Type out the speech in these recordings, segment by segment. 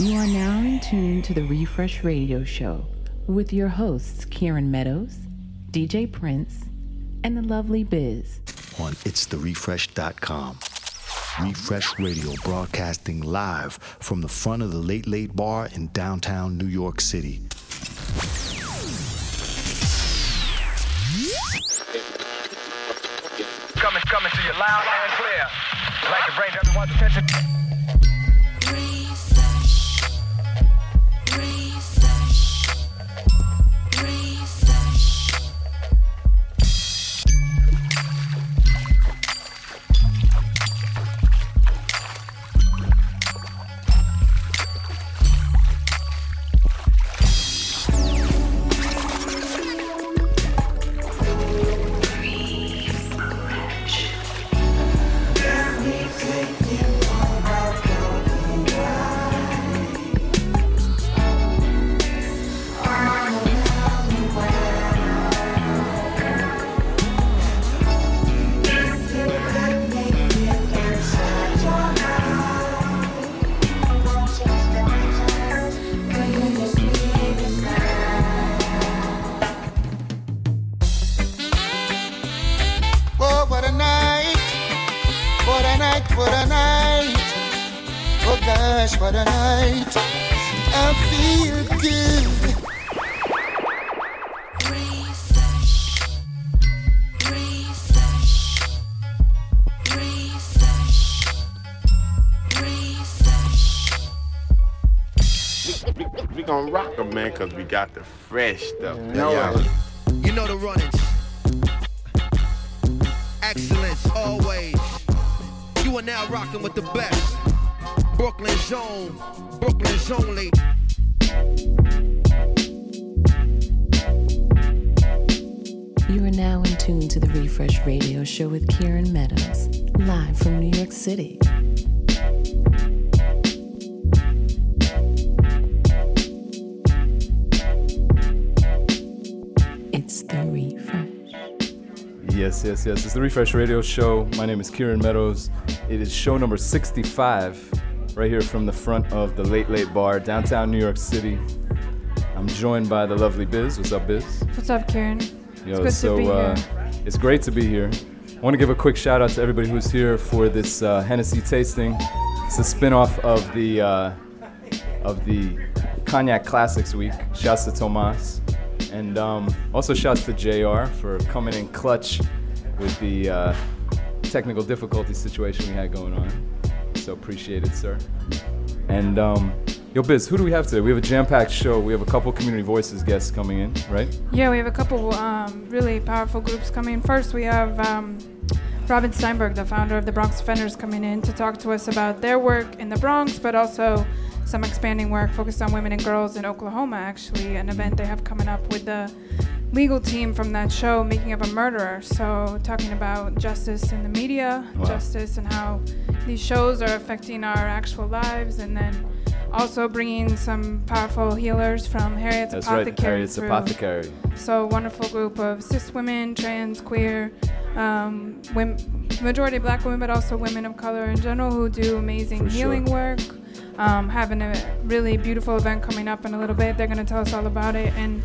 You are now in tune to the Refresh Radio Show with your hosts, Kieran Meadows, DJ Prince, and the lovely Biz. On itstherefresh.com. Refresh Radio broadcasting live from the front of the Late Late Bar in downtown New York City. Coming, coming to you loud and clear. I'd like to bring everyone's attention. Got the fresh stuff. No. It's the Refresh Radio Show. My name is Kieran Meadows. It is show number 65, right here from the front of the Late Late Bar, downtown New York City. I'm joined by the lovely Biz. What's up, Biz? What's up, Kieran? Yo, it's so uh, it's great to be here. I want to give a quick shout out to everybody who's here for this uh, Hennessy tasting. It's a spin-off of the uh, of the Cognac Classics Week. Shouts to Tomas. And um, also shouts to JR for coming in clutch with the uh, technical difficulty situation we had going on. So appreciate it, sir. And um, yo, Biz, who do we have today? We have a jam-packed show. We have a couple community voices guests coming in, right? Yeah, we have a couple um, really powerful groups coming in. First, we have um, Robin Steinberg, the founder of the Bronx Defenders, coming in to talk to us about their work in the Bronx, but also some expanding work focused on women and girls in Oklahoma, actually, an event they have coming up with the legal team from that show, Making of a Murderer. So, talking about justice in the media, wow. justice and how these shows are affecting our actual lives, and then also bringing some powerful healers from Harriet's That's Apothecary. Right, Harriet's through. Apothecary. So, wonderful group of cis women, trans, queer, um, women, majority black women, but also women of color in general who do amazing For healing sure. work um, having a really beautiful event coming up in a little bit. They're going to tell us all about it and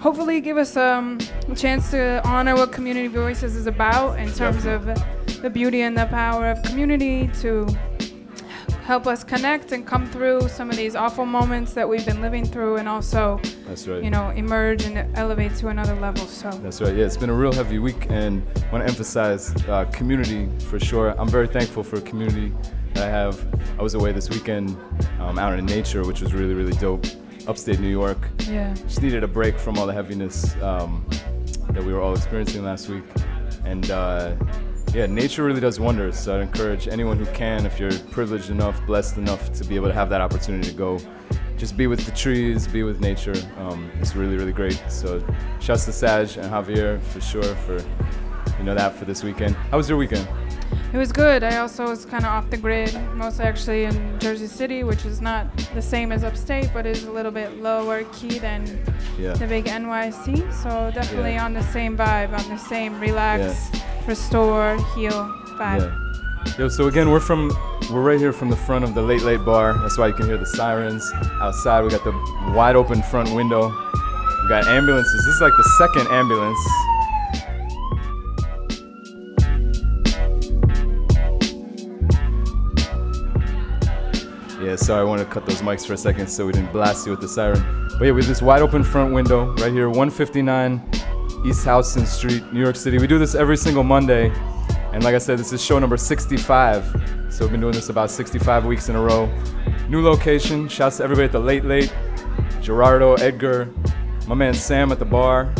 hopefully give us um, a chance to honor what Community Voices is about in terms Definitely. of the beauty and the power of community to help us connect and come through some of these awful moments that we've been living through and also that's right you know emerge and elevate to another level so that's right yeah it's been a real heavy week and I want to emphasize uh, community for sure i'm very thankful for community I have. I was away this weekend um, out in nature, which was really, really dope. Upstate New York. Yeah. Just needed a break from all the heaviness um, that we were all experiencing last week. And uh, yeah, nature really does wonders. So I'd encourage anyone who can, if you're privileged enough, blessed enough to be able to have that opportunity to go, just be with the trees, be with nature. Um, it's really, really great. So shouts to Saj and Javier for sure for you know that for this weekend. How was your weekend? It was good. I also was kind of off the grid, mostly actually in Jersey City, which is not the same as upstate, but is a little bit lower key than yeah. the big NYC. So definitely yeah. on the same vibe, on the same relax, yeah. restore, heal vibe. Yo, so again, we're from we're right here from the front of the Late Late Bar. That's why you can hear the sirens outside. We got the wide open front window. We got ambulances. This is like the second ambulance. Yeah, sorry, I wanted to cut those mics for a second so we didn't blast you with the siren. But yeah, we have this wide open front window right here, 159 East Houston Street, New York City. We do this every single Monday. And like I said, this is show number 65. So we've been doing this about 65 weeks in a row. New location. Shouts to everybody at the Late Late. Gerardo, Edgar, my man Sam at the bar.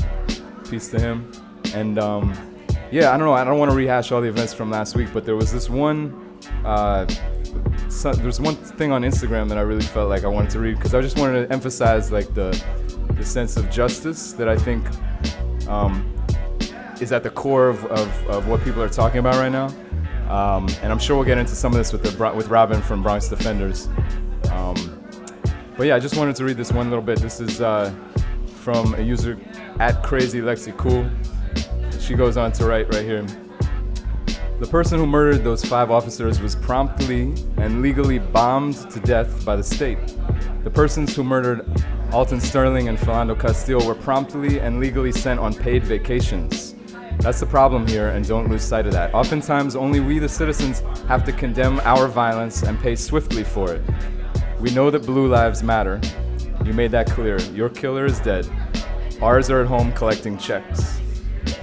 Peace to him. And um, yeah, I don't know. I don't want to rehash all the events from last week, but there was this one. Uh, so, there's one thing on Instagram that I really felt like I wanted to read because I just wanted to emphasize like the the sense of justice that I think um, is at the core of, of, of, what people are talking about right now. Um, and I'm sure we'll get into some of this with the with Robin from Bronx Defenders. Um, but yeah, I just wanted to read this one little bit. This is uh, from a user at Crazy Lexi Cool. She goes on to write right here. The person who murdered those five officers was promptly and legally bombed to death by the state. The persons who murdered Alton Sterling and Philando Castile were promptly and legally sent on paid vacations. That's the problem here, and don't lose sight of that. Oftentimes, only we, the citizens, have to condemn our violence and pay swiftly for it. We know that blue lives matter. You made that clear. Your killer is dead. Ours are at home collecting checks.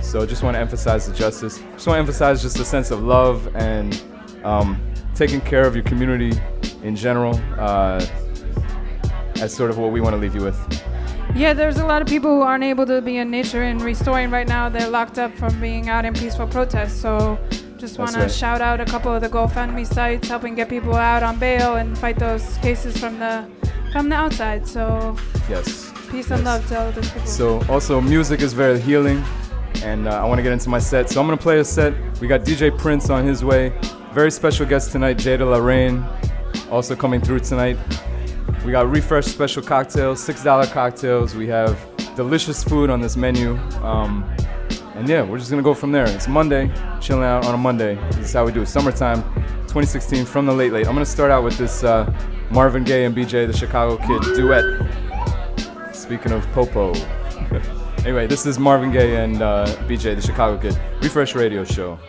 So I just want to emphasize the justice. Just want to emphasize just a sense of love and um, taking care of your community in general uh, as sort of what we want to leave you with. Yeah, there's a lot of people who aren't able to be in nature and restoring right now. They're locked up from being out in peaceful protests. So just want to shout out a couple of the GoFundMe sites helping get people out on bail and fight those cases from the from the outside. So yes, peace yes. and love to all those people. So also music is very healing and uh, I want to get into my set. So I'm gonna play a set. We got DJ Prince on his way. Very special guest tonight, Jada La Reign, also coming through tonight. We got refresh special cocktails, six dollar cocktails. We have delicious food on this menu. Um, and yeah, we're just gonna go from there. It's Monday, chilling out on a Monday. This is how we do it. Summertime, 2016 from the Late Late. I'm gonna start out with this uh, Marvin Gaye and BJ, the Chicago Kid duet. Speaking of Popo. Anyway, this is Marvin Gaye and uh, BJ, the Chicago Kid. Refresh Radio Show.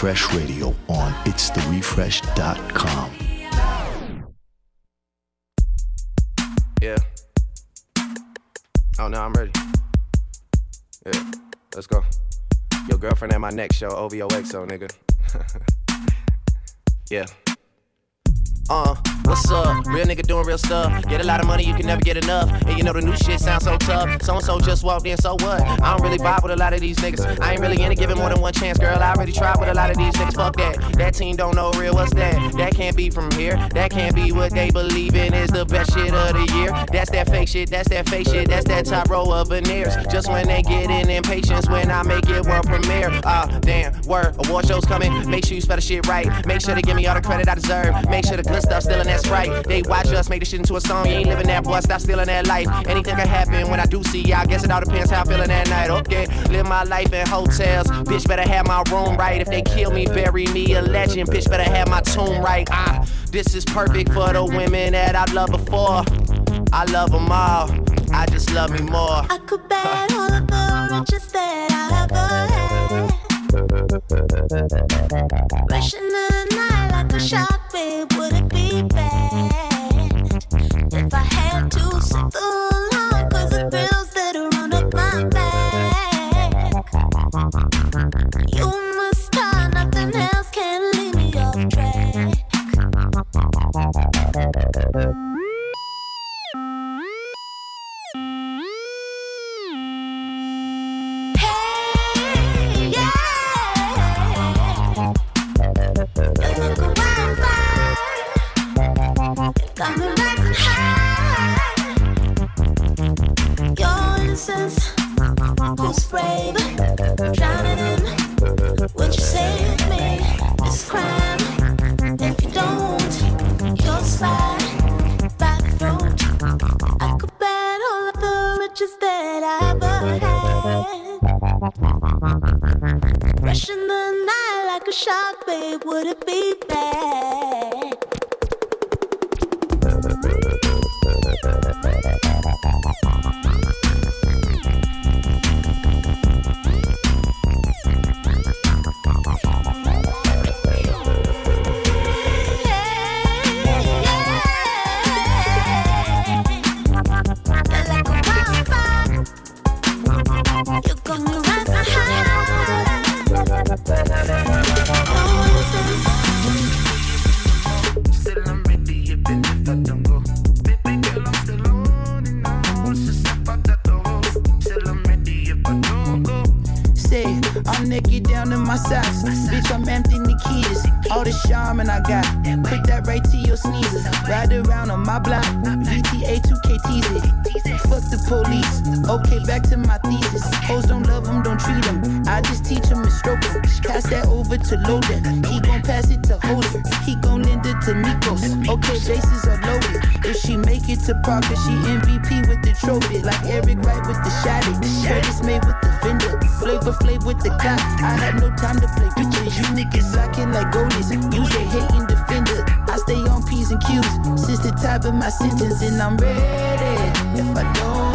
Refresh Radio on itstherefresh.com. Yeah. Oh, no, I'm ready. Yeah, let's go. Your girlfriend at my next show, OVOXO, nigga. yeah. Uh? Real nigga doing real stuff. Get a lot of money, you can never get enough. And you know the new shit sounds so tough. So and so just walked in, so what? I don't really vibe with a lot of these niggas. I ain't really into giving more than one chance, girl. I already tried with a lot of these niggas. Fuck that. That team don't know real. What's that? That can't be from here. That can't be what they believe in is the best shit of the year. That's that fake shit. That's that fake shit. That's that top row of veneers. Just when they get in impatience when I make it world premiere. Ah, damn. Word. Award shows coming. Make sure you spell the shit right. Make sure they give me all the credit I deserve. Make sure the good stuff still in that sprite. They watch us make this shit into a song. You ain't living that, boy. Stop stealing that life. Anything can happen when I do see ya. I guess it all depends how I'm feeling that night. Okay, live my life in hotels. Bitch better have my room right. If they kill me, bury me a legend. Bitch better have my tomb right. Ah, this is perfect for the women that I love before. I love them all. I just love me more. I could bet all of the riches that I ever had. Rushing the night like a shark, babe, would it be bad if I had to sit the line? Cause the thrills that run up my back. You Rushing the night like a shark, babe. Would it be bad? Parker, she MVP with the trophy. Like Eric Wright with the shotty. Curtis Mayfield with the fender. Flavor Flav with the clock. I had no time to play bitches. You niggas locking like goalies. Use a hating defender. I stay on P's and Q's. Since the top of my sentence, and I'm ready. If I don't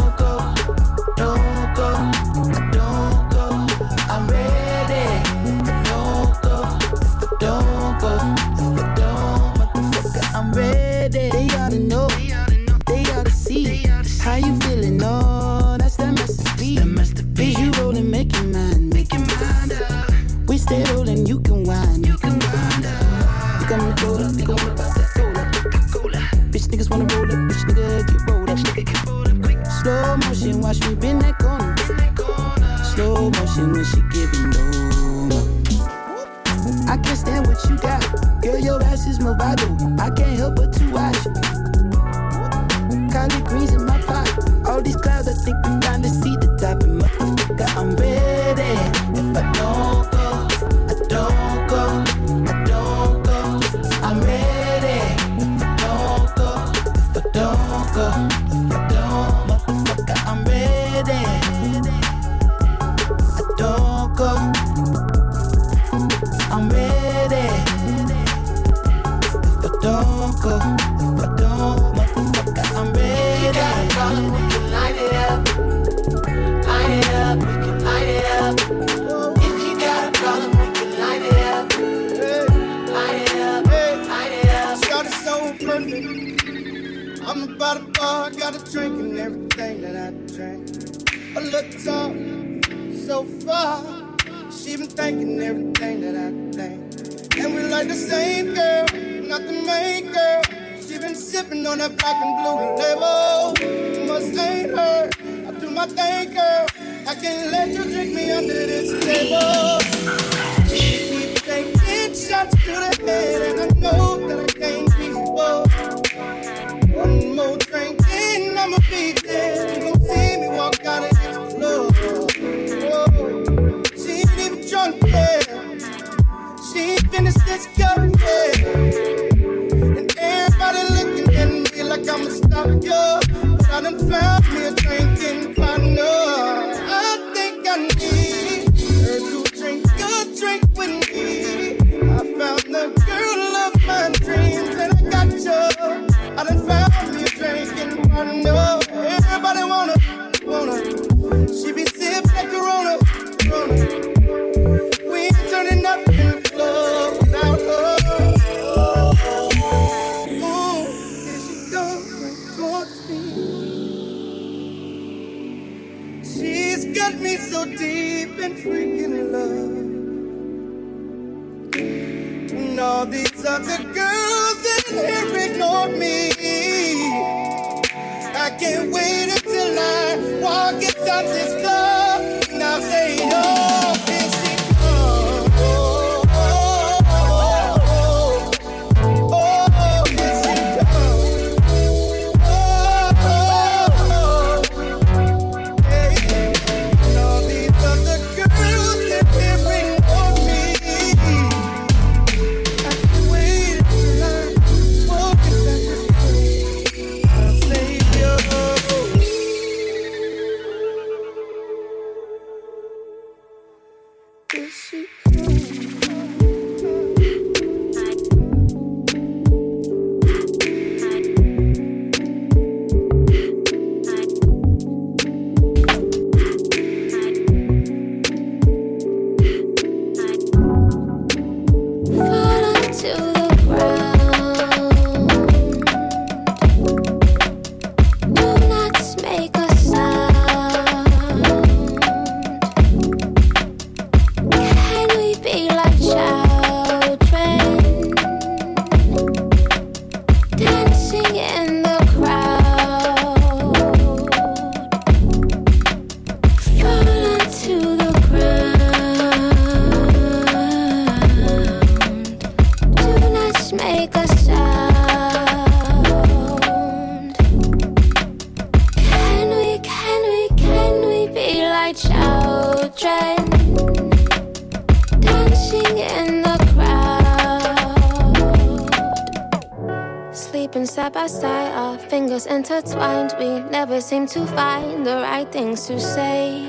seem to find the right things to say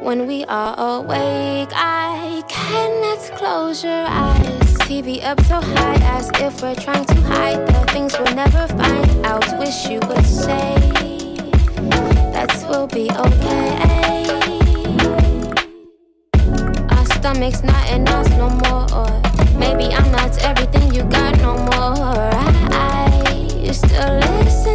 when we are awake. I cannot close your eyes. TV up so high as if we're trying to hide the things we'll never find out. Wish you would say that we'll be okay. Our stomach's not in us no more. Maybe I'm not everything you got no more. I, I used to listen.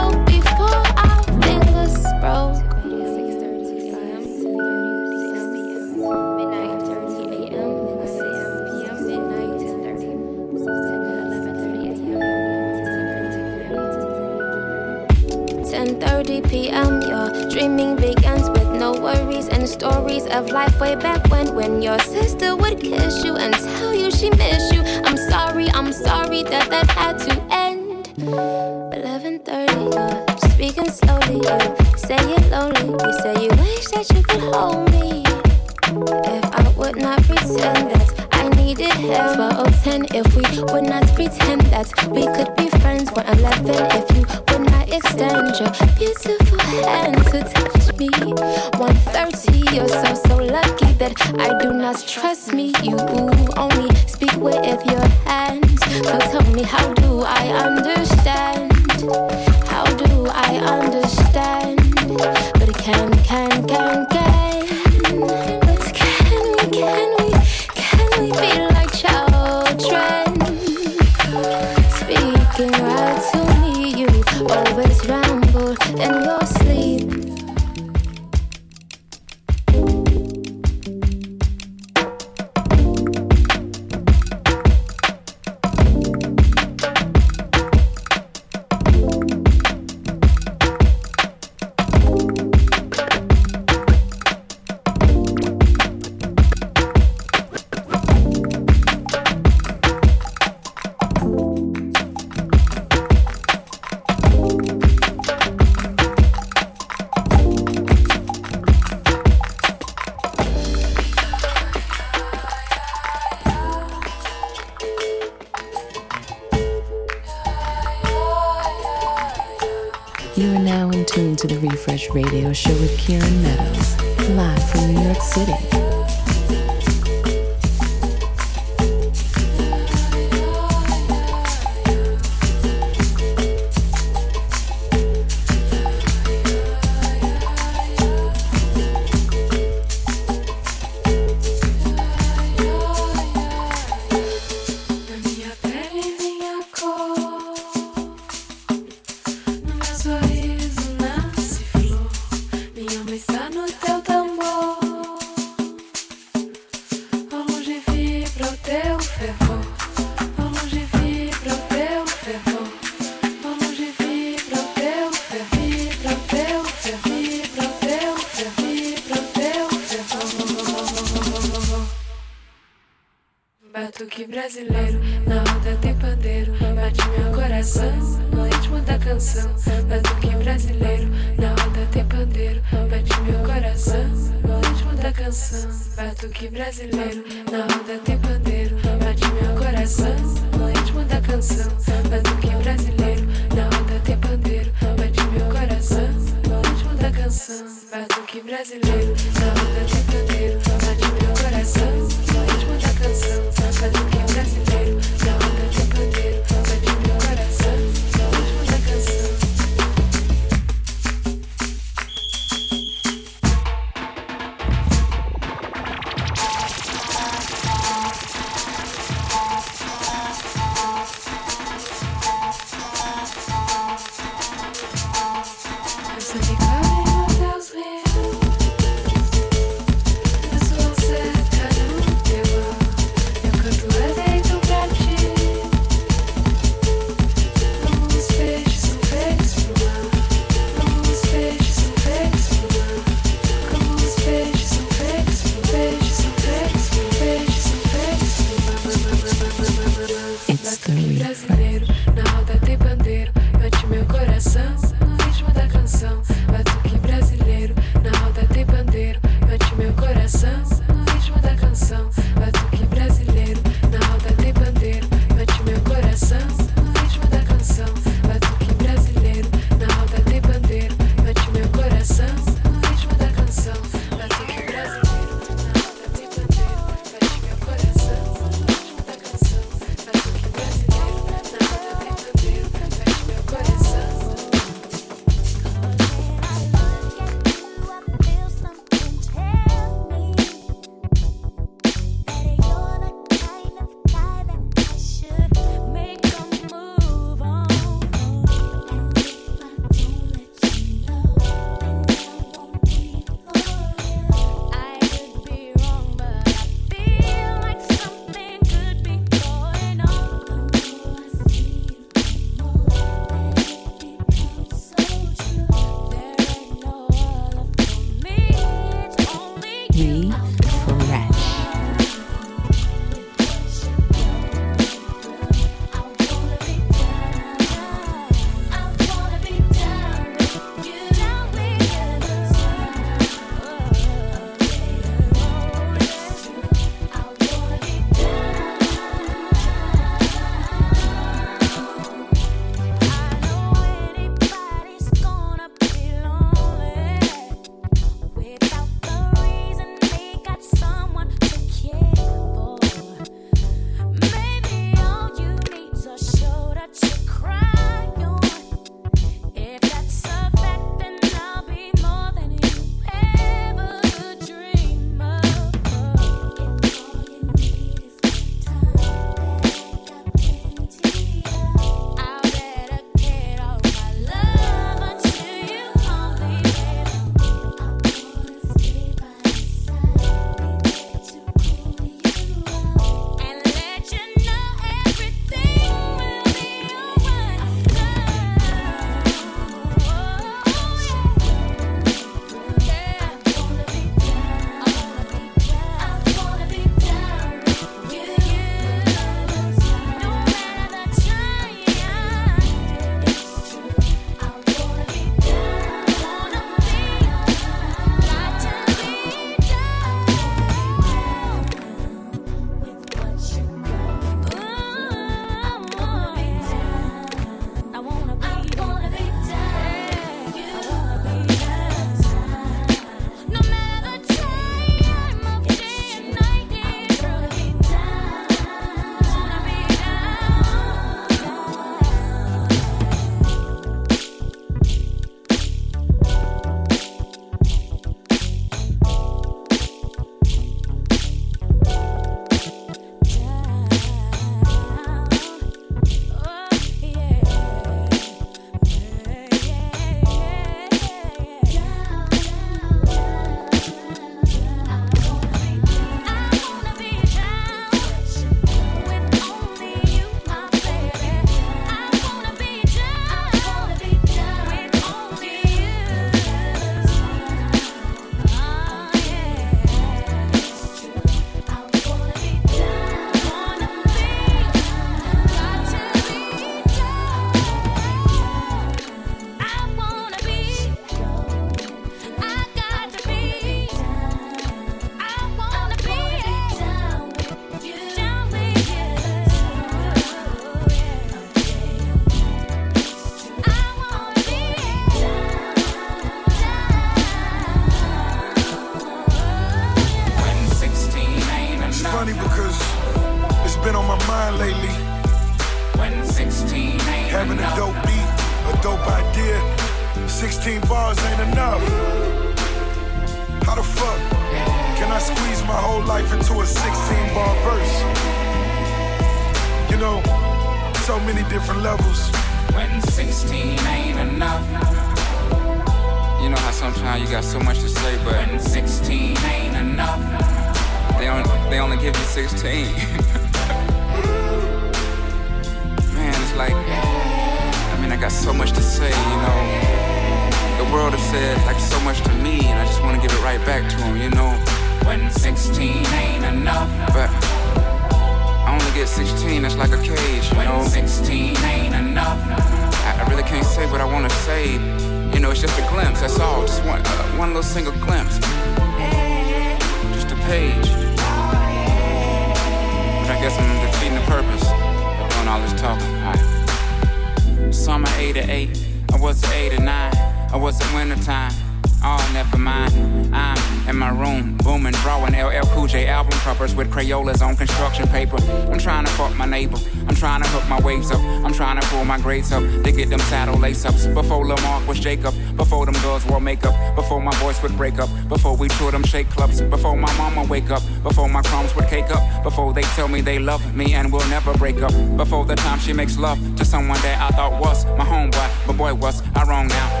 Was Jacob. Before them girls wore makeup. Before my voice would break up. Before we toured them shake clubs. Before my mama wake up. Before my crumbs would cake up. Before they tell me they love me and will never break up. Before the time she makes love to someone that I thought was my homeboy. But boy, was I wrong now?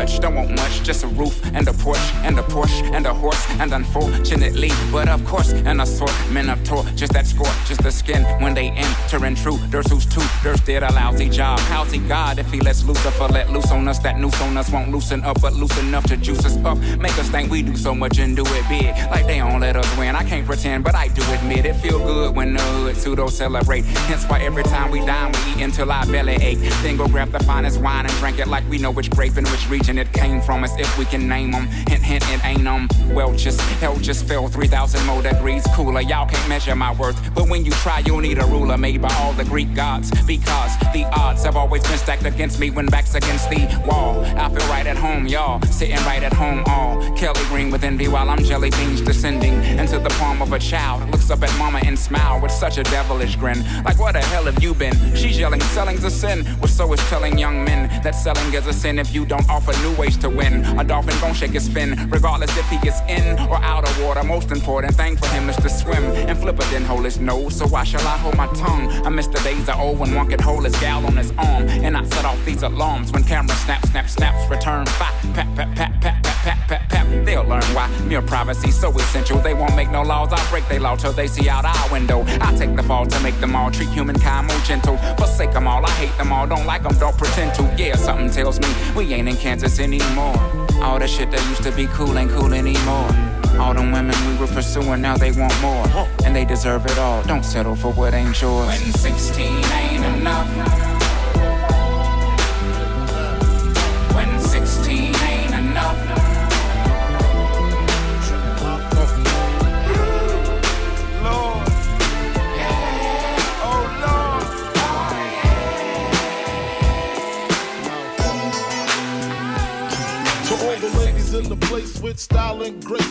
I don't want much. Just a roof and a porch and a Porsche and a horse. And unfortunately, but of course, an assortment of tour. Just that score, just the skin when they enter intruders who's two. There's did a lousy job. How's he God if he lets Lucifer let loose on us? That noose on us won't loosen up, but loose enough to juice us up. Make us think we do so much and do it big. Like they don't let us win. I can't pretend, but I do admit it. Feel good when the hood pseudo celebrate. Hence why every time we dine, we eat until our belly ache. Then go grab the finest wine and drink it like we know which grape and which region it came from. As if we can name them. Hint, hint, it ain't. Well, just hell just fell 3,000 more degrees cooler. Y'all can't measure my worth. But when you try, you'll need a ruler made by all the Greek gods. Because the odds have always been stacked against me when back's against the wall. I feel right at home, y'all. Sitting right at home, all Kelly green with envy while I'm jelly beans descending into the palm of a child. Up at mama and smile with such a devilish grin. Like, where the hell have you been? She's yelling, selling's a sin. Well, so is telling young men that selling is a sin if you don't offer new ways to win. A dolphin gon' shake his fin, regardless if he gets in or out of water. Most important thing for him is to swim. And Flipper didn't hold his nose, so why shall I hold my tongue? I miss the days of old when one could hold his gal on his arm. And I set off these alarms when camera snap, snap, snaps, return pat, pat, pat, learn why mere privacy so essential. They won't make no laws, I'll break their law till they see out our window. I take the fall to make them all treat humankind more gentle. Forsake them all, I hate them all, don't like them, don't pretend to. Yeah, something tells me we ain't in Kansas anymore. All the shit that used to be cool ain't cool anymore. All them women we were pursuing, now they want more. And they deserve it all. Don't settle for what ain't yours. When 16 ain't enough. Place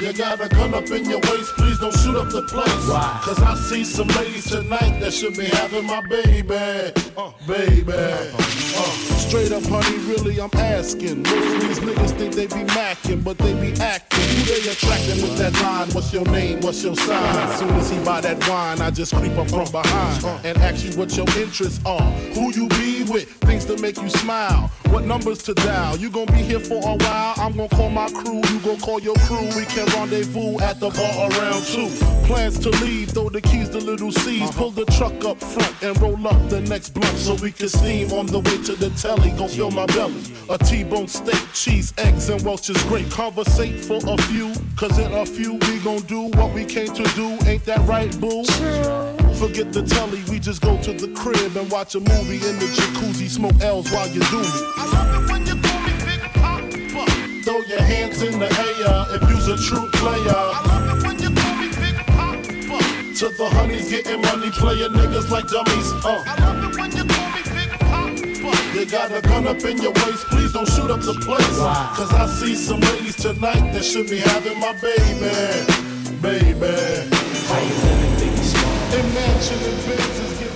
You got a gun up in your waist, please don't shoot up the place. Why? Cause I see some ladies tonight that should be having my baby. Uh, baby. Uh, straight up, honey, really, I'm asking. Most of these niggas think they be macking, but they be acting. Who they attracting with that line? What's your name? What's your sign? As soon as he buy that wine, I just creep up from behind and ask you what your interests are. Who you be with? Things to make you smile. What numbers to dial? You gonna be here for a while? I'm gonna call my crew. You gonna call your crew. We can rendezvous at the bar around two. Plans to leave, throw the keys to little C's. Uh-huh. Pull the truck up front and roll up the next blunt so we can steam on the way to the telly. Go fill my belly. A T-bone steak, cheese, eggs, and Welch's grape. Conversate for a few, cause in a few we gon' do what we came to do. Ain't that right, boo? Forget the telly, we just go to the crib and watch a movie in the jacuzzi, smoke L's while you do me. I love it when you call me Big Papa. Throw your hands in the air if you's a true player. I love it when you call me Big Papa. To the honeys getting money, playing niggas like dummies. Uh. I love it when You got a gun up in your waist, please don't shoot up the place. Cause I see some ladies tonight that should be having my baby. Baby. How you living, Biggie Small? Imagine the Benz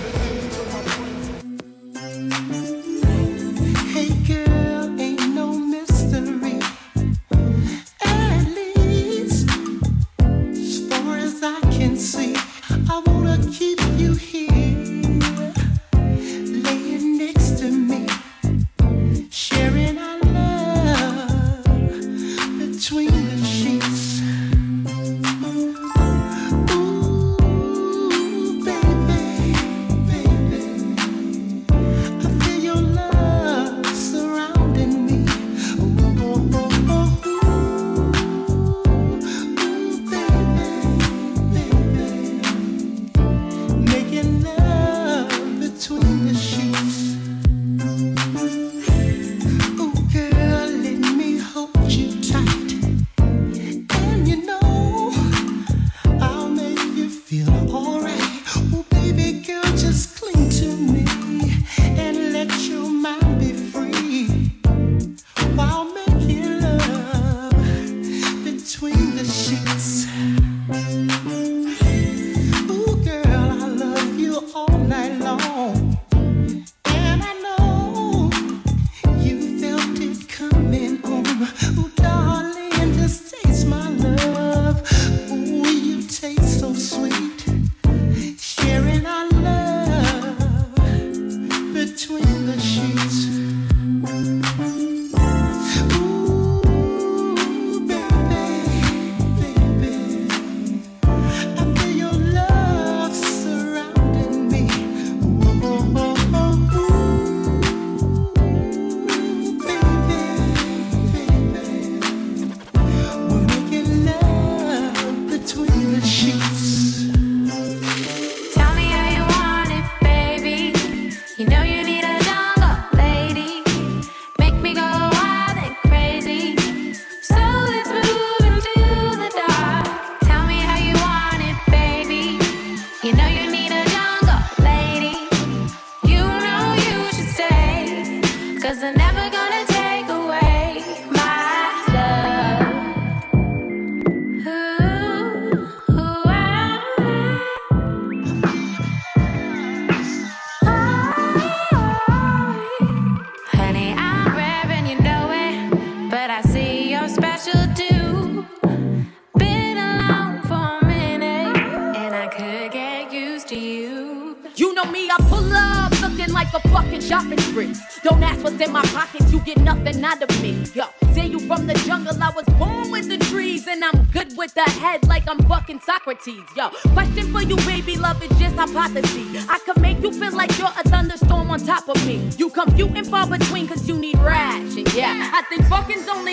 fucking Yo, question for you, baby, love is just hypothesis. I could make you feel like you're a thunderstorm on top of me. You few and far between, cause you need ration. Yeah, I think fucking's only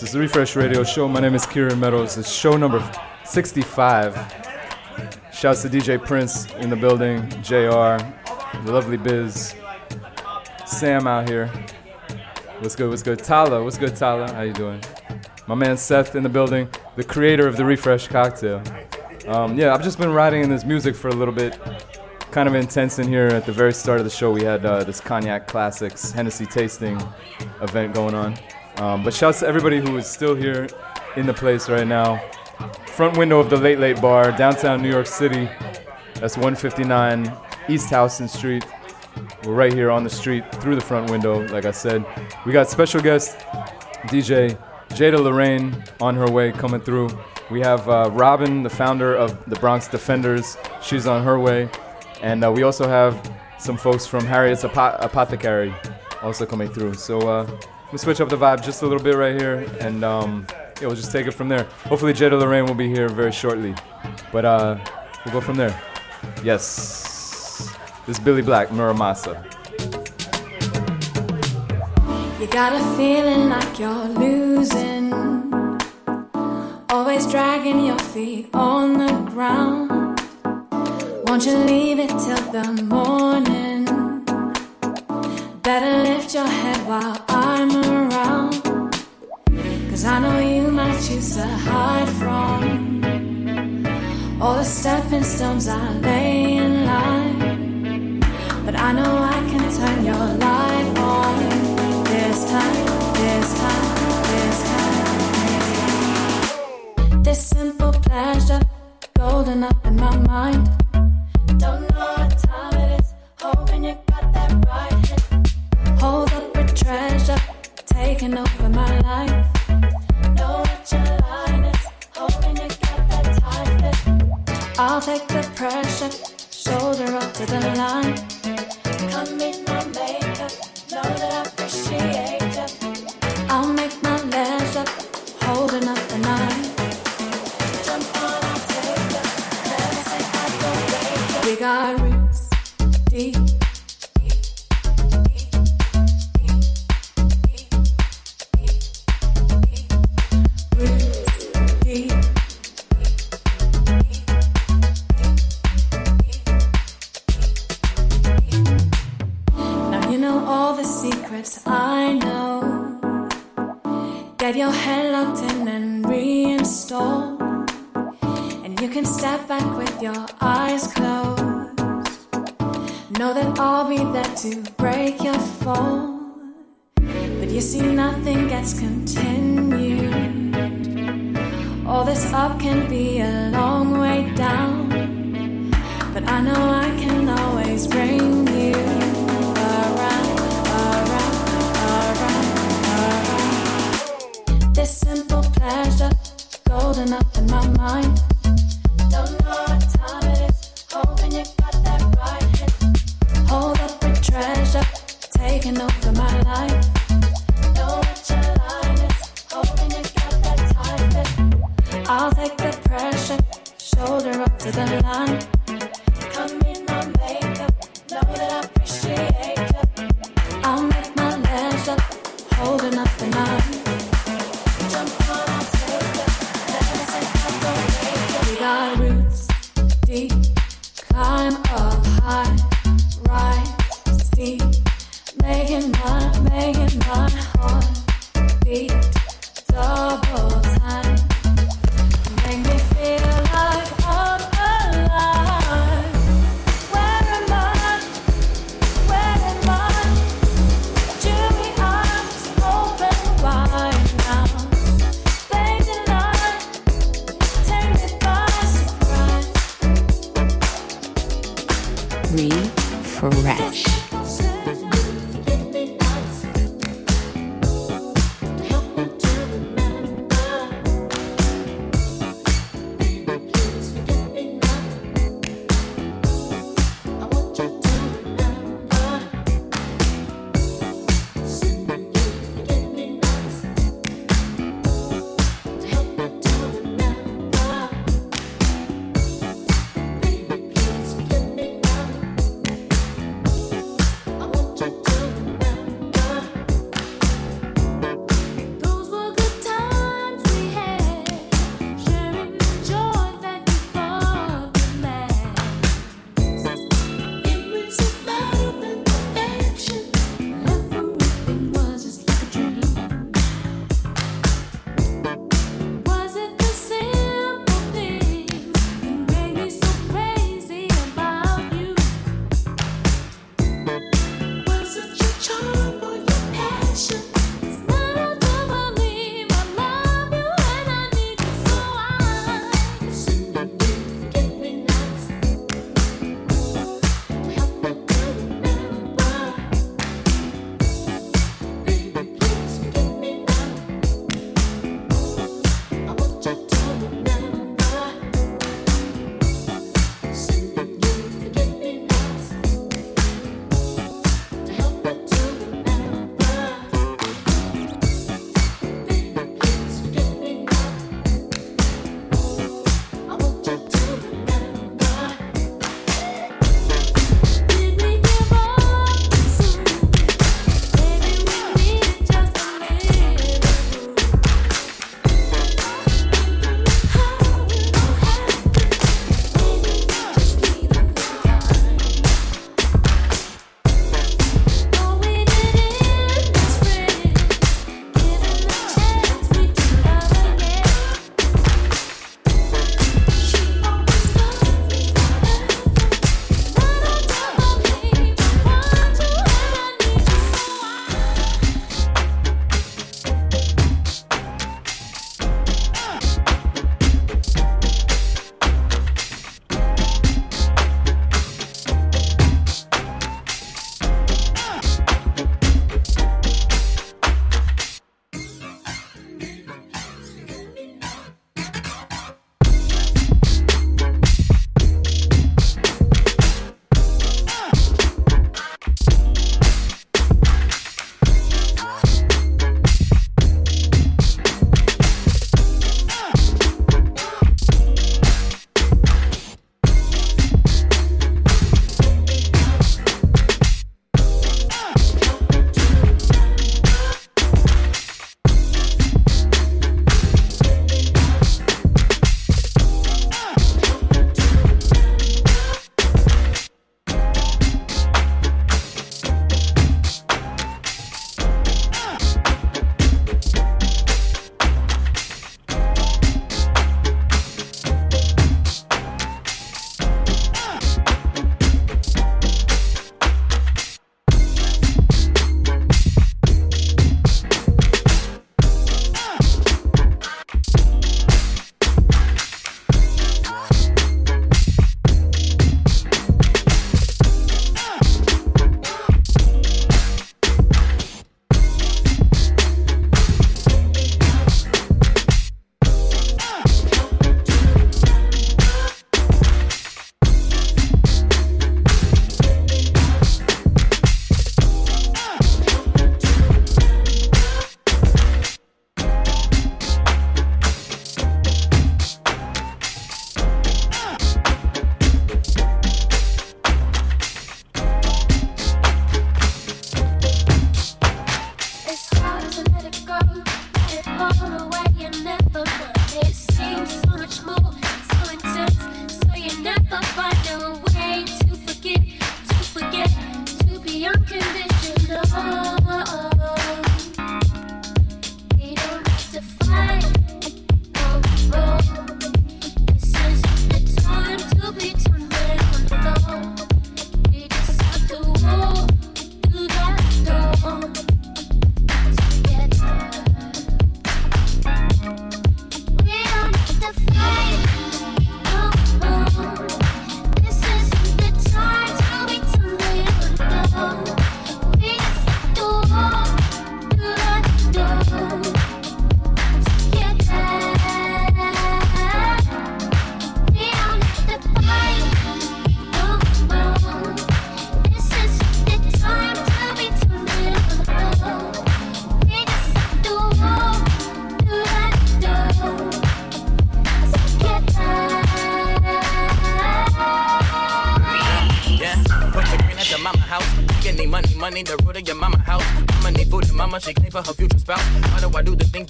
Yes, it's the Refresh Radio Show. My name is Kieran Meadows. It's show number 65. Shouts to DJ Prince in the building, JR, the lovely Biz, Sam out here. What's good? What's good? Tala, what's good? Tala, how you doing? My man Seth in the building, the creator of the Refresh cocktail. Um, yeah, I've just been riding in this music for a little bit. Kind of intense in here. At the very start of the show, we had uh, this cognac classics Hennessy tasting event going on. Um, but shouts to everybody who is still here in the place right now. Front window of the Late Late Bar, downtown New York City. That's 159 East Houston Street. We're right here on the street through the front window, like I said. We got special guest DJ Jada La Reign on her way coming through. We have uh, Robin, the founder of the Bronx Defenders. She's on her way. And uh, we also have some folks from Harriet's Apo- Apothecary also coming through. So uh, we'll switch up the vibe just a little bit right here. And um, yeah, we'll just take it from there. Hopefully, Jada La Reign will be here very shortly. But uh, we'll go from there. Yes. This is Billy Black, Muramasa. You got a feeling like you're losing. Always dragging your feet on the ground. Won't you leave it till the morning? Better lift your head while I'm around. Cause I know you might choose to hide from all the stepping stones I lay in line. But I know I can turn your light on this time, this time, this time, this simple pleasure, golden up in my mind. Don't know what time it is, hoping you got that right. Hold up a treasure, taking over my life. I'll take the pressure, shoulder up to the line. Come meet my know that I appreciate ya. I'll make my leisure, holding up the night. Jump on, I'll take ya. We got roots deep. Know that I'll be there to break your fall. But you see, nothing gets continued. All this up can be a long way down. But I know I can always bring you around, around, around, around. This simple pleasure, golden up in my mind. I'll take the pressure, shoulder up to the line.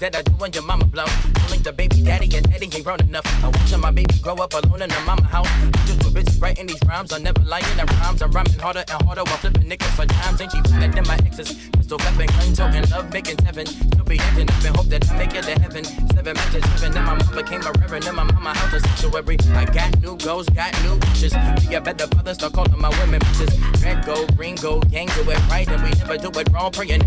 That I do when your mama blow? Calling the baby daddy and daddy ain't grown enough. I watching my baby grow up alone in the mama house. Just too busy writing these rhymes, I'm never lying. The rhymes I'm rhyming harder and harder while flipping niggas for times. Ain't she better than my exes? Pistol weapon, gun toting, love making heaven. Still be acting up and hope that I make it to heaven. Seven matches, seven, then my mom became a reverend. Then my mama house a sanctuary. I got new goals, got new wishes. Be a better father, start calling my women bitches. Red gold, green gold, gang do it right, and we never do it wrong. Praying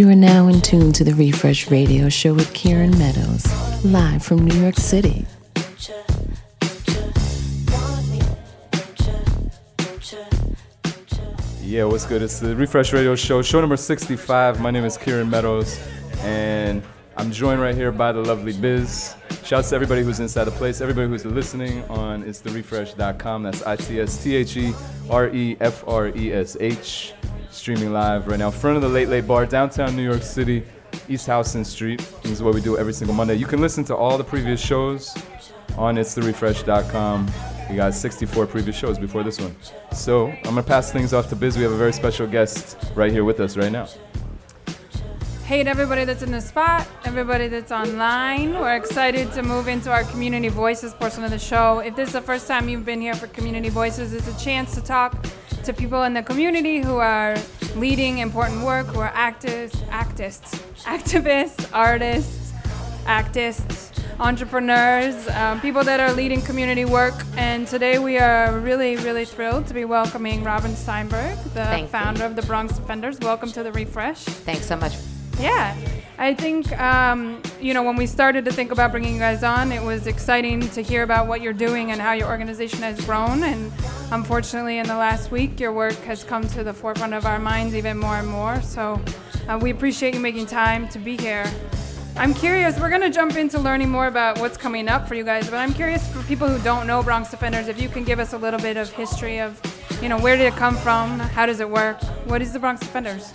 You are now in tune to the Refresh Radio Show with Kieran Meadows, live from New York City. Yeah, what's good? It's the Refresh Radio Show, show number 65. My name is Kieran Meadows, and I'm joined right here by the lovely Biz. Shouts to everybody who's inside the place, everybody who's listening on it's therefresh.com. That's I T S T H E R E F R E S H. Streaming live right now, in front of the Late Late Bar, downtown New York City, East Houston Street. This is what we do every single Monday. You can listen to all the previous shows on it's therefresh.com. We got 64 previous shows before this one. So I'm gonna pass things off to Biz. We have a very special guest right here with us right now. Hey, to everybody that's in the spot, everybody that's online. We're excited to move into our Community Voices portion of the show. If this is the first time you've been here for Community Voices, it's a chance to talk to people in the community who are leading important work, who are activists, activists, activists, artists, activists, entrepreneurs, um, people that are leading community work. And today we are really, really thrilled to be welcoming Robin Steinberg, the Thank you. founder of the Bronx Defenders. Welcome to the Refresh. Thanks so much. Yeah, I think um, you know when we started to think about bringing you guys on, it was exciting to hear about what you're doing and how your organization has grown. And unfortunately, in the last week, your work has come to the forefront of our minds even more and more. So uh, we appreciate you making time to be here. I'm curious. We're gonna jump into learning more about what's coming up for you guys, but I'm curious for people who don't know Bronx Defenders, if you can give us a little bit of history of, you know, where did it come from? How does it work? What is the Bronx Defenders?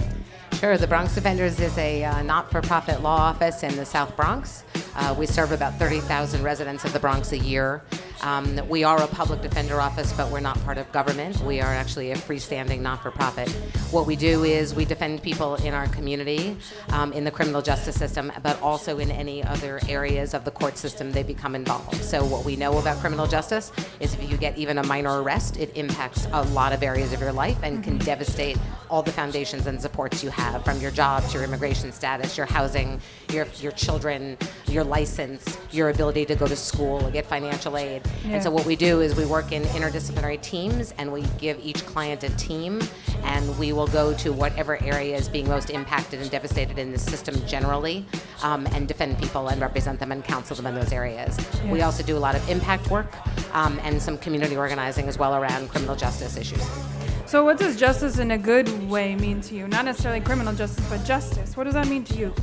Sure, the Bronx Defenders is a uh, not for profit law office in the South Bronx. Uh, we serve about 30,000 residents of the Bronx a year. Um, we are a public defender office, but we're not part of government. We are actually a freestanding not for profit. What we do is we defend people in our community, um, in the criminal justice system, but also in any other areas of the court system they become involved. So, what we know about criminal justice is if you get even a minor arrest, it impacts a lot of areas of your life and can devastate all the foundations and supports you have from your job to your immigration status, your housing, your, your children, your license, your ability to go to school, get financial aid. Yeah. And so what we do is we work in interdisciplinary teams and we give each client a team and we will go to whatever area is being most impacted and devastated in the system generally um, and defend people and represent them and counsel them in those areas. We also do a lot of impact work um, and some community organizing as well around criminal justice issues. So, what does justice in a good way mean to you? Not necessarily criminal justice, but justice. What does that mean to you?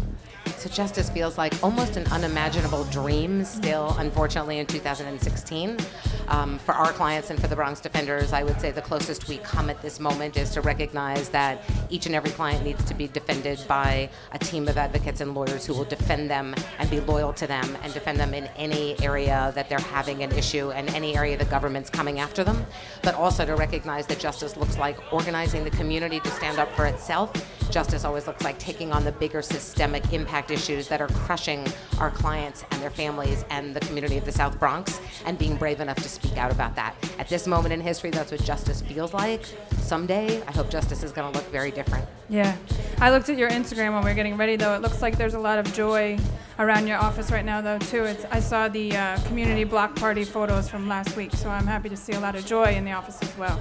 So justice feels like almost an unimaginable dream still, unfortunately, in 2016. Um, for our clients and for the Bronx Defenders, I would say the closest we come at this moment is to recognize that each and every client needs to be defended by a team of advocates and lawyers who will defend them and be loyal to them and defend them in any area that they're having an issue and any area the government's coming after them. But also to recognize that justice looks like organizing the community to stand up for itself. Justice always looks like taking on the bigger systemic impact issues that are crushing our clients and their families and the community of the South Bronx and being brave enough to speak out about that. At this moment in history, that's what justice feels like. Someday, I hope justice is going to look very different. Yeah. I looked at your Instagram when we were getting ready, though. It looks like there's a lot of joy around your office right now, though, too. It's, I saw the uh, community block party photos from last week, so I'm happy to see a lot of joy in the office as well.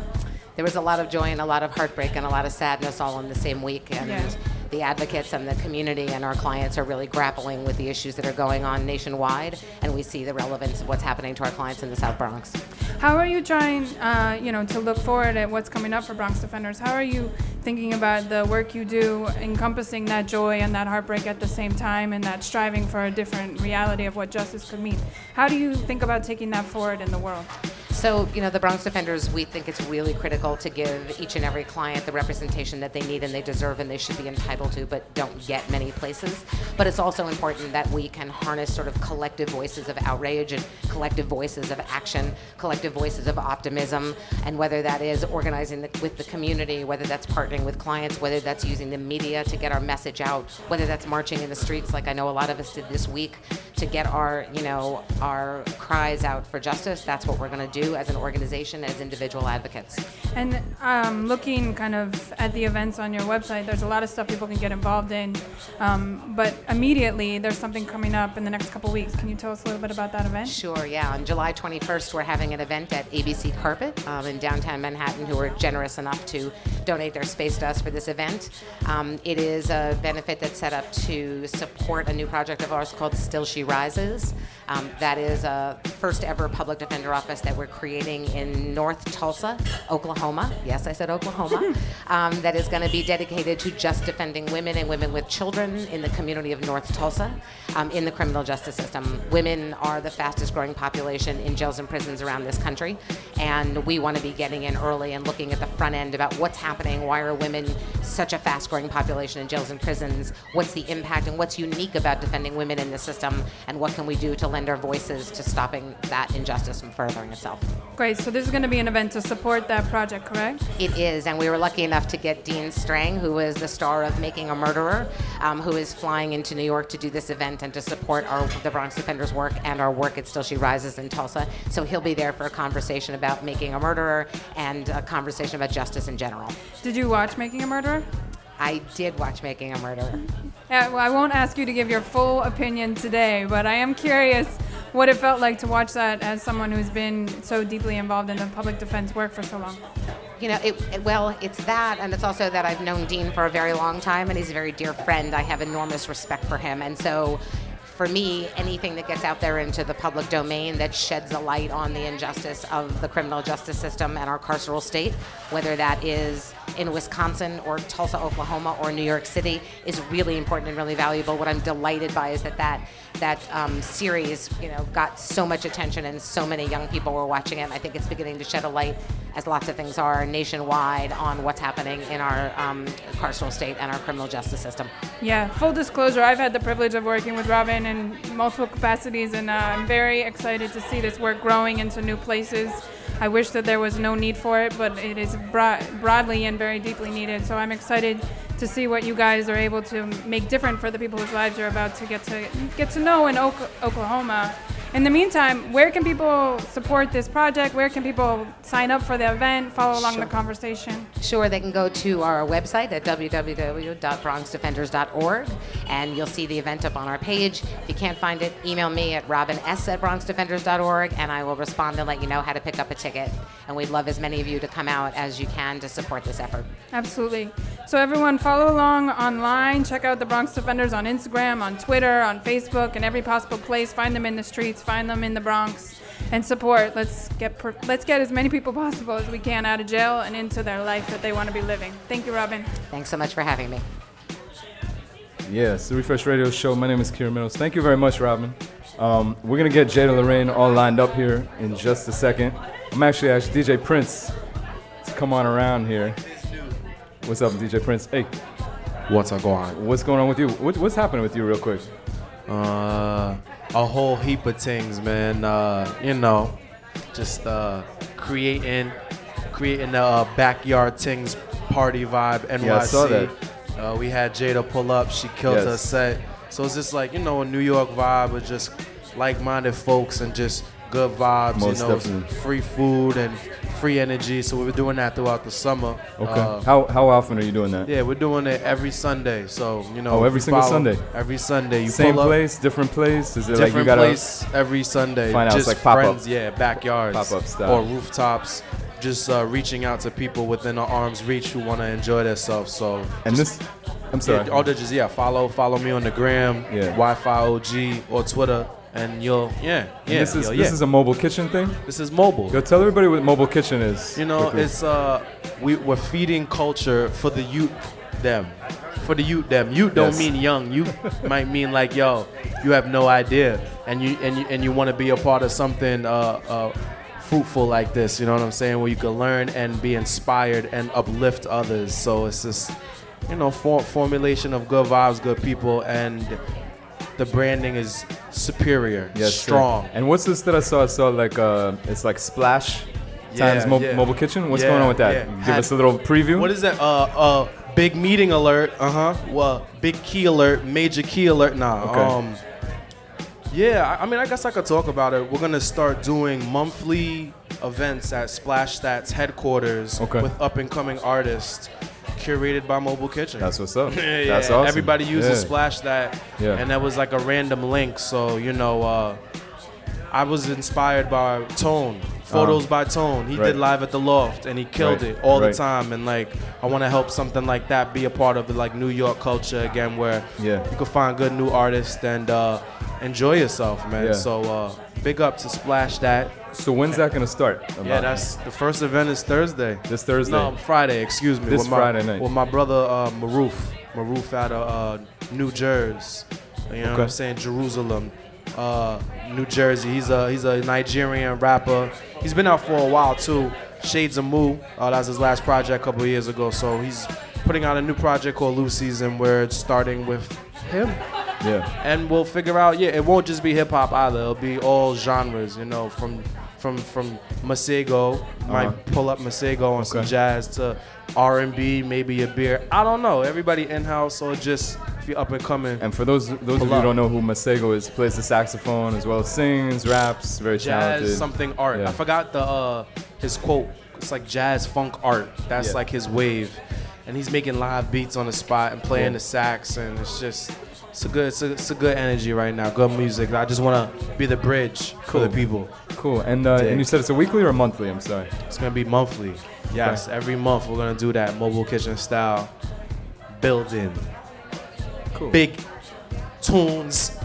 There was a lot of joy and a lot of heartbreak and a lot of sadness all in the same week. And Yeah. the advocates and the community and our clients are really grappling with the issues that are going on nationwide. And we see the relevance of what's happening to our clients in the South Bronx. How are you trying, uh, you know, to look forward at what's coming up for Bronx Defenders? How are you thinking about the work you do, encompassing that joy and that heartbreak at the same time, and that striving for a different reality of what justice could mean? How do you think about taking that forward in the world? So, you know, the Bronx Defenders, we think it's really critical to give each and every client the representation that they need and they deserve and they should be entitled to, but don't get many places. But it's also important that we can harness sort of collective voices of outrage and collective voices of action, collective voices of optimism, and whether that is organizing the, with the community, whether that's partnering with clients, whether that's using the media to get our message out, whether that's marching in the streets, like I know a lot of us did this week, to get our, you know, our cries out for justice. That's what we're going to do as an organization, as individual advocates. And um, looking kind of at the events on your website, there's a lot of stuff people can get involved in. Um, but immediately, there's something coming up in the next couple weeks. Can you tell us a little bit about that event? Sure, yeah. On July 21st, we're having an event at ABC Carpet um, in downtown Manhattan who were generous enough to donate their space to us for this event. Um, it is a benefit that's set up to support a new project of ours called Still She Rises. Um, that is a first ever public defender office that we're creating in North Tulsa, Oklahoma. Yes, I said Oklahoma. um, that is going to be dedicated to just defending women and women with children in the community of North Tulsa um, in the criminal justice system. Women are the fastest growing population in jails and prisons around this country, and we want to be getting in early and looking at the front end about what's happening. Why are women such a fast growing population in jails and prisons? What's the impact and what's unique about defending women in the system, and what can we do to lend our voices to stopping that injustice from furthering itself. Great. So this is going to be an event to support that project, correct? It is, and we were lucky enough to get Dean Strang, who is the star of Making a Murderer, um, who is flying into New York to do this event and to support our the Bronx Defenders work and our work at Still She Rises in Tulsa. So he'll be there for a conversation about Making a Murderer and a conversation about justice in general. Did you watch Making a Murderer? I did watch Making a Murderer. Yeah, well, I won't ask you to give your full opinion today, but I am curious what it felt like to watch that as someone who's been so deeply involved in the public defense work for so long. You know, it, it- well, it's that, and it's also that I've known Dean for a very long time, and he's a very dear friend. I have enormous respect for him, and so for me, anything that gets out there into the public domain that sheds a light on the injustice of the criminal justice system and our carceral state, whether that is in Wisconsin or Tulsa, Oklahoma, or New York City, is really important and really valuable. What I'm delighted by is that that that um, series, you know, got so much attention and so many young people were watching it. And I think it's beginning to shed a light, as lots of things are nationwide, on what's happening in our um, carceral state and our criminal justice system. Yeah, full disclosure, I've had the privilege of working with Robin in multiple capacities, and uh, I'm very excited to see this work growing into new places. I wish that there was no need for it, but it is broad, broadly and very deeply needed. So I'm excited to see what you guys are able to make different for the people whose lives you're about to get to get to know in Ok- Oklahoma. In the meantime, where can people support this project? Where can people sign up for the event, follow along the conversation? Sure, they can go to our website at www.bronxdefenders.org and you'll see the event up on our page. If you can't find it, email me at robins at bronxdefenders.org and I will respond and let you know how to pick up a ticket. And we'd love as many of you to come out as you can to support this effort. Absolutely. So everyone follow along online. Check out the Bronx Defenders on Instagram, on Twitter, on Facebook, and every possible place. Find them in the streets. Find them in the Bronx, and support. Let's get per- let's get as many people possible as we can out of jail and into their life that they want to be living. Thank you, Robin. Thanks so much for having me. Yes, the Refresh Radio Show. My name is Kieran Meadows. Thank you very much, Robin. Um, we're gonna get Jada La Reign all lined up here in just a second. I'm actually asked DJ Prince to come on around here. What's up, DJ Prince? Hey, What's up going? what's going on with you? What, what's happening with you, real quick? Uh, a whole heap of things, man. Uh, you know, just uh, creating, creating the uh, backyard things party vibe NYC. Yeah, I saw that. Uh, we had Jada pull up. She killed Yes. her set. So it's just like you know a New York vibe with just like-minded folks and just good vibes. Most you know, definitely. free food and free energy. So we were doing that throughout the summer. Okay. Uh, how how often are you doing that? yeah, we're doing it every Sunday. So you know. Oh, every single follow- Sunday? Every Sunday. You Same pull up, place, different place. Is it like you different gotta place every Sunday. find out it's just like pop-up? friends, yeah, backyards, Pop-up style. or rooftops. Just uh, reaching out to people within our arm's reach who want to enjoy themselves. So And just- this, I'm sorry. Yeah, all the just yeah, follow follow me on the gram, Yeah. Wi-Fi OG or Twitter, and you'll yeah And yeah. this is this yeah. is a mobile kitchen thing. This is mobile. Yo, tell everybody what mobile kitchen is. You know, quickly. it's uh, we we're feeding culture for the youth, them, for the youth, them. Youth don't Yes. mean young. You might mean like yo, you have no idea, and you and you and you want to be a part of something uh, uh, fruitful like this. You know what I'm saying? Where you can learn and be inspired and uplift others. So it's just, you know, for, formulation of good vibes, good people, and the branding is superior, Yes, strong. And what's this that I saw? I saw like uh, it's like splash times mo- yeah. mobile kitchen. What's Yeah, going on with that? yeah. Give Had- us a little preview. What is that? Uh, uh, big meeting alert. Uh huh. Well, big key alert, major key alert. Nah. Okay. Um. Yeah, I, I mean, I guess I could talk about it. We're gonna start doing monthly events at Splash That's headquarters Okay. with up and coming artists, curated by Mobile Kitchen. That's what's up. yeah. That's awesome. Everybody uses Yeah. Splash That, Yeah. and that was like a random link. So you know, uh, I was inspired by Tone. Photos by Tone. He. Right. did live at the loft and he killed Right, it all right. the time. And like, I want to help something like that be a part of the like New York culture again, where Yeah. you can find good new artists and uh, enjoy yourself, man. Yeah. So uh, big up to Splash That. So when's that gonna start? Yeah, that's the first event is Thursday. This Thursday? No, Friday. Excuse me. This with my, Friday night. With my brother uh, Maroof. Maroof out of uh, New Jersey. You know what I'm saying? Jerusalem, uh, New Jersey. He's a he's a Nigerian rapper. He's been out for a while too. Shades of Moo. Uh, that was his last project a couple of years ago. So he's putting out a new project called Lucy's, and we're starting with him. Yeah. And we'll figure out. Yeah, it won't just be hip hop either. It'll be all genres. You know, from from from Masego, might Uh-huh. pull up Masego on some jazz to R&B, maybe a beer. I don't know. Everybody in house or just if you're up and coming. And for those those of you who don't know who Masego is, plays the saxophone as well sings, raps, very talented. jazz something art. Yeah. I forgot the uh, his quote. It's like jazz funk art. That's Yeah. like his wave, and he's making live beats on the spot and playing Cool. the sax, and it's just it's a good it's a, it's a good energy right now. Good music. I just want to be the bridge for the Cool. people. Cool. And uh, and you said it's a weekly or a monthly? I'm sorry. It's gonna be monthly. Yes, every month we're gonna do that mobile kitchen style building. Cool. Big tunes.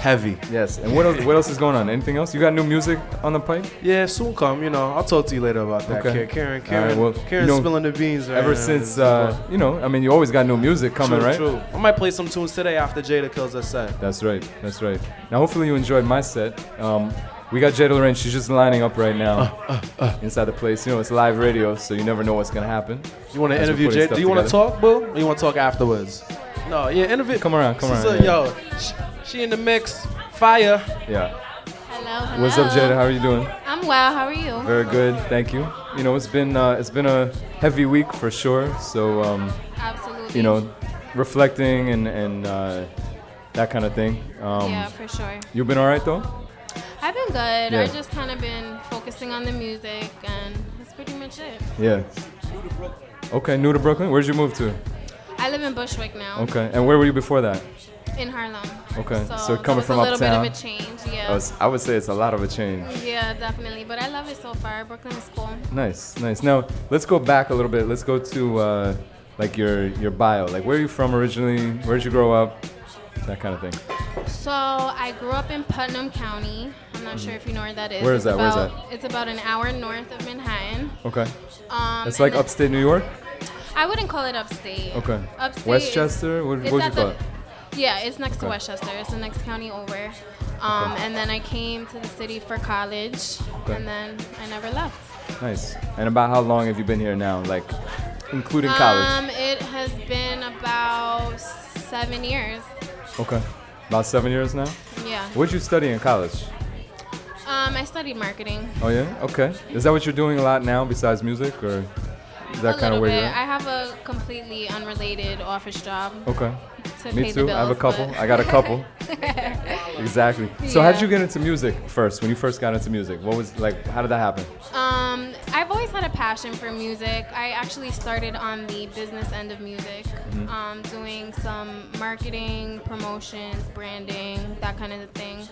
Heavy. Yes. And what else? What else is going on? Anything else? You got new music on the pipe? Yeah, soon come. You know, I'll talk to you later about that. Okay. Karen, Karen, Karen, right, well, Karen's you know, spilling the beans. Right Ever now. since, uh, you know, I mean, you always got new music coming, true, right? True. I might play some tunes today after Jada kills us set. That's right. That's right. Now, hopefully, you enjoyed my set. Um, we got Jada La Reign. She's just lining up right now Uh, inside the place. You know, it's live radio, so you never know what's gonna happen. You want to interview Jada? Do you want to talk, boo? Or you want to talk afterwards? No, yeah, interview. Come around, come around, a- yeah. Yo, she, she in the mix. Fire. Yeah. Hello, What's up. Jada? How are you doing? I'm well. How are you? Very good, thank you. You know, it's been uh, it's been a heavy week for sure. So, um, Absolutely. you know, reflecting and and uh, that kind of thing. Um, yeah, for sure. You've been all right though. I've been good. Yeah. I just kind of been focusing on the music, and that's pretty much it. Yeah. Okay, new to Brooklyn. Where'd you move to? I live in Bushwick now. Okay, and where were you before that? In Harlem. Okay, So, so coming from a little uptown. bit of a change. Yeah. I, was- I would say it's a lot of a change. Yeah, definitely. But I love it so far. Brooklyn is cool. Nice, nice. Now let's go back a little bit. Let's go to uh, like your your bio. Like where are you from originally? Where did you grow up? That kind of thing. So I grew up in Putnam County. I'm not sure if you know where that is. Where is that? Where is that? It's about an hour north of Manhattan. Okay. Um, it's like upstate New York. I wouldn't call it upstate. Okay. Upstate Westchester. Is, What, what would you call the- it? Yeah, it's next to Westchester. It's the next county over. Um, Okay. And then I came to the city for college, Okay. and then I never left. Nice. And about how long have you been here now? Like, including college. Um, it has been about seven years. Okay. About seven years now. Yeah. What'd you study in college? Um, I studied marketing. Oh yeah. Okay. Is that what you're doing a lot now besides music, or is that kind of where bit. you're I have a completely unrelated office job. Okay. To Me too. The I have a couple. I got a couple. exactly. So how did you get into music first? When you first got into music, what was like? How did that happen? Um, I've always had a passion for music. I actually started on the business end of music, Mhm. um, doing some marketing, promotions, branding, that kind of thing.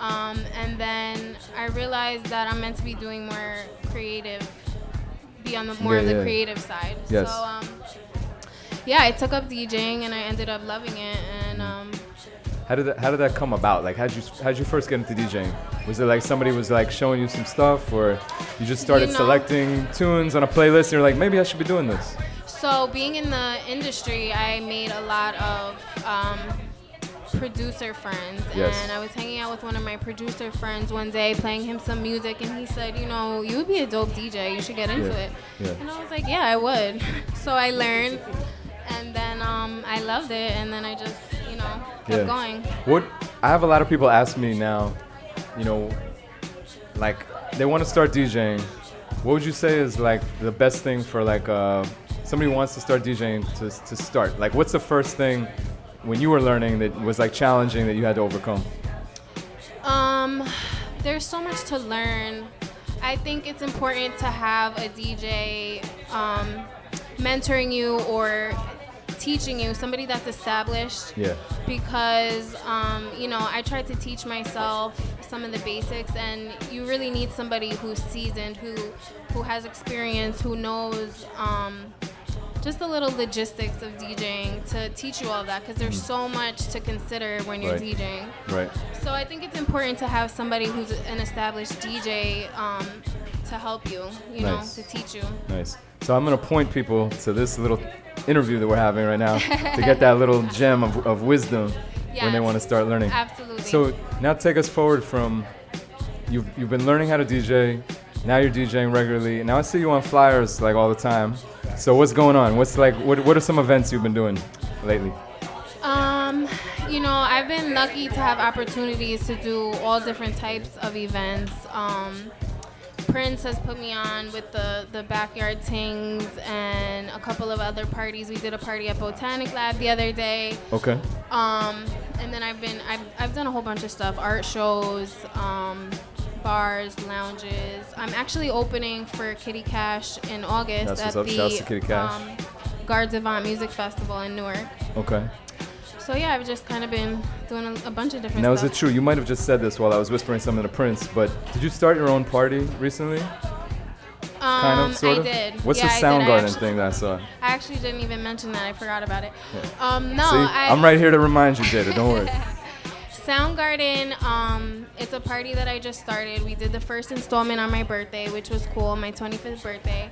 Um, and then I realized that I'm meant to be doing more creative, be on the more Yeah, of the yeah. creative side. Yes. So um, yeah, I took up DJing and I ended up loving it. And um, How did that, how did that come about? Like, how'd you how'd you first get into DJing? Was it like somebody was like showing you some stuff, or you just started You know- selecting tunes on a playlist and you're like, maybe I should be doing this? So being in the industry, I made a lot of um, producer friends, Yes. and I was hanging out with one of my producer friends one day, playing him some music, and he said, "You know, you would be a dope DJ. You should get into Yeah. it." Yeah. And I was like, "Yeah, I would." so I learned, and then um, I loved it, and then I just, you know, kept going. What I have a lot of people ask me now, you know, like they want to start DJing. What would you say is like the best thing for like uh, somebody wants to start DJing to to start? Like, what's the first thing when you were learning that was like challenging that you had to overcome? Um, there's so much to learn. I think it's important to have a DJ um, mentoring you or teaching you, somebody that's established. Yeah. Because, um, you know, I tried to teach myself some of the basics, and you really need somebody who's seasoned, who who has experience, who knows um, just the little logistics of DJing to teach you all that. Because there's so much to consider when you're Right. DJing. Right. So I think it's important to have somebody who's an established DJ um, to help you, you Nice. know, to teach you. Nice. So I'm gonna point people to this little interview that we're having right now to get that little gem of, of wisdom when they want to start learning. Absolutely. So now take us forward from you've you've been learning how to DJ. Now you're DJing regularly. Now I see you on flyers like all the time. So what's going on? What's like what what are some events you've been doing lately? Um, you know, I've been lucky to have opportunities to do all different types of events. Um, Prince has put me on with the, the backyard tings and a couple of other parties. We did a party at Botanic Lab the other day. Okay. Um, and then I've been I've, I've done a whole bunch of stuff, art shows, um, bars, lounges. I'm actually opening for Kitty Cash in August That's at the Shouts to Kitty Cash. Um, Guards Avant Music Festival in Newark. Okay. So yeah, I've just kind of been doing a, a bunch of different Now, is it true? You might have just said this while I was whispering something to Prince, but did you start your own party recently? kind Um, of, sort I of. did. What's Yeah, the I did. I Soundgarden thing that I saw? I actually didn't even mention that. I forgot about it. Yeah. Um, no, See, I, I'm right here to remind you, Jada. Don't worry. Soundgarden, um, it's a party that I just started. We did the first installment on my birthday, which was cool, my 25th birthday.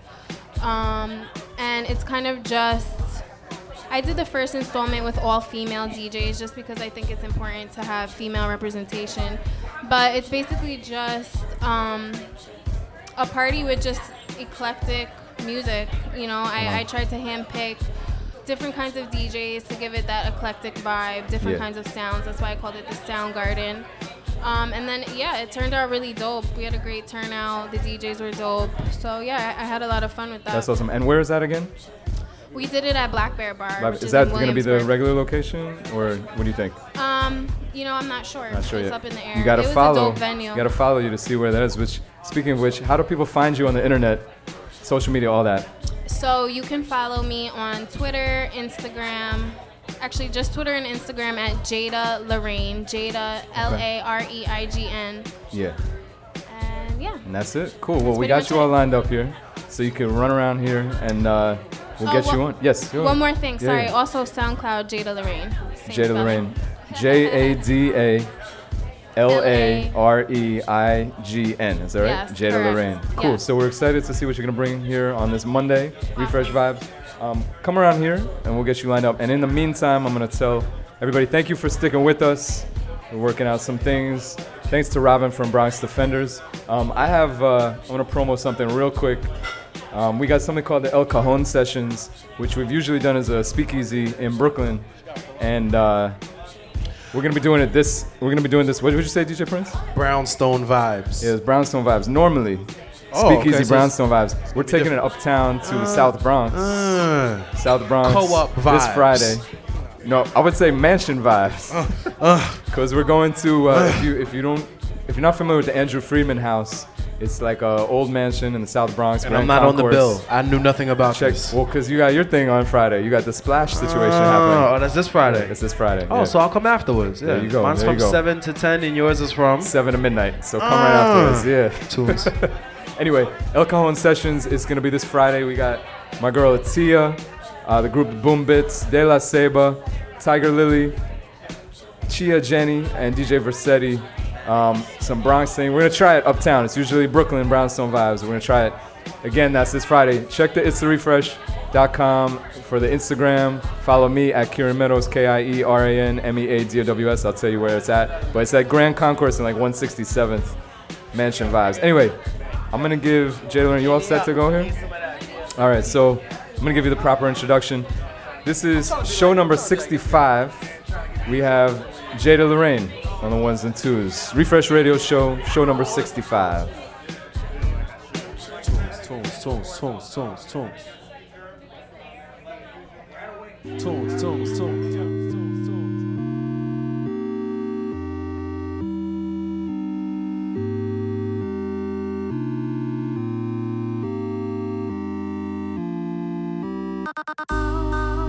Um, and it's kind of just, I did the first installment with all female DJs just because I think it's important to have female representation. But it's basically just um, a party with just eclectic music. You know, I, I tried to handpick different kinds of DJs to give it that eclectic vibe, different Yeah. kinds of sounds. That's why I called it the Sound Garden. Um, and then yeah, it turned out really dope. We had a great turnout. The DJs were dope. So yeah, I, I had a lot of fun with that. That's awesome. And where is that again? We did it at Black Bear Bar. Which is is that going to be the regular location, or what do you think? Um, you know, I'm not sure. Not sure it's yet. up in the air. You got to follow. a dope venue. You got to follow you to see where that is. Which, speaking of which, how do people find you on the internet, social media, all that? So you can follow me on Twitter, Instagram. Actually, just Twitter and Instagram at Jada La Reign. Jada L A R E I G N. Yeah. And yeah. And that's it. Cool. Well, That's we got you all lined up here, so you can run around here, and uh, we'll Oh, get you one- on. Yes. go One more thing. Sorry. yeah. Also, SoundCloud Jada La Reign. Jada. La Reign. J A D A L A R E I G N. Is that right? Yes, Jada correct. La Reign. Cool. So we're excited to see what you're gonna bring here on this Monday. Refresh vibes. Um, come around here and we'll get you lined up. And in the meantime, I'm gonna tell everybody thank you for sticking with us. We're working out some things. Thanks to Robin from Bronx Defenders. Um, I have. Uh, I want to promo something real quick. Um, we got something called the El Cajon Sessions, which we've usually done as a speakeasy in Brooklyn, and uh, we're gonna be doing it this. We're gonna be doing this. What did you say, DJ Prince? Brownstone vibes. Yeah, it's Brownstone vibes. Normally, Oh, speakeasy okay, so Brownstone vibes. We're taking it uptown to the Uh, South Bronx. uh, South Bronx. co-op vibes. This. Friday. No, I would say mansion vibes. Because we're going to. Uh, if you if you don't if you're not familiar with the Andrew Freeman House, it's like a old mansion in the South Bronx. And I'm not on the bill. I knew nothing about Check. this. Well, because you got your thing on Friday. You got the splash situation Oh, happening. oh, that's this Friday. Yeah, it's this Friday. Oh, yeah. so I'll come afterwards. Yeah. There you go. Mine's there from go. seven to ten, and yours is from seven to midnight. So come right Ah. after us. Yeah. Tunes. anyway, El Cajon Sessions is gonna be this Friday. We got my girl Atia, uh, the group Boom Bits, De La Seba, Tiger Lily, Chia Jenny, and DJ Versetti. Um, some Bronx thing. We're gonna try it uptown. It's usually Brooklyn Brownstone vibes. We're gonna try it again. That's this Friday. Check the it's the refresh.com for the Instagram. Follow me at Kieran Meadows, K I E R A N M E A D O W S. I'll tell you where it's at. But it's at Grand Concourse in like 167th Mansion vibes. Anyway, I'm gonna give Jalen. Are you all set to go here? All right. So I'm gonna give you the proper introduction. This is show number 65. We have Jada La Reign on the ones and twos. Refresh Radio Show, show number 65. Tunes, tunes, tunes, tunes, tunes, tunes. Tunes, tunes, tunes. Fashion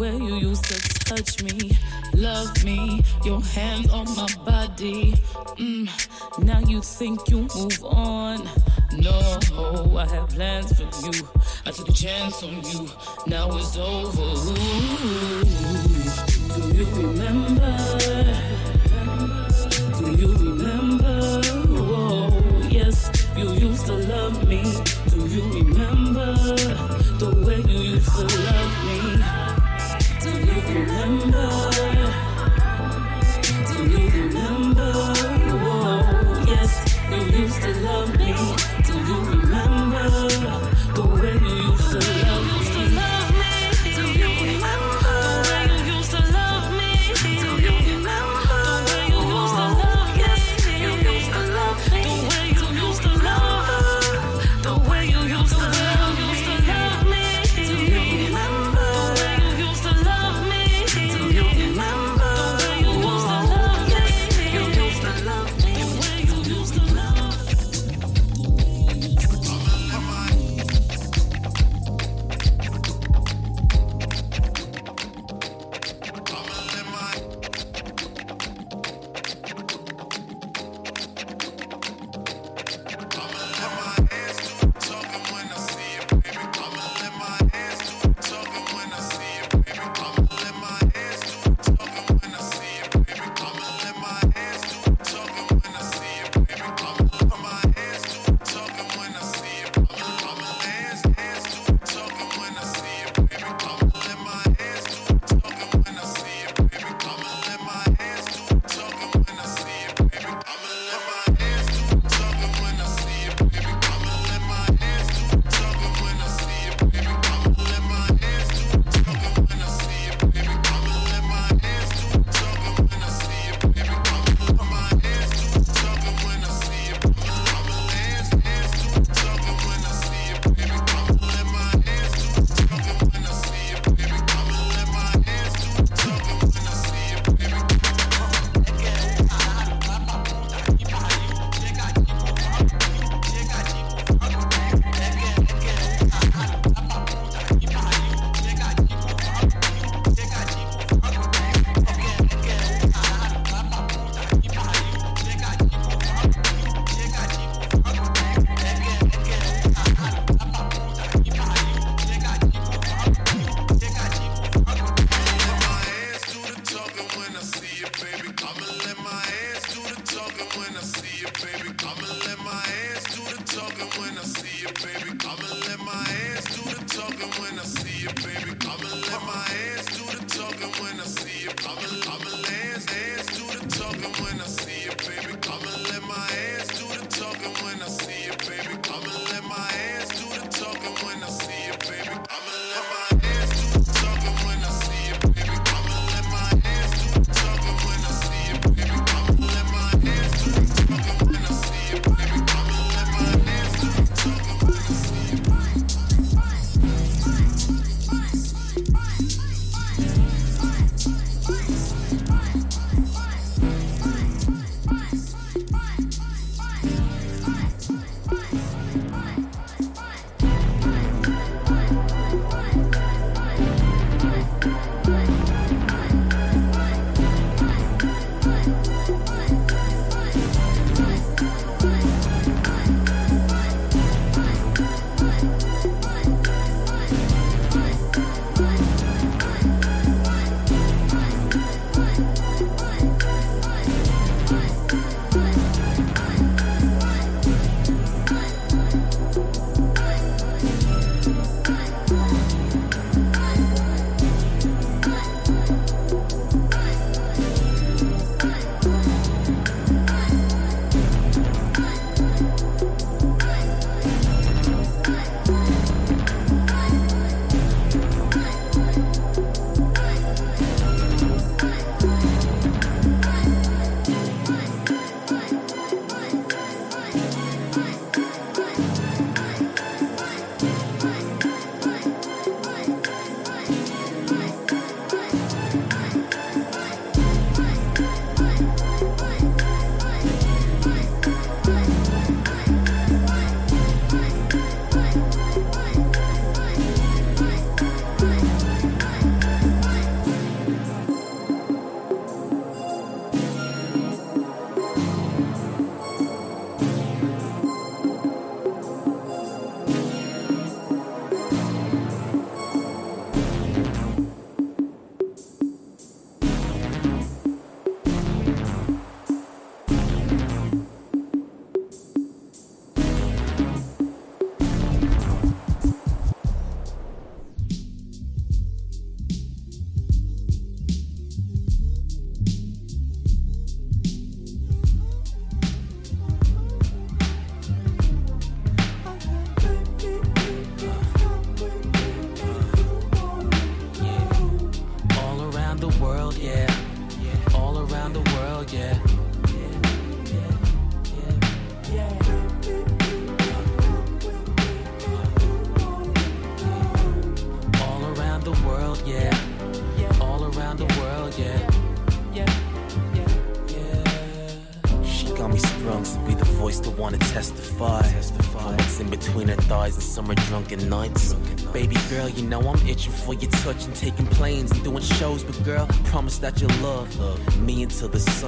where you used to touch me, love me, your hands on my body. Mm, now you think you move on. No, I have plans for you. I took a chance on you. Now it's over. Ooh. Do you remember? Do you remember? Oh, yes, you used to love me.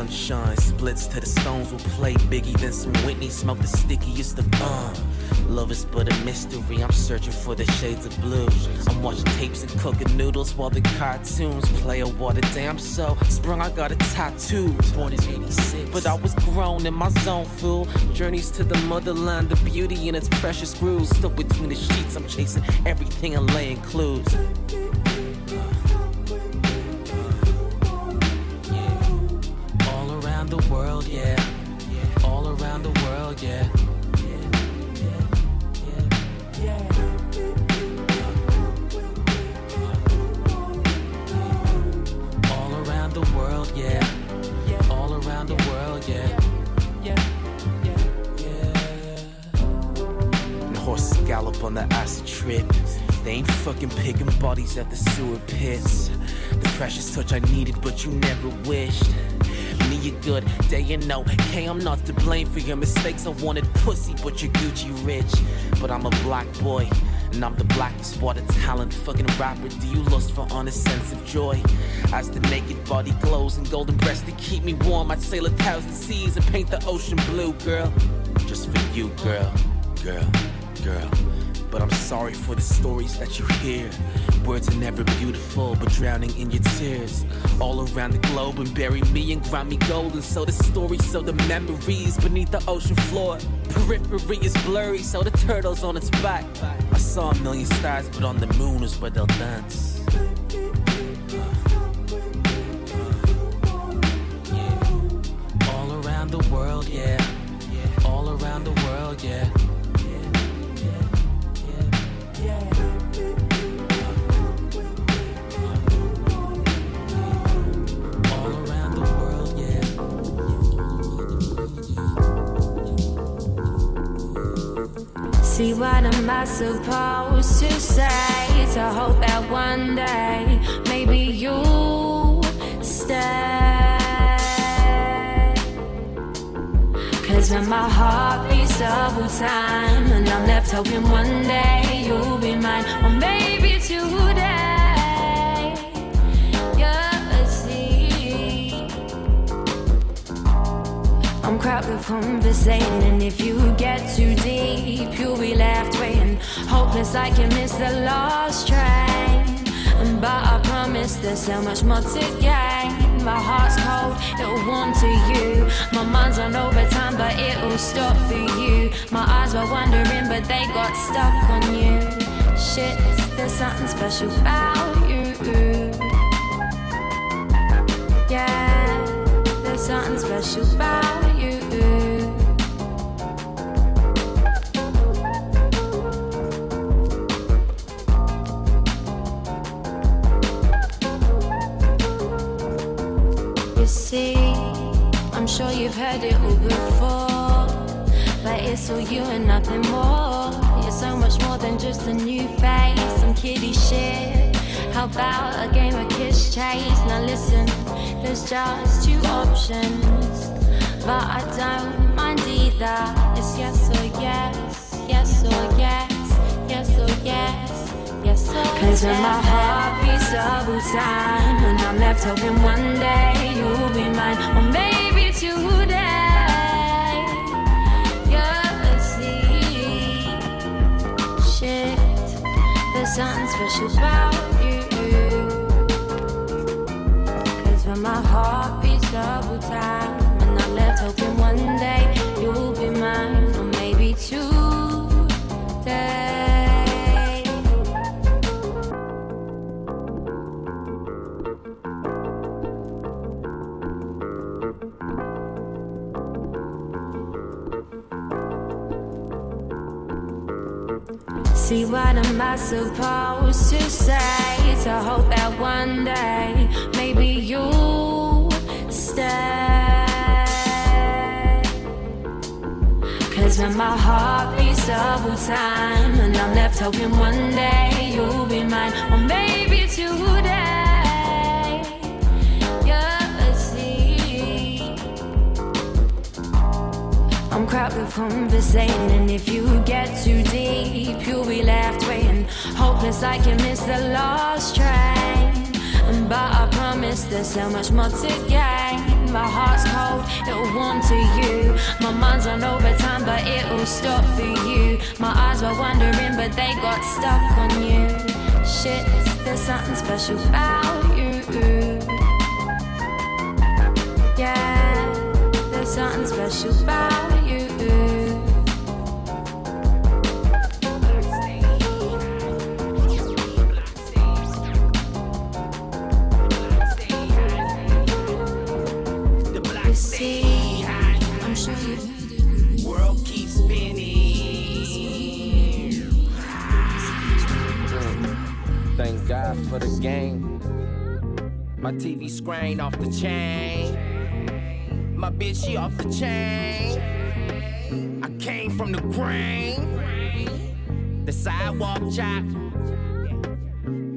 Until the sun shines. Splits to the stones will play Biggie, then some Whitney. Smoke the stickiest of uh. Love is but a mystery. I'm searching for the shades of blue. I'm watching tapes and cooking noodles while the cartoons play a water damn so sprung. I got a tattoo. Born in 86, but I was grown in my zone. Fool journeys to the motherland, the beauty in its precious grooves. Stuck between the sheets, I'm chasing everything and laying clues. World, yeah. All around the world, yeah. All around the world, yeah. All around the world, yeah. And horses gallop on the acid trip. They ain't fucking picking bodies at the sewer pits. The precious touch I needed, but you never wished. Me, you good, day and no. K, I'm not to blame for your mistakes. I wanted pussy, but you're Gucci rich. But I'm a black boy. And I'm the blackest water talent, fucking rapper. Do you lust for honest sense of joy? As the naked body glows and golden breast to keep me warm, I'd sail a thousand seas and paint the ocean blue, girl. Just for you, girl, girl, girl. But I'm sorry for the stories that you hear. Words are never beautiful, but drowning in your tears. All around the globe and bury me in grimy gold. And so the stories, so the memories beneath the ocean floor. Periphery is blurry, so the turtle's on its back. I saw a million stars, but on the moon is where they'll dance. All around the world, yeah. All around the world, yeah. See, what am I supposed to say? To hope that one day maybe you'll stay. Cause when my heart beats double time, and I'm left hoping one day you'll be mine, or maybe today. Yeah, see. I'm crowded with conversating, and if you get too deep, you'll be left waiting, hopeless like you missed the last train. But I promise there's so much more to gain. My heart's cold, it'll warm to you. My mind's on overtime, but it'll stop for you. My eyes were wandering, but they got stuck on you. Shit, there's something special about you. Yeah, there's something special about you've heard it all before, but it's all you and nothing more. You're so much more than just a new face, some kiddie shit. How about a game of kiss chase? Now listen, there's just two options, but I don't mind either. It's yes or yes, yes or yes, yes or yes, yes or yes. Cause when my heart beats double time, and I'm left hoping one day you'll be mine, or maybe something special about you. Cause when my heart beats double time, and I'm left hoping one day See, what am I supposed to say? To hope that one day maybe you'll stay. Cause when my heart beats double time, and I'm left hoping one day you'll be mine, or maybe today. Conversating, and if you get too deep, you'll be left waiting, hopeless like you missed the lost train. But I promise there's so much more to gain. My heart's cold, it'll warm to you. My mind's on overtime, but it'll stop for you. My eyes were wandering, but they got stuck on you. Shit, there's something special about you. Yeah, there's something special about. You for the game. My TV screen off the chain. My bitch, she off the chain. I came from the grain. The sidewalk chop.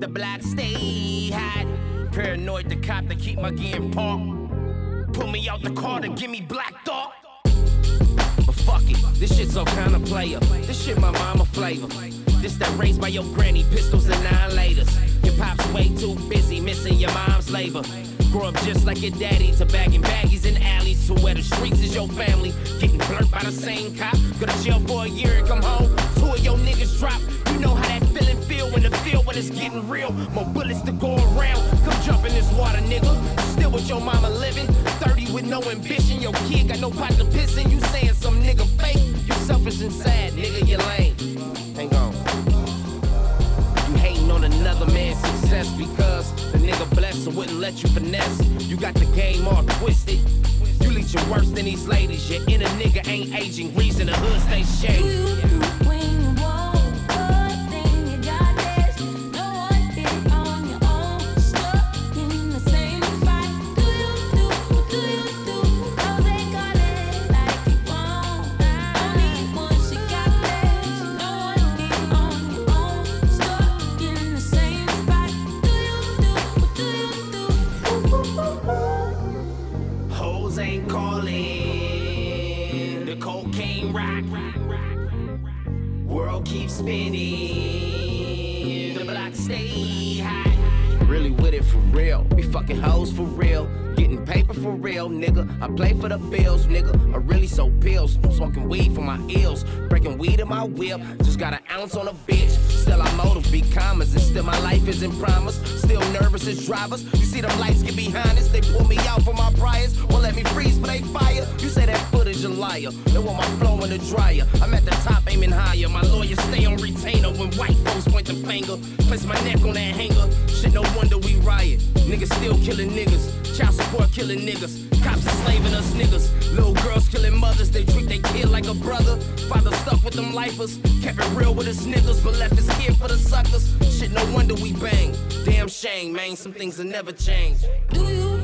The black stay hot. Paranoid the cop to keep my game parked. Pull me out the car to give me black dog. But fuck it, this shit's all kinda player. This shit my mama flavor. This that raised by your granny, pistols and nine laters. Pop's way too busy missing your mom's labor. Grow up just like your daddy to bagging baggies in alleys to where the streets is your family. Getting burnt by the same cop. Go to jail for a year and come home. Two of your niggas drop. You know how that feeling feel when the feel when it's getting real. More bullets to go around. Come jump in this water, nigga. Still with your mama living. 30 with no ambition. Your kid got no pot to piss in. You saying some nigga fake. You selfish and sad, nigga. You lame. Another man's success because the nigga blessed and wouldn't let you finesse. You got the game all twisted. You leeching worse than these ladies. Your inner nigga ain't aging. Reason the hood stay shady. Keeps spinning. The block stay high. Really with it for real. Be fucking hoes for real. Getting paper for real, nigga. I play for the bills, nigga. I really sold pills. Smoking weed for my ills. Breaking weed in my whip. Just got an ounce on a bitch. Still I motive be commas. And still my life isn't promised. Still nervous as drivers. You see them lights get behind us. They pull me out for my priors. Won't let me freeze for they fire. You say that footage a liar. They want my flow in the dryer. I'm at the top aiming higher. My lawyers stay on retainer when white folks point the finger. Place my neck on that hanger. Shit, no wonder we riot. Niggas still killing niggas. Child killing niggas. Cops enslaving us niggas. Little girls killing mothers. They treat their kid like a brother. Father stuck with them lifers. Kept it real with his niggas, but left his kid for the suckers. Shit, no wonder we bang. Damn shame, man. Some things will never change. Do you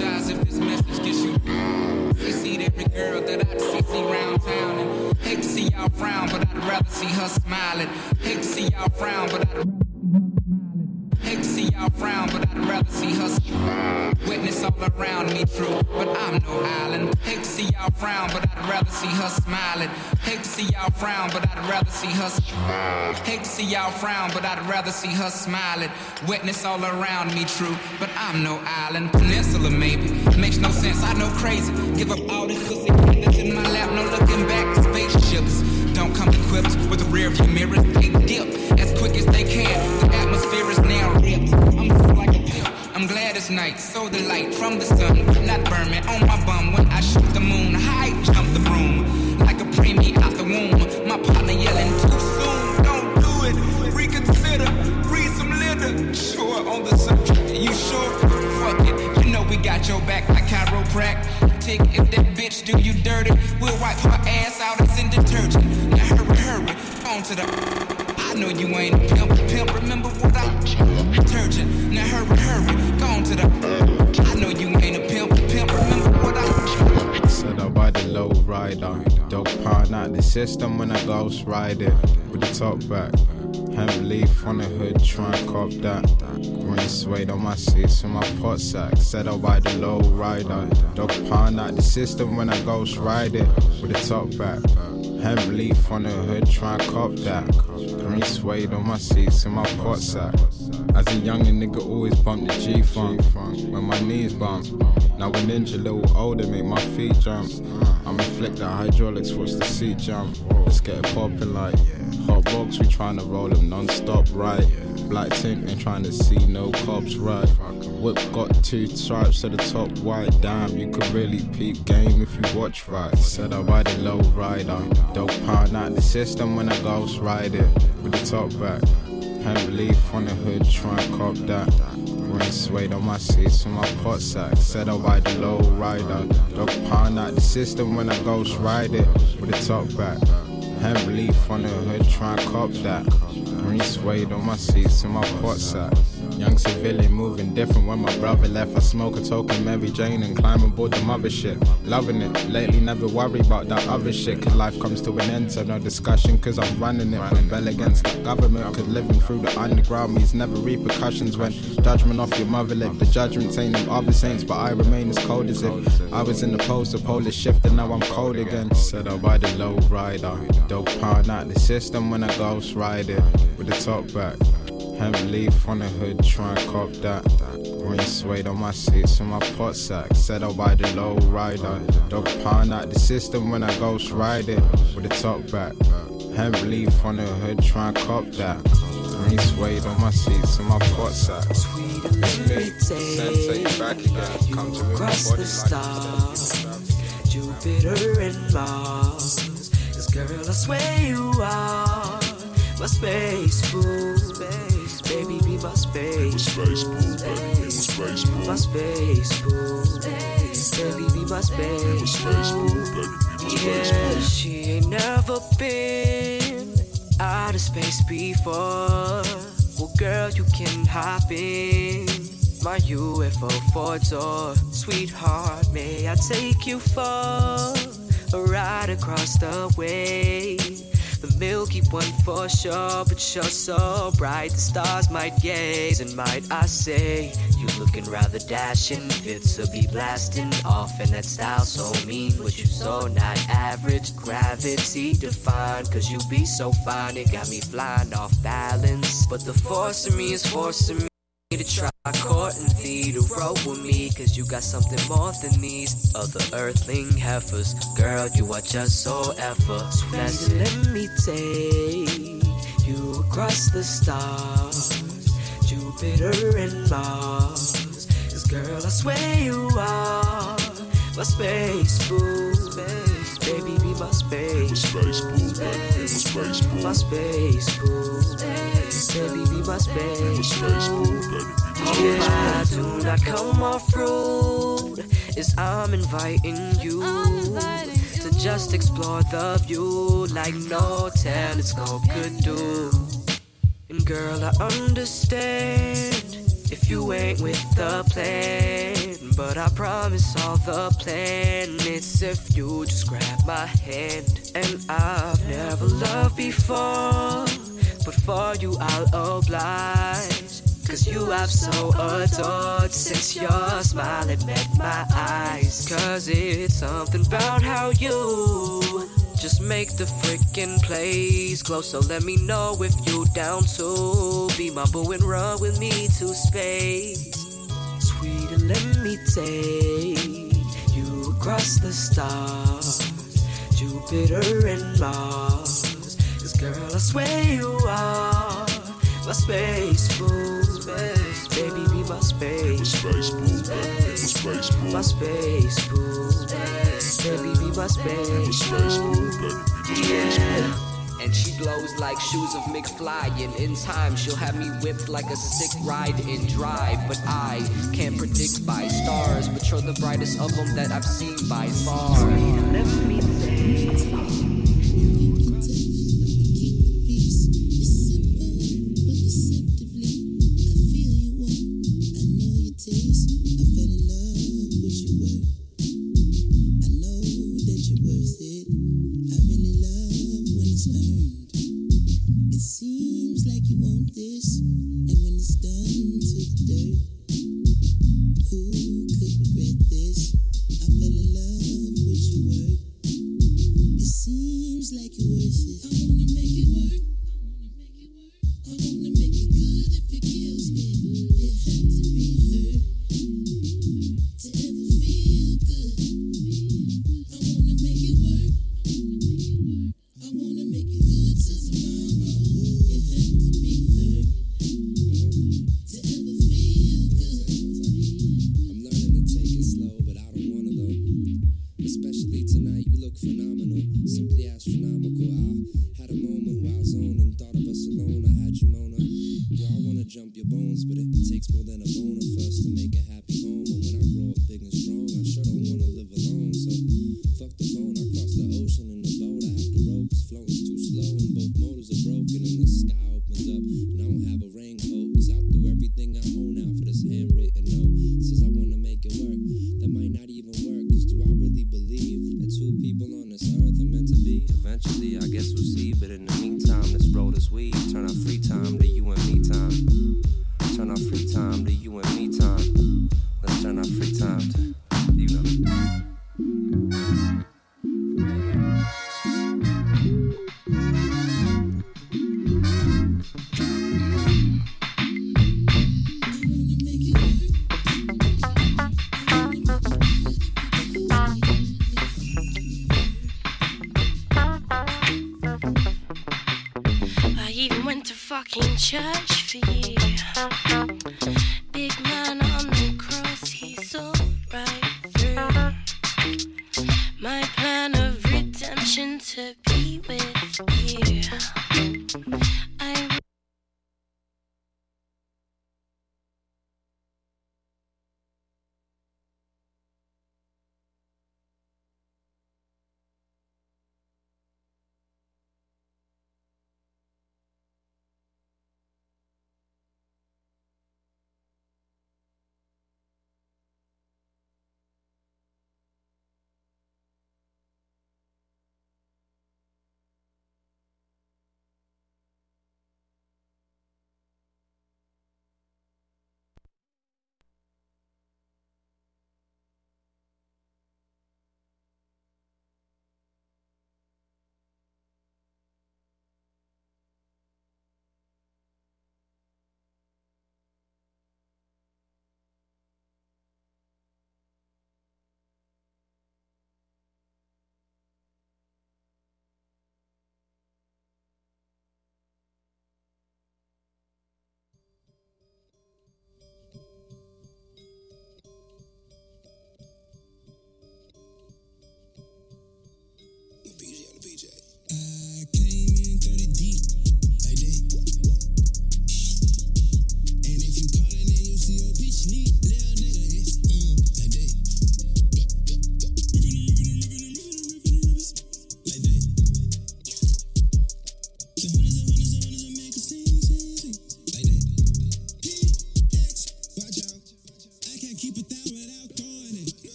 apologize if this message gets you. You see every girl that I see, see round town. And hate to see y'all frown, but I'd rather see her smiling. Hate to see y'all frown, but I'd rather see her smiling. Hate to see y'all frown, but I'd rather see her. Witness all around me true, but I'm no island. Hate to see y'all frown, but I'd rather see her smiling. Hate to see y'all frown, but I'd rather see her smile. Hate to see y'all frown, but I'd rather see her smiling. Witness all around me true, but I'm no island. Peninsula maybe, makes no sense. I know crazy. Give up all this pussy that's in my lap, no looking back. Spaceships don't come equipped with a rear view mirror. They dip as quick as they can. The atmosphere is now ripped. I'm so like a pimp. I'm glad it's night, so the light from the sun not burning on my bum when I shoot the moon. High jump the broom like a preemie out the womb. My partner yelling too soon. Don't do it. Reconsider. Read some litter. Sure on the subject. You sure? Fuck it. You know we got your back like chiroprac. If that bitch do you dirty, we'll wipe her ass out and send detergent to the. I know you ain't a pimp, pimp. Remember what I detergent. Now hurry, hurry, go on to the. I know you ain't a pimp, pimp. Remember what I. Set up by the low rider. Dope out the system when I ghost ride it. With the top back. Hemp leaf on the hood, try and cop that. Green suede on my seats and my pot sack. Set up by the low rider. Dog pound out the system when I ghost ride it. With the top back. Hemp leaf on the hood, try and cop that. Green suede on my seats and my pot sack. As a youngin' nigga, always bump the G funk when my knees bump. Now a ninja, little older, make my feet jump. I'ma flick the hydraulics, watch the seat jump. Let's get it poppin' like hot box. We tryna roll them non-stop, right? Black tint, and trying to see no cops, right? Whip got two stripes to the top, white. Damn, you could really peep game if you watch right. Said I ride a low rider, dope pound out the system when I ghost ride it with the top back. Hemp leaf on the hood, try and cop that. Green suede on my seats and my pot sack. Said I ride the low rider. Dog pound out the system when I ghost ride it with the top back. Leaf on the hood, try and cop that. Green suede on my seats and my pot sack. Young civilian moving different when my brother left. I smoke a token Mary Jane and climb aboard the mothership. Loving it. Lately, never worry about that other shit. Cause life comes to an end, so no discussion. Cause I'm running it. Rebel against the government. Cause living through the underground means never repercussions. When judgment off your mother lip. The judgments ain't them other saints, but I remain as cold as if I was in the post. The polar shift and now I'm cold again. Said I'll buy the low rider. Dope pound out the system when I ghost ride it. With the top back. Hemp leaf on the hood, try and cop that. Green suede on my seats and my pot sack. Said I'll buy the low rider. Dog pound out the system when I ghost ride it. With the top back. Hemp leaf on the hood, try and cop that. Green suede on my seats and my pot sack. Sensei back again. Come to me, Across the stars, Jupiter and Mars. Cause girl, I swear you are my space boo. Space, baby, be my space space boo. Space boo. My space boo. Baby, be my space space boo. Yeah, she ain't never been out of space before. Well, girl, you can hop in my UFO four door. Sweetheart, may I take you for a ride across the way? The Milky One for sure, but you're so bright the stars might gaze. And might I say, you looking rather dashing, Fits to be blasting off, and that style so mean. But you so not average, gravity defined. Cause you be so fine, it got me flying off balance. But the force of me is forcing me to try courting thee to roll with me Cause you got something more than these other earthling heifers. Girl, you are just so effortless Let me take you across the stars. Jupiter and Mars. Cause girl, I swear you are my space boo Space, baby, be my space My space boo Baby, be my space boo do not come off rude, is I'm inviting you to just explore the view like no telescope could do. And girl, I understand if you ain't with the plan, but I promise all the planets if you just grab my hand. And I've never loved before, but for you I'll oblige. Cause you have so adored since your smile had met my eyes. Cause it's something about how you just make the freaking place glow. So let me know if you down to be my boo and run with me to space. Me take you across the stars, Jupiter and Mars. Cause girl, I swear you are my space boo. Space, baby, be my space space boo. My space boo. Baby, be my space boo. Yeah. And she glows like shoes of McFly. And in time, she'll have me whipped like a sick ride in drive. But I can't predict by stars. But you're the brightest of them that I've seen by far.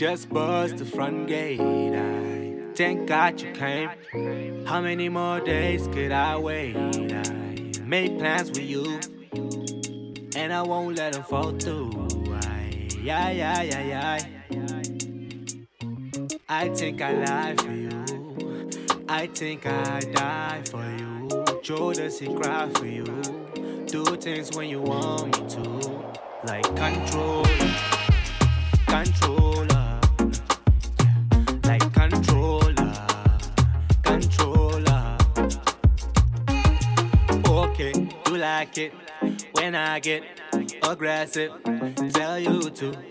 Just buzzed the front gate. I thank God you came. How many more days could I wait? I made plans with you, and I won't let them fall through. I, yeah, yeah, yeah, yeah. I think I lie for you. I think I die for you. Does he cry for you? Do things when you want me to, like control, aggressive. Tell you to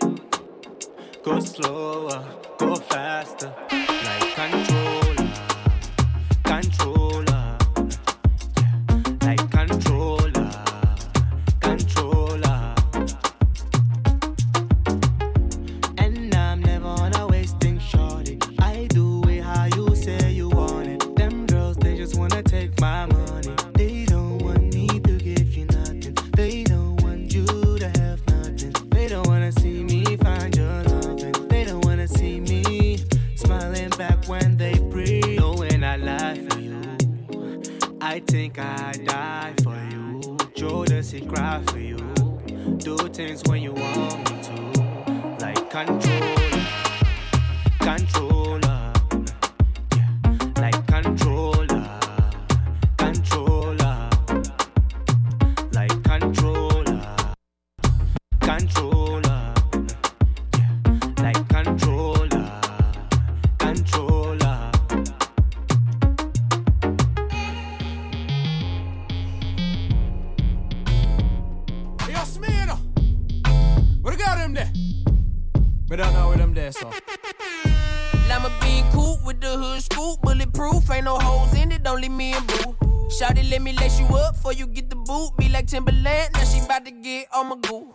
you up before you get the boot. Be like Timberland, now she bout to get on my goo.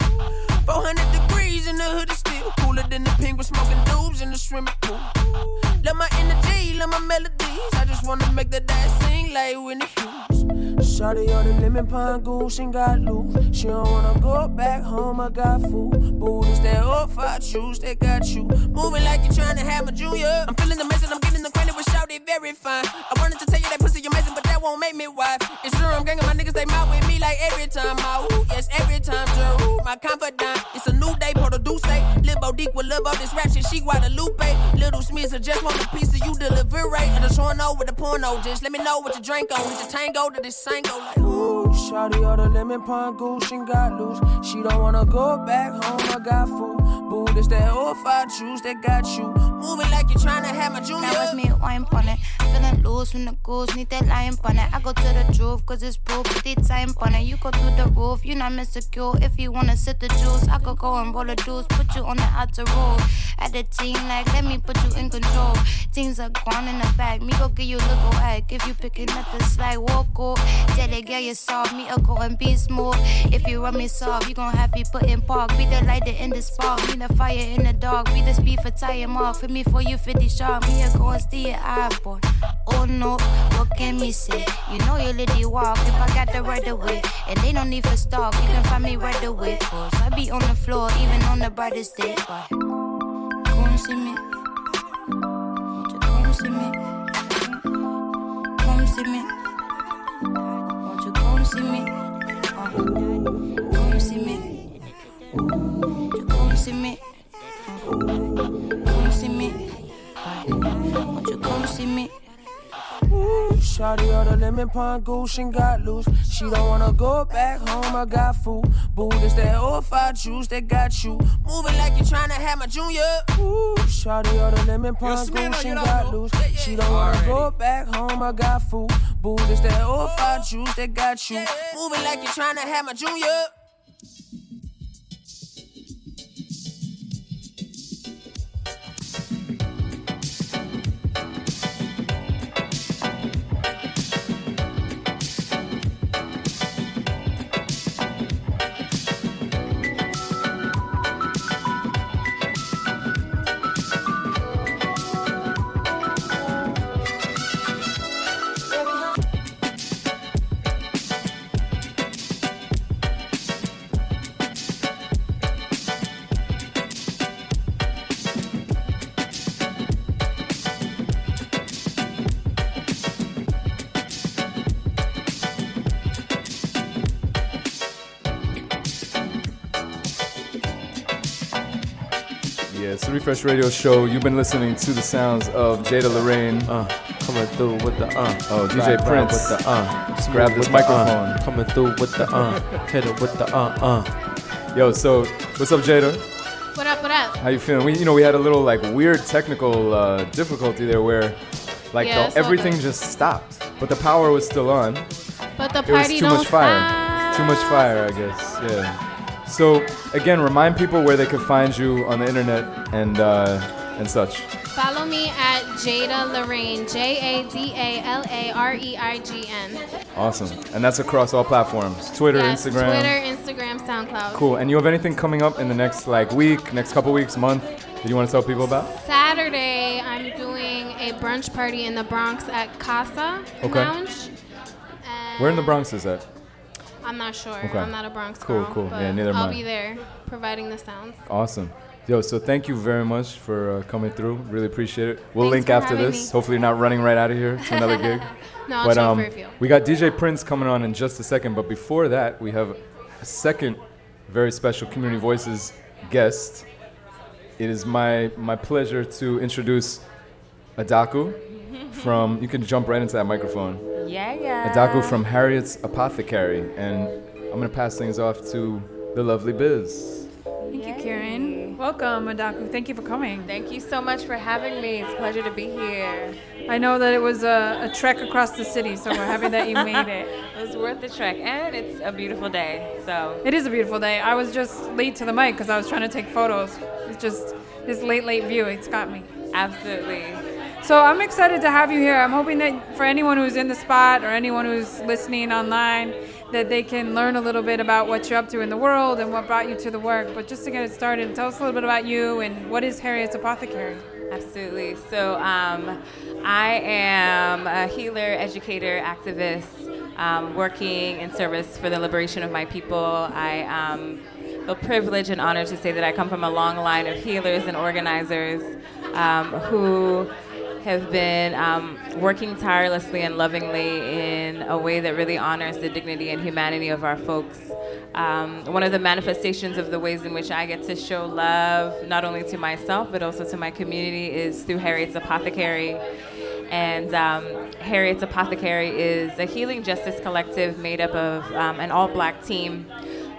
400 degrees in the hood is still cooler than the penguin smoking dubs in the swimming pool. Love my energy, love my melodies. I just wanna make that ass sing like Whitney Hughes. Shawty on the lemon pine goose and got loose. She don't wanna go back home, I got food. Booties that old five shoes that got you. Moving like you're trying to have a junior. I'm feeling the mess amazing, I'm getting acquainted with Shawty, very fine. I wanted to tell you that pussy amazing, but that won't make me wife. It's true, I'm ganging my niggas, they mouth with me like every time. I ooh, yes, every time, sir. Ooh, my confidant. It's a new day, Porto Duce. Lil Bodique will love all this rap shit, she Guadalupe. Little Smiths, I just want a piece of you, deliver right. I just wanna know with the porno, just let me know what you drink on. It's a tango to this sango, like ooh. Shawty on the lemon pine goose and got loose. She don't wanna go back home, I got food. Boo, this that old five juice that got you. Moving like you're trying to have my junior. That was me, wine on it. Feeling loose when the goose need that lion on it. I go to the truth, cause it's proof, the time on it. You go through the roof, you not insecure. If you wanna sit the juice, I could go and roll the juice, put you on the outer road. At the team, like, let me put you in control. Things are gone in the back, me go give you a little egg. If you picking up the slack, walk up. Tell the girl you soft, me a go and be smooth. If you run me soft, you gon' have me put in park. Be the light in the spark, be the fire in the dark. Be the speed for tie mark. For me, for you, 50 sharp. Me a go and steal your eye, boy. Oh no, what can me say? You know you let it walk if I got the right away. And they don't need to stop, you can find me right away. Cause I be on the floor, even on the brightest day. But come see me. Won't you come see me? Come see me. Won't you come see me? Come see me. Won't you come see me? Come see me. Won't you come see me? Ooh, Shawty on the lemon pine goose and got loose. She don't wanna go back home, I got food. Boo, this that old five juice that got you. Moving like you're trying to have my junior. Ooh, Shawty on the lemon Yo, goose and got loose. She don't wanna go back home, I got food. Boo, this that old five juice that got you. Moving like you're trying to have my junior. Refresh Radio Show. You've been listening to the sounds of Jada La Reign. Uh, coming through with the uh. Oh, DJ Ride, ride Prince. with the uh. Just grab this With the, uh. microphone. Coming through with the uh. Hit it with the uh uh. Yo, so what's up, Jada? What up? What up? How you feeling? We, you know, we had a little like weird technical uh, difficulty there, where like Yeah, the, everything good. just stopped, but the power was still on. But the it was party too don't much fire. Too much fire, I guess. Yeah. So again, remind people where they could find you on the internet and uh, and such. Follow me at Jada La Reign, J A D A L A R E I G N. Awesome. And that's across all platforms: Twitter, Yes, Instagram. Twitter, Instagram, SoundCloud. Cool. And you have anything coming up in the next like week, next couple weeks, month that you want to tell people about? Saturday, I'm doing a brunch party in the Bronx at Casa Okay. Lounge. Where in the Bronx is that? I'm not sure. Okay. I'm not a Bronx Cool, girl. cool. But Yeah, neither am I'll be there providing the sounds. Awesome. Yo, so thank you very much for uh, coming through. Really appreciate it. We'll Thanks link after this. me. Hopefully, you're not running right out of here to another gig. No, I'll but um, for a few. we got DJ Prince coming on in just a second. But before that, we have a second very special Community Voices guest. It is my my pleasure to introduce Adaku from. You can jump right into that microphone. Yeah, yeah. Adaku from Harriet's Apothecary, and I'm gonna pass things off to the lovely Biz. Thank you, Kieran. Welcome, Adaku. Thank you for coming. Thank you so much for having me. It's a pleasure to be here. I know that it was a, a trek across the city, so we're happy that you made it. It was worth the trek, and it's a beautiful day. So It is a beautiful day. I was just late to the mic because I was trying to take photos. It's just this late, late view. It's got me. absolutely. So I'm excited to have you here. I'm hoping that for anyone who's in the spot or anyone who's listening online, that they can learn a little bit about what you're up to in the world and what brought you to the work. But just to get it started, tell us a little bit about you and what is Harriet's Apothecary? Absolutely. So, um, I am a healer, educator, activist, um, working in service for the liberation of my people. I um, feel privileged and honored to say that I come from a long line of healers and organizers um, who have been um, working tirelessly and lovingly in a way that really honors the dignity and humanity of our folks. Um, one of the manifestations of the ways in which I get to show love, not only to myself, but also to my community, is through Harriet's Apothecary. And um, Harriet's Apothecary is a healing justice collective made up of um, an all black team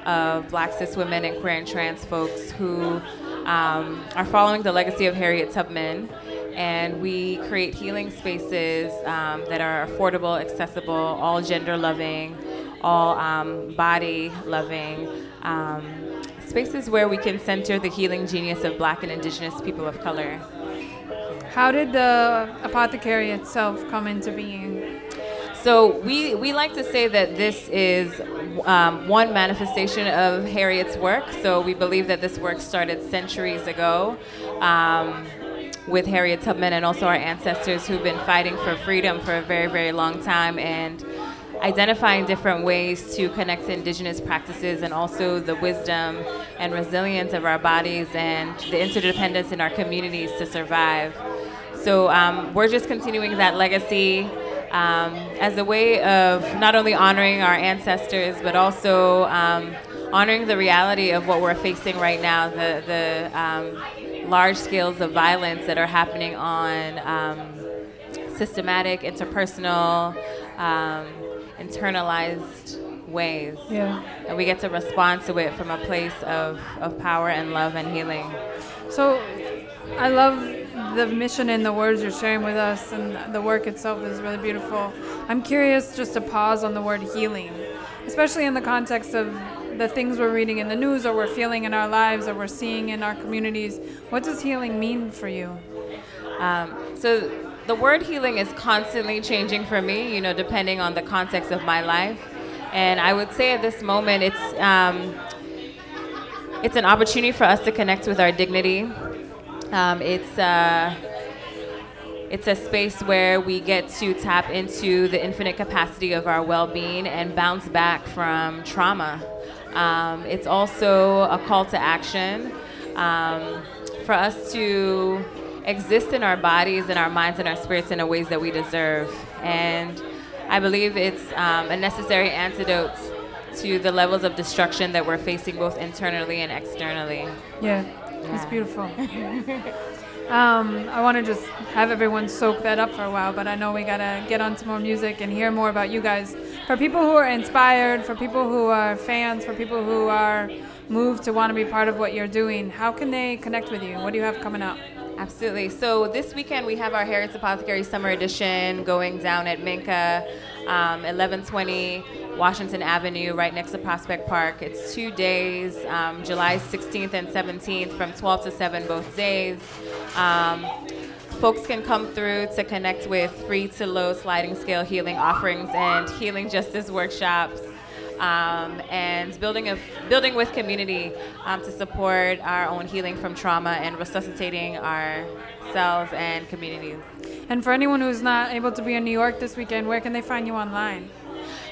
of black cis women and queer and trans folks who um, are following the legacy of Harriet Tubman. And we create healing spaces um, that are affordable, accessible, all gender loving, all um, body loving. Um, spaces where we can center the healing genius of black and indigenous people of color. How did the apothecary itself come into being? So we, we like to say that this is um, one manifestation of Harriet's work. So we believe that this work started centuries ago um, with Harriet Tubman and also our ancestors who've been fighting for freedom for a very, very long time and identifying different ways to connect to indigenous practices and also the wisdom and resilience of our bodies and the interdependence in our communities to survive. So um, we're just continuing that legacy um, as a way of not only honoring our ancestors, but also um, honoring the reality of what we're facing right now, the, the um, large scales of violence that are happening on um, systematic, interpersonal, um, internalized ways. Yeah. And we get to respond to it from a place of, of power and love and healing. So I love the mission and the words you're sharing with us, and the work itself is really beautiful. I'm curious just to pause on the word healing, especially in the context of the things we're reading in the news or we're feeling in our lives or we're seeing in our communities. What does healing mean for you? Um, so the word healing is constantly changing for me, you know, depending on the context of my life. And I would say at this moment, it's um, it's an opportunity for us to connect with our dignity. Um, it's uh, it's a space where we get to tap into the infinite capacity of our well-being and bounce back from trauma. Um, it's also a call to action um, for us to exist in our bodies and our minds and our spirits in a ways that we deserve. And I believe it's um, a necessary antidote to the levels of destruction that we're facing both internally and externally. Yeah. it's beautiful. Um, I want to just have everyone soak that up for a while, but I know we gotta get on to more music and hear more about you guys. For people who are inspired, for people who are fans, for people who are moved to want to be part of what you're doing, how can they connect with you? What do you have coming up? Absolutely. So this weekend we have our Harriet's Apothecary Summer Edition going down at Minka, um, 1120 Washington Avenue, right next to Prospect Park. It's two days, um, July 16th and 17th, from 12 to 7 both days. Um, folks can come through to connect with free to low sliding scale healing offerings and healing justice workshops. Um, and building a building with community um, to support our own healing from trauma and resuscitating ourselves and communities. And for anyone who's not able to be in New York this weekend, where can they find you online?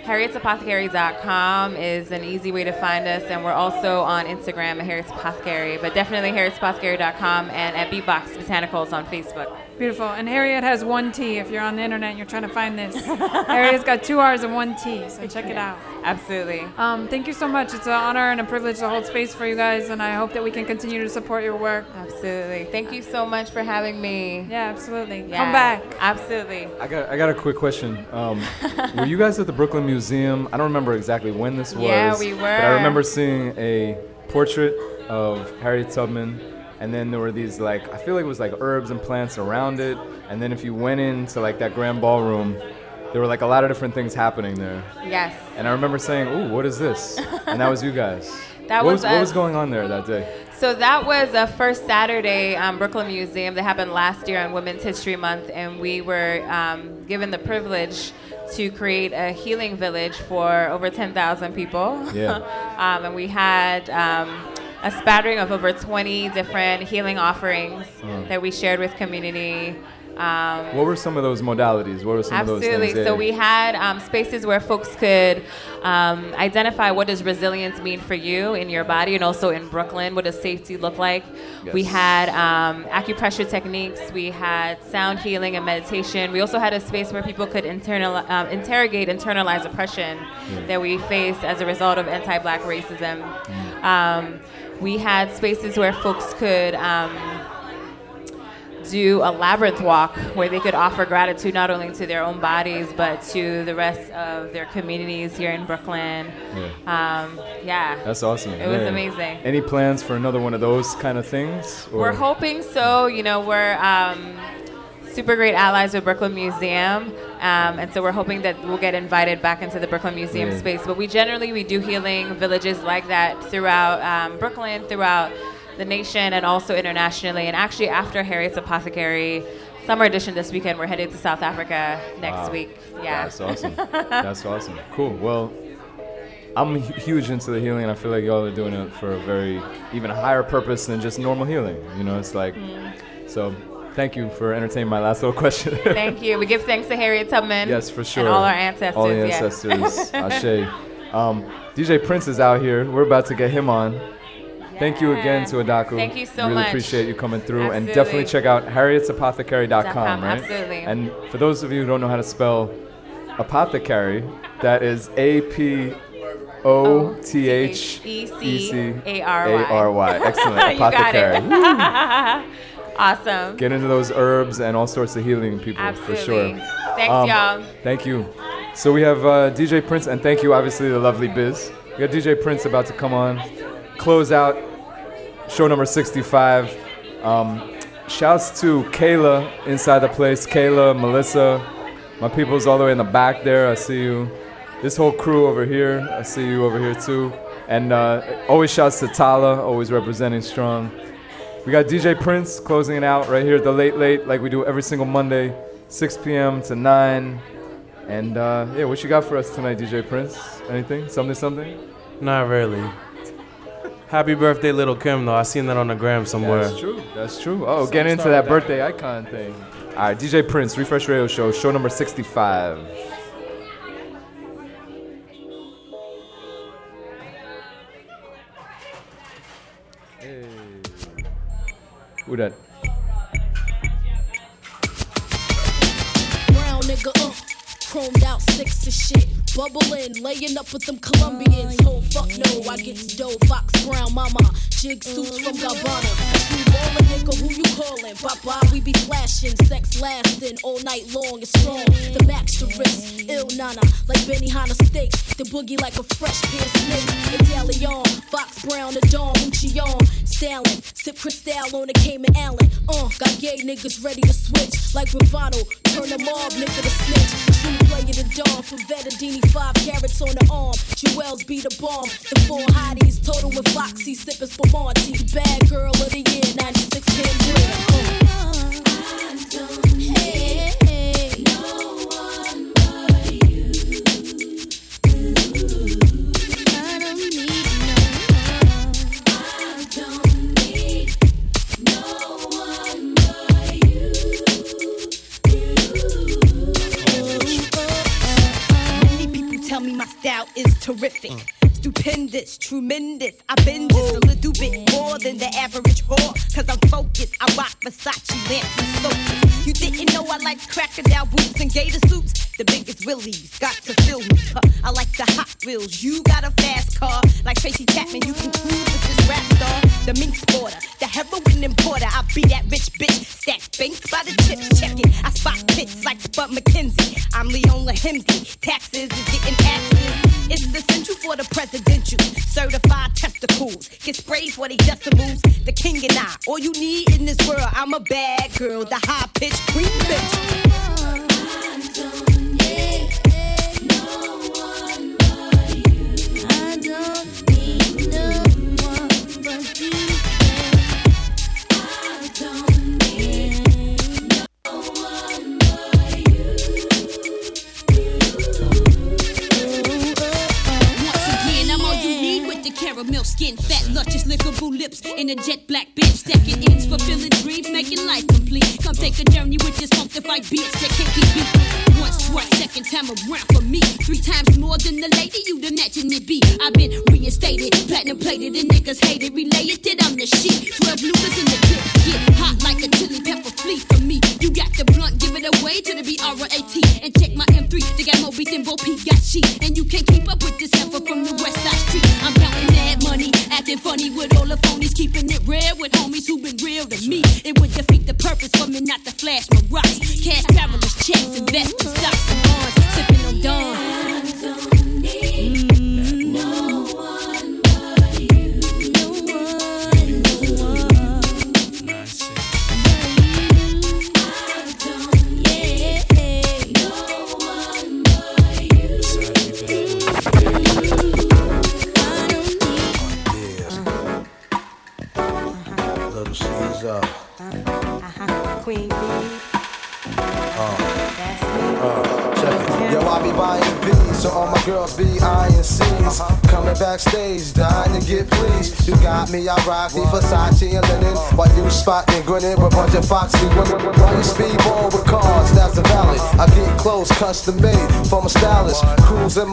Harriet'sApothecary.com is an easy way to find us, and we're also on Instagram at Harriet's Apothecary, but definitely Harriet'sApothecary.com and at Beatbox Botanicals on Facebook. Beautiful. And Harriet has one T. If you're on the internet and you're trying to find this, Harriet's got two R's and one T. So check it out. Absolutely. Um, thank you so much. It's an honor and a privilege to hold space for you guys, and I hope that we can continue to support your work. Absolutely. Thank you so much for having me. Yeah, absolutely. Yeah, Come back. Absolutely. I got, I got a quick question. Um, were you guys at the Brooklyn Museum? I don't remember exactly when this was. Yeah, we were. But. I remember seeing a portrait of Harriet Tubman, and then there were these like I feel like it was like herbs and plants around it, and then if you went into like that grand ballroom, there were like a lot of different things happening there. Yes. And I remember saying, "Ooh, what is this?" And that was you guys. That what was what was going on there that day? So that was a first Saturday um, Brooklyn Museum that happened last year on Women's History Month, and we were um, given the privilege to create a healing village for over 10,000 people. Yeah. um, and we had um, a spattering of over 20 different healing offerings Mm. that we shared with community. Um, What were some of those modalities? What were some Absolutely. of those things? Absolutely. So we had um, spaces where folks could um, identify what does resilience mean for you in your body, and also in Brooklyn, what does safety look like. We had um, acupressure techniques. We had sound healing and meditation. We also had a space where people could internal, um, interrogate internalized oppression Yeah. that we face as a result of anti-black racism. Mm. We had spaces where folks could. Um, do a labyrinth walk where they could offer gratitude not only to their own bodies but to the rest of their communities here in Brooklyn. Um, yeah. That's awesome. It was amazing. Any plans for another one of those kind of things? or- We're hoping so. You know, we're um, super great allies with Brooklyn Museum, um, and so we're hoping that we'll get invited back into the Brooklyn Museum Yeah. space. But we generally we do healing villages like that throughout um, Brooklyn, throughout the nation, and also internationally. And actually, after Harriet's Apothecary Summer Edition this weekend, we're headed to South Africa next Wow. week. Yeah, That's awesome. That's awesome. Cool. Well, I'm huge into the healing, and I feel like y'all are doing it for a very even higher purpose than just normal healing. You know, it's like so. Thank you for entertaining my last little question. Thank you. We give thanks to Harriet Tubman. Yes, for sure. And all our ancestors. All the yeah. ancestors. Ashe. Um, DJ Prince is out here. We're about to get him on. Thank you again to Adaku. Thank you so really much. Really appreciate you coming through. And definitely check out harrietsapothecary.com, com, right? absolutely. And for those of you who don't know how to spell apothecary, that is A P O T H E C A R Y. Excellent. you got Apothecary. Awesome. Get into those herbs and all sorts of healing people for sure. Absolutely. Thanks, y'all. Thank you. So we have uh, DJ Prince, and thank you, obviously, the lovely Biz. We got DJ Prince about to come on, close out show number 65. Um, shouts to Kayla inside the place. Kayla, Melissa, my people's all the way in the back there. I see you. This whole crew over here. I see you over here too. And uh, always shouts to Tala, always representing strong. We got DJ Prince closing it out right here at the Late Late, like we do every single Monday, 6 p.m. to 9. And uh, yeah, what you got for us tonight, DJ Prince? Anything? Something, something? Not really. Happy birthday, little Kim, though. I seen that on the gram somewhere. That's true. That's true. Oh, Some get into that birthday icon thing. All right, DJ Prince, Refresh Radio Show, show number 65. Who? Brown nigga, uh. chromed out six of shit. Bubbling, laying up with them Colombians. Oh, fuck no, I get dough. Fox Brown, mama. Jig suits from Gabbana. You ballin', nigga, who you callin'? Bye, we be flashing. Sex lasting all night long. It's strong. The max the wrist. Ill nana, like Benihana steaks. The boogie like a fresh pair of snakes. Italian, Fox Brown, the Dawn, Muccion. Stalin, sip Cristal on the Cayman Allen. Uh, got gay niggas ready to switch. Like Gravano, turn the mob nigga to snitch. True player the dawn from Vettadini, five carats on the arm. Jewels be the bomb. The four hotties, total with Foxy, sipping Spumante. Bad girl of the year, 96 pin you need in this world, I'm a bad girl. The high pitched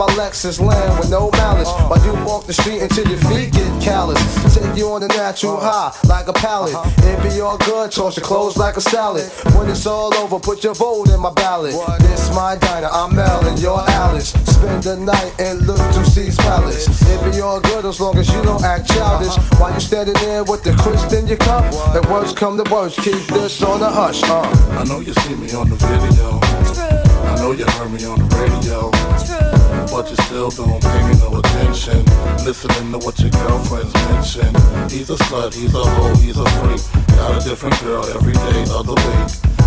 my Lexus land with no malice. While you walk the street until your feet get callous. Take you on a natural high like a pallet. It be all good, toss your clothes like a salad. When it's all over, put your vote in my ballot. This my diner, I'm Mel and you're Alice. Spend the night and look to C's palace. It be all good as long as you don't act childish. While you standing there with the crisp in your cup. And words come to words, keep this on the hush. Uh. I know you see me on the video. I know you heard me on the radio. But you still don't pay me no attention. Listening to what your girlfriends mention. He's a slut, he's a hoe, he's a freak. Got a different girl every day of the week.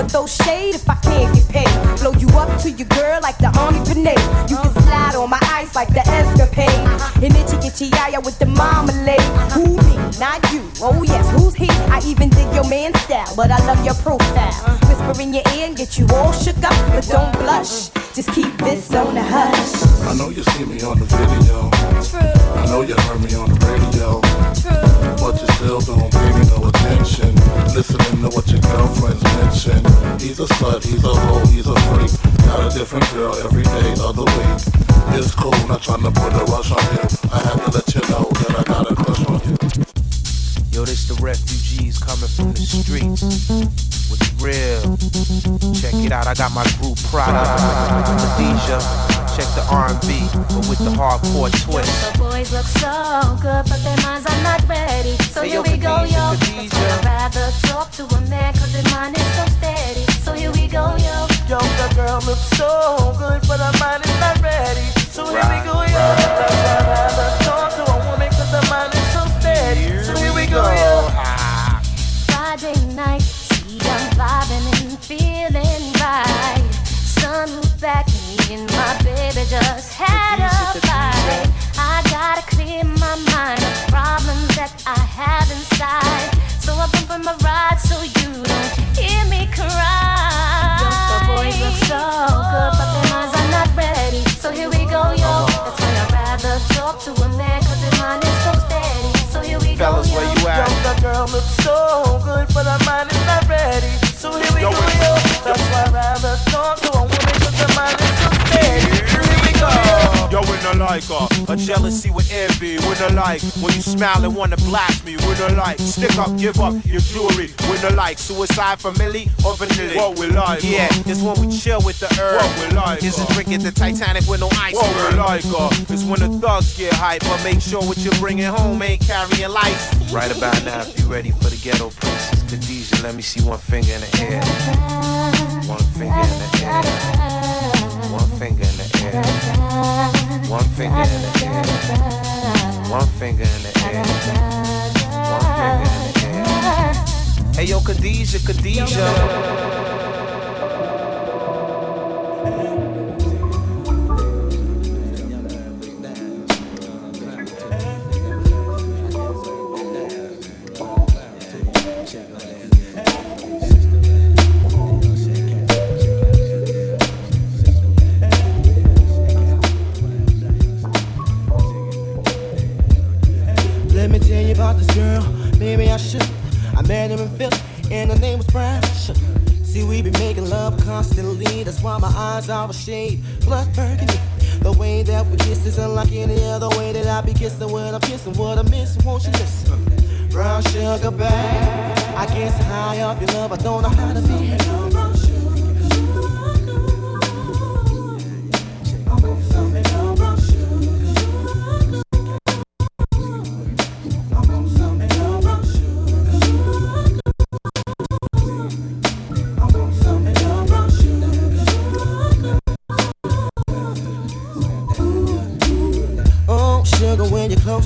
I'ma throw shade if I can't get paid. Blow you up to your girl like the army grenade. You can slide on my ice like the escapade. And itchy itchy yaya with the marmalade. Who me? Not you. Oh yes, who's he? I even dig your man style, but I love your profile. Whisper in your ear and get you all shook up. But don't blush, just keep this on the hush. I know you see me on the video. I know you heard me on the radio. But you still don't pay me no attention. Listening to what your girlfriends mention. He's a slut, he's a hoe, he's a freak. Got a different girl every day of the week. It's cool, not trying to put a rush on you. I had to let you know that I got a crush on you. Yo, this the refugees coming from the streets. What's real? Check it out, I got my group Prada, Khadijah. Check the R&B, but with the hardcore twist. The boys look so good, but their minds are not ready. So Hey, here yo, we go, Khadijah, yo. Khadijah. I'd rather talk to a man, cause his mind is so steady. So here we go, yo. Yo, the girl looks so good, but her mind is not ready. So here we go, yo. That's why I'd rather talk to a woman, cause her mind is so steady. So here we go. Friday night, see I'm vibing and feeling right. Sun was back, me and my baby just had a fight. I gotta clear my mind of problems that I have inside. So I bump in my ride so you don't hear me cry. the boys look so good, but their minds are not ready. So here we go, yo. Uh-huh. That's why I'd rather talk to Fellas, where you at? Yo, the girl looks so good, but her mind is not ready. So here we Yo, go, yo. That's why I'd rather talk to a woman, cause her mind is like her, a jealousy with envy, I like, when you smile and wanna blast me, I like, stick up, give up your jewelry, I like, suicide for Millie or vanilla. What we like, yeah, it's when we chill with the herb. What we like, is it drinking the Titanic with no ice. What we like, uh, it's when the thugs get hype, but make sure what you're bringing home ain't carrying lights. Right about now, if you ready for the ghetto princess, Khadijah, let me see one finger in the air. One finger in the air. One finger in the air. One finger in the air. One finger in the air. One finger in the air. Hey yo, Khadijah, Khadijah. About this girl, maybe I should. I met him in Philly, and her name was Brown. See, we be making love constantly, that's why my eyes are a shade blood burgundy. The way that we kiss is unlike any other way that I be kissing when I'm kissing what I miss. Won't you listen? Brown sugar, babe. I guess high up your love, I don't know how to be.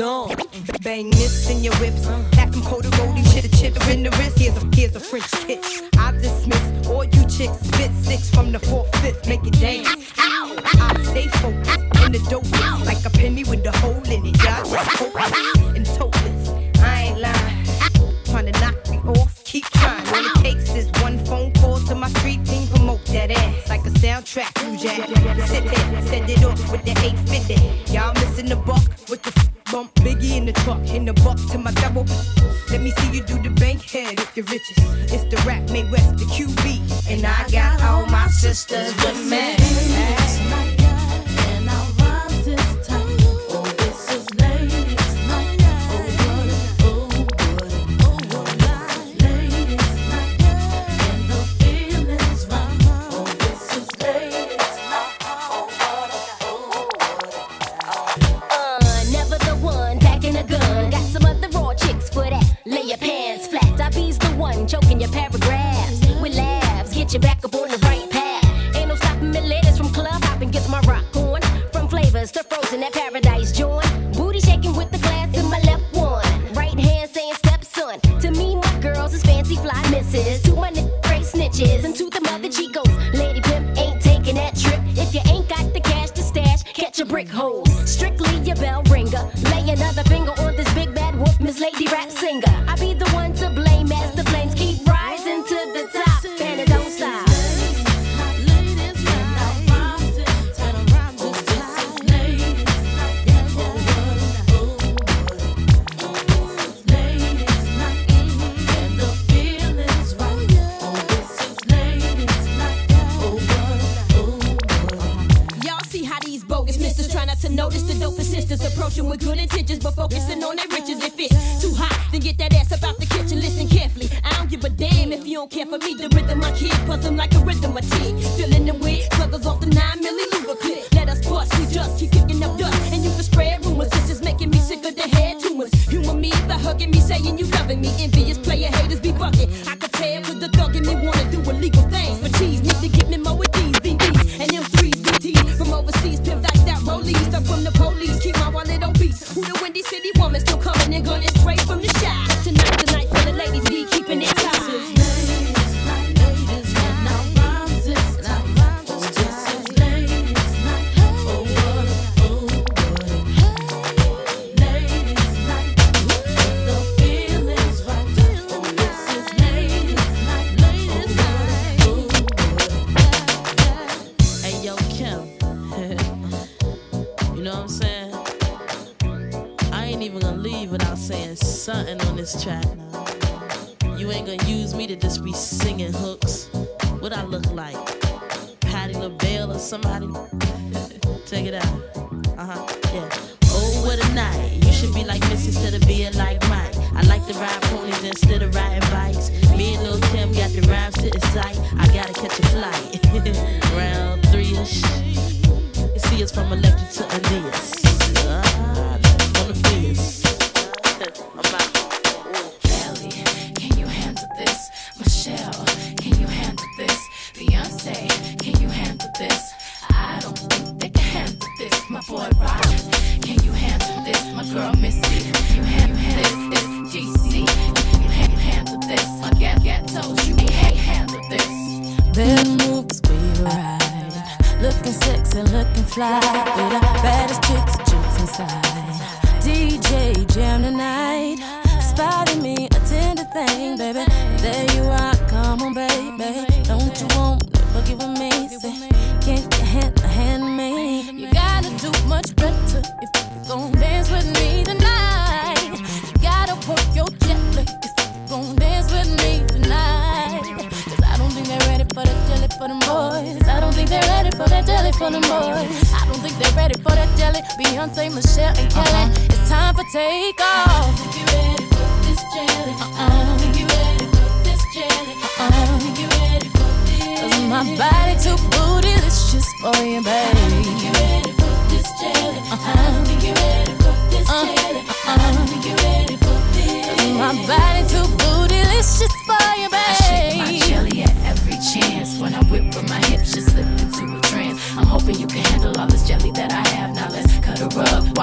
On,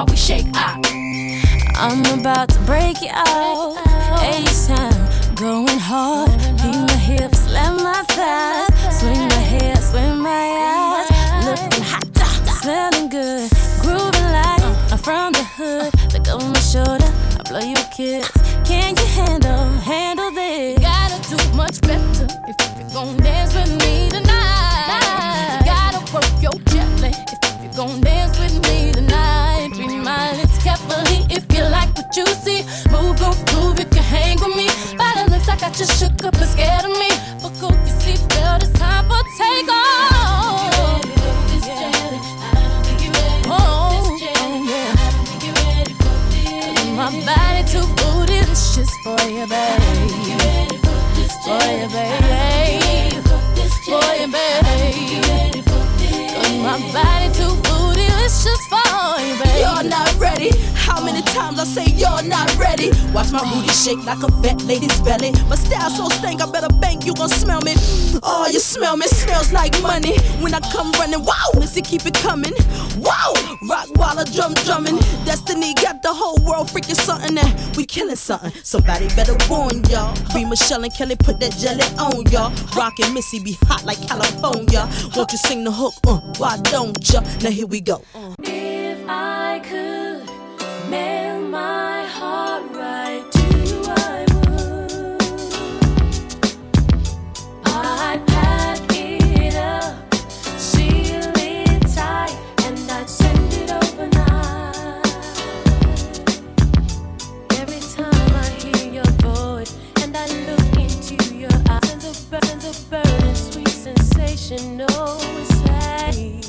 while we shake up. I'm about to break it out. A time, going hard. Keep my hips, slam my thighs. Swing my hair, swing my eyes. Looking hot, smelling good. Grooving like I'm from the hood. Look over my shoulder, I blow you a kiss. Can you handle, handle this? You gotta do much better if you're gonna dance with me tonight. You gotta work your jelly if you're gonna dance. Got you shook up and scared of me. Buckle your seatbelt, it's time for takeoff. Oh, My body too booty for you, babe. For you, babe. For you, babe. My body too booty for you, babe. You're not ready many times I say you're not ready? Watch my booty shake like a fat lady's belly. My style so stank, I better bank you gon' smell me. Oh, you smell me, smells like money. When I come running, wow, Missy keep it coming. Wow, rock while I drum drumming. Destiny got the whole world freaking something that we killing something. Somebody better warn y'all. Be Michelle and Kelly, put that jelly on y'all. Rockin' Missy be hot like California. Won't you sing the hook? Uh, why don't ya? Now here we go. Uh. If I burn, the burning sweet sensation. No, it's like.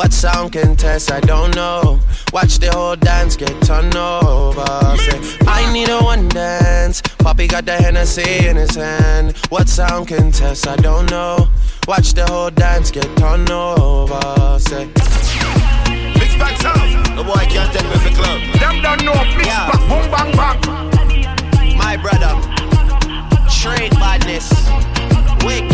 What sound can test? I don't know. Watch the whole dance get turned over. Say, I need a one dance. Poppy got the Hennessy in his hand. What sound can test? I don't know. Watch the whole dance get turned over. Say. Mix back sound. The boy can't take me the club. Them don't know. Mix yeah. back, boom, bang, bang. My brother. Trade badness. Wake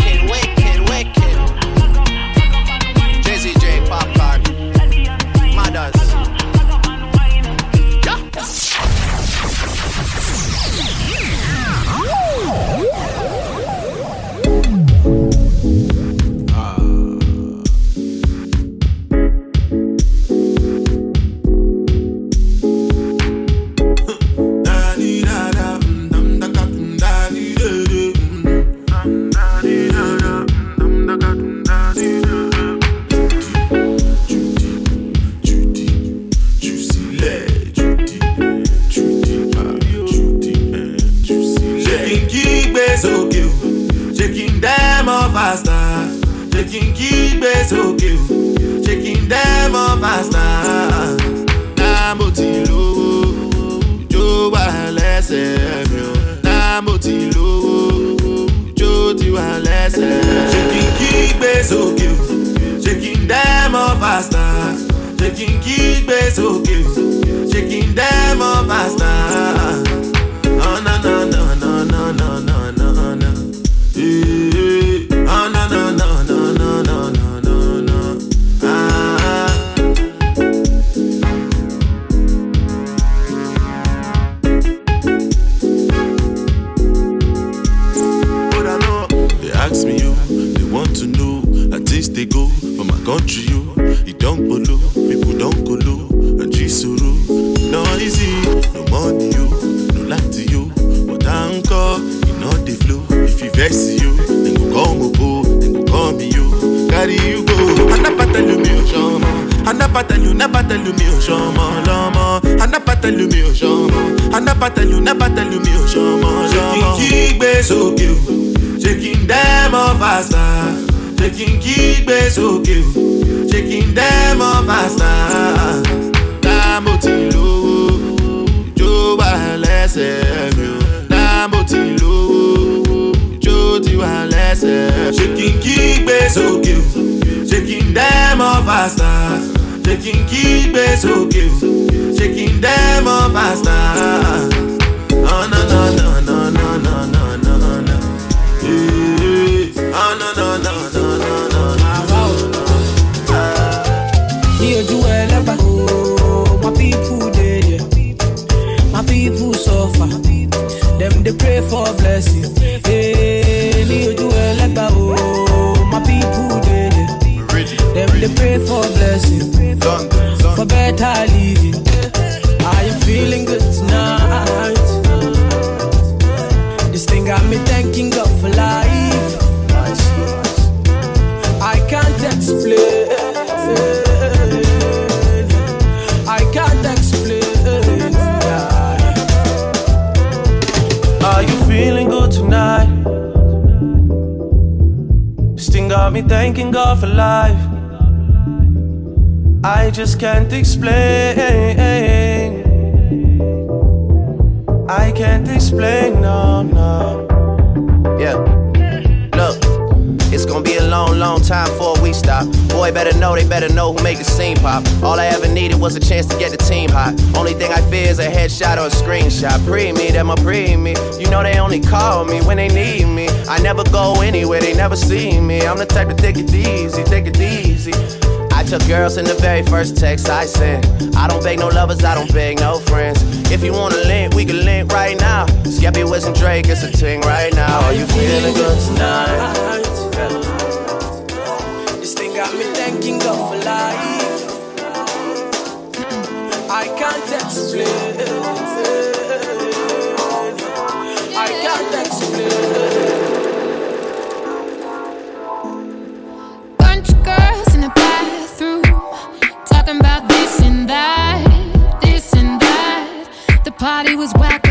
sókè o, ṣé kí n dẹ́mọ̀ fásità? Ṣé kí n kígbe sókè o, ṣé kí n? Oh, no, no, no, no, no, no, no. Eh, oh, no, no, no, no, no, no, no. ní ojú my people dey my people suffer dem dey pray for blessing living I am feeling good tonight this thing got me thanking God for life I can't explain I can't explain. Are you feeling good tonight? This thing got me thanking God for life. I just can't explain. I can't explain, no, no. Yeah. Look, it's gonna be a long, long time before we stop. Boy, better know, they better know who made the scene pop. All I ever needed was a chance to get the team hot. Only thing I fear is a headshot or a screenshot. Pre me, them a pre me. You know they only call me when they need me. I never go anywhere, they never see me. I'm the type to take it easy, take it easy. I took girls in the very first text I sent. I don't beg no lovers, I don't beg no friends. If you wanna link, we can link right now. Skepta, Wiz, and Drake, it's a ting right now. Are you feeling good tonight? This thing got me thanking God for life. I can't explain. Party was whack,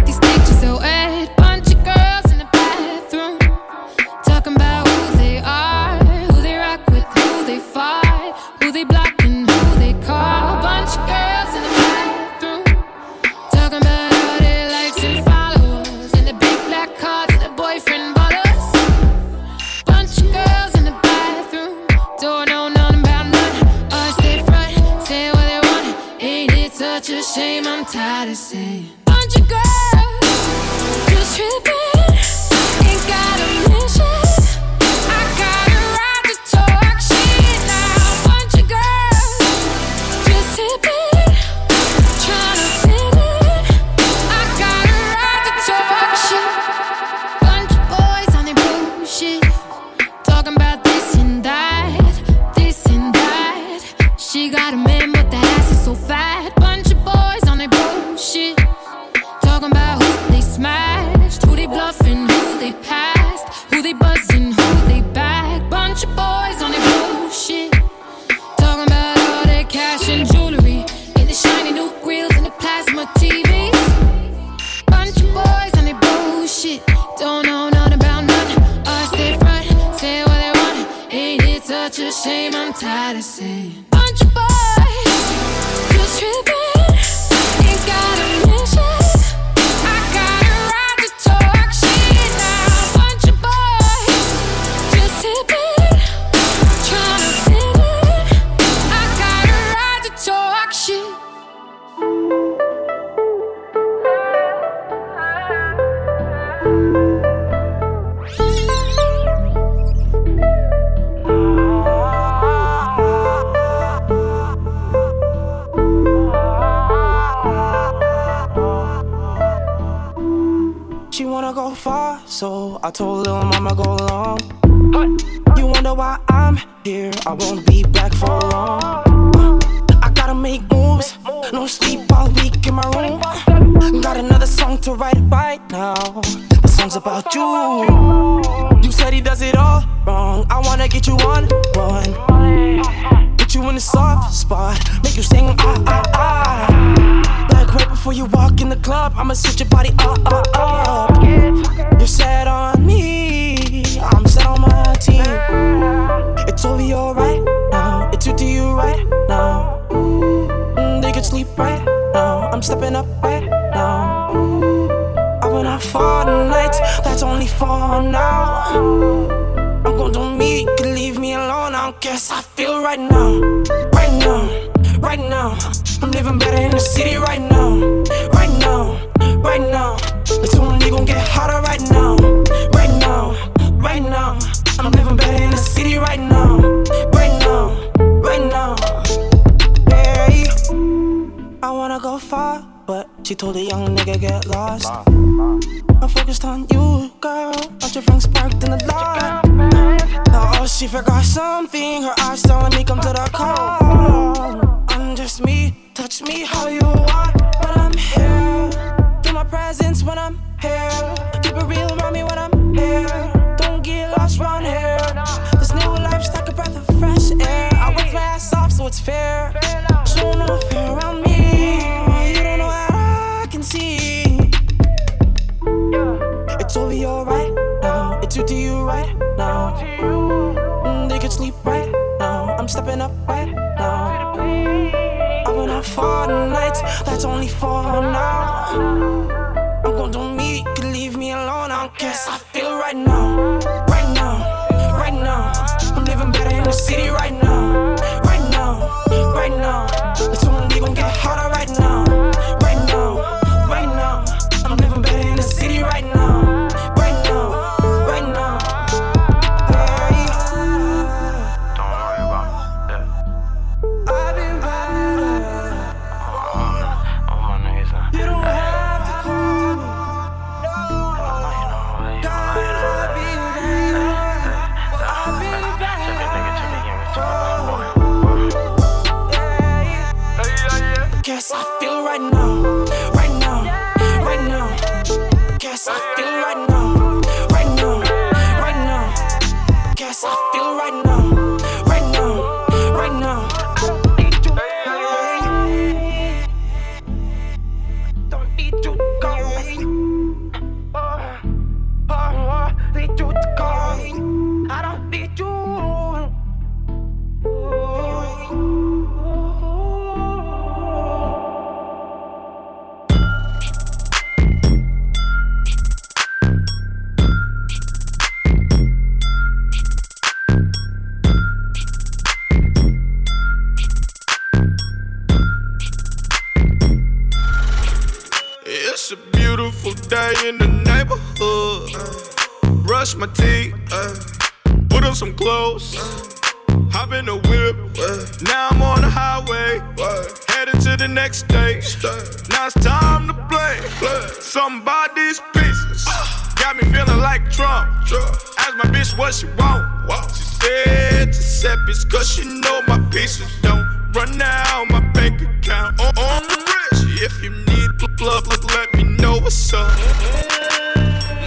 what she want. Wow. She said Giuseppe's cause she know my pieces don't run out. My bank account on, on the rich. If you need the plug, look, let me know what's up.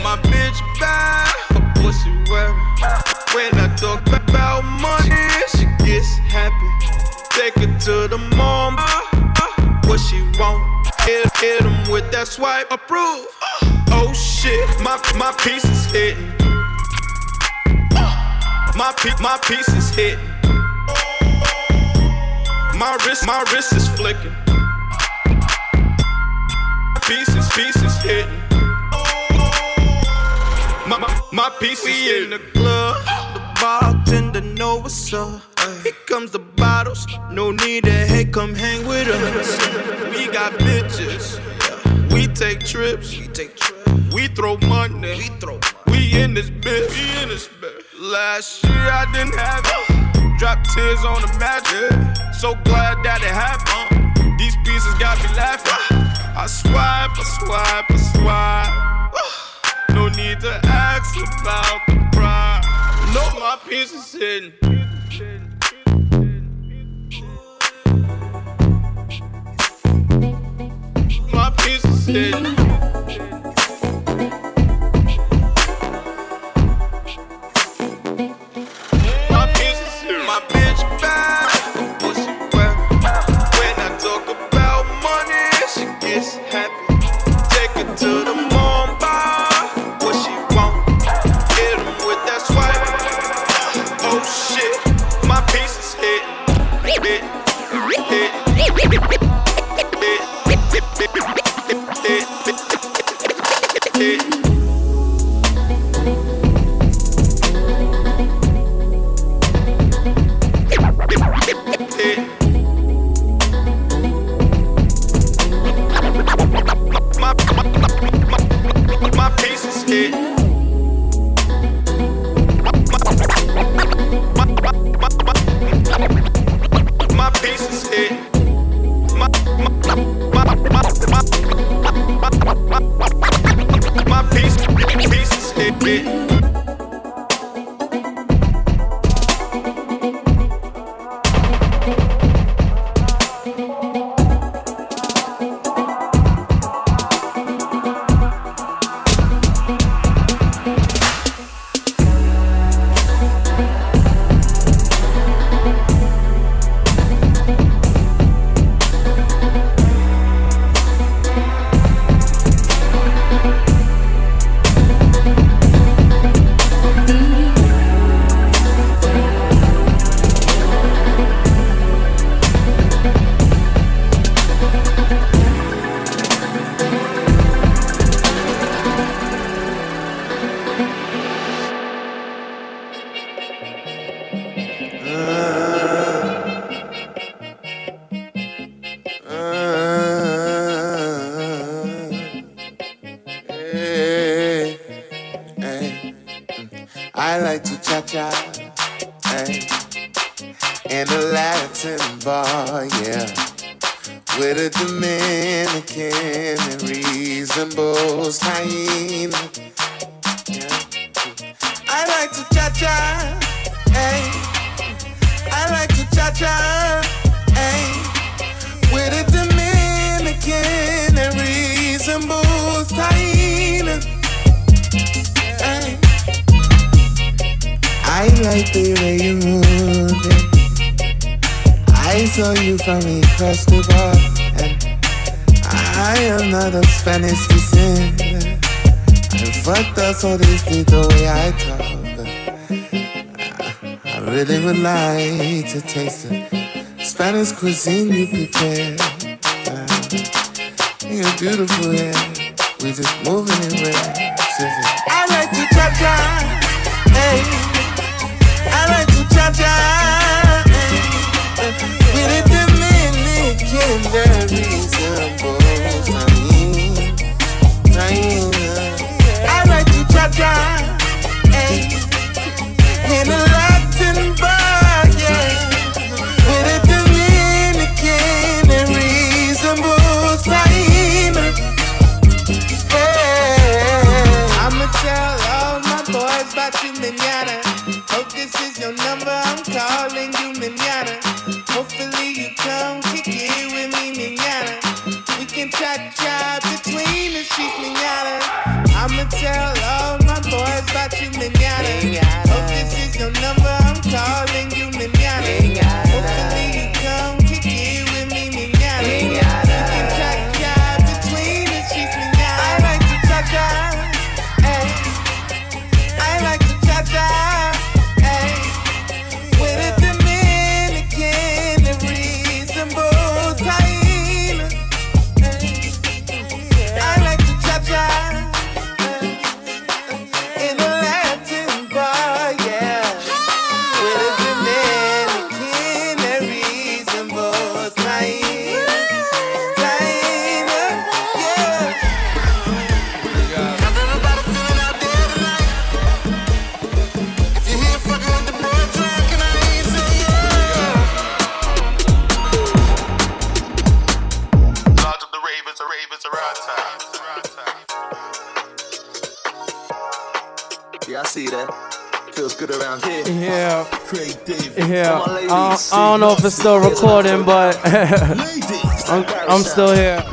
My bitch bad, her pussy wearing. When I talk about money, she gets happy. Take it to the mom, uh, what she want. Hit, hit him with that swipe, approve. Oh shit, my, my piece is hitting my pe- my piece is hitting. My wrist, my wrist is flicking. Pieces, pieces hitting. My, my, my piece we is in the club. The bartender know what's up. Here comes the bottles. No need to hey, come hang with us. We got bitches. We take trips. We take trips. We throw money. We throw. Money. We in this bitch. We in this bitch. Last year I didn't have it. Drop tears on the magic. So glad that it happened. These pieces got me laughing. I swipe, I swipe, I swipe. No need to ask about the pride. Know my pieces in. My pieces in. know if it's still recording, but I'm, I'm still here.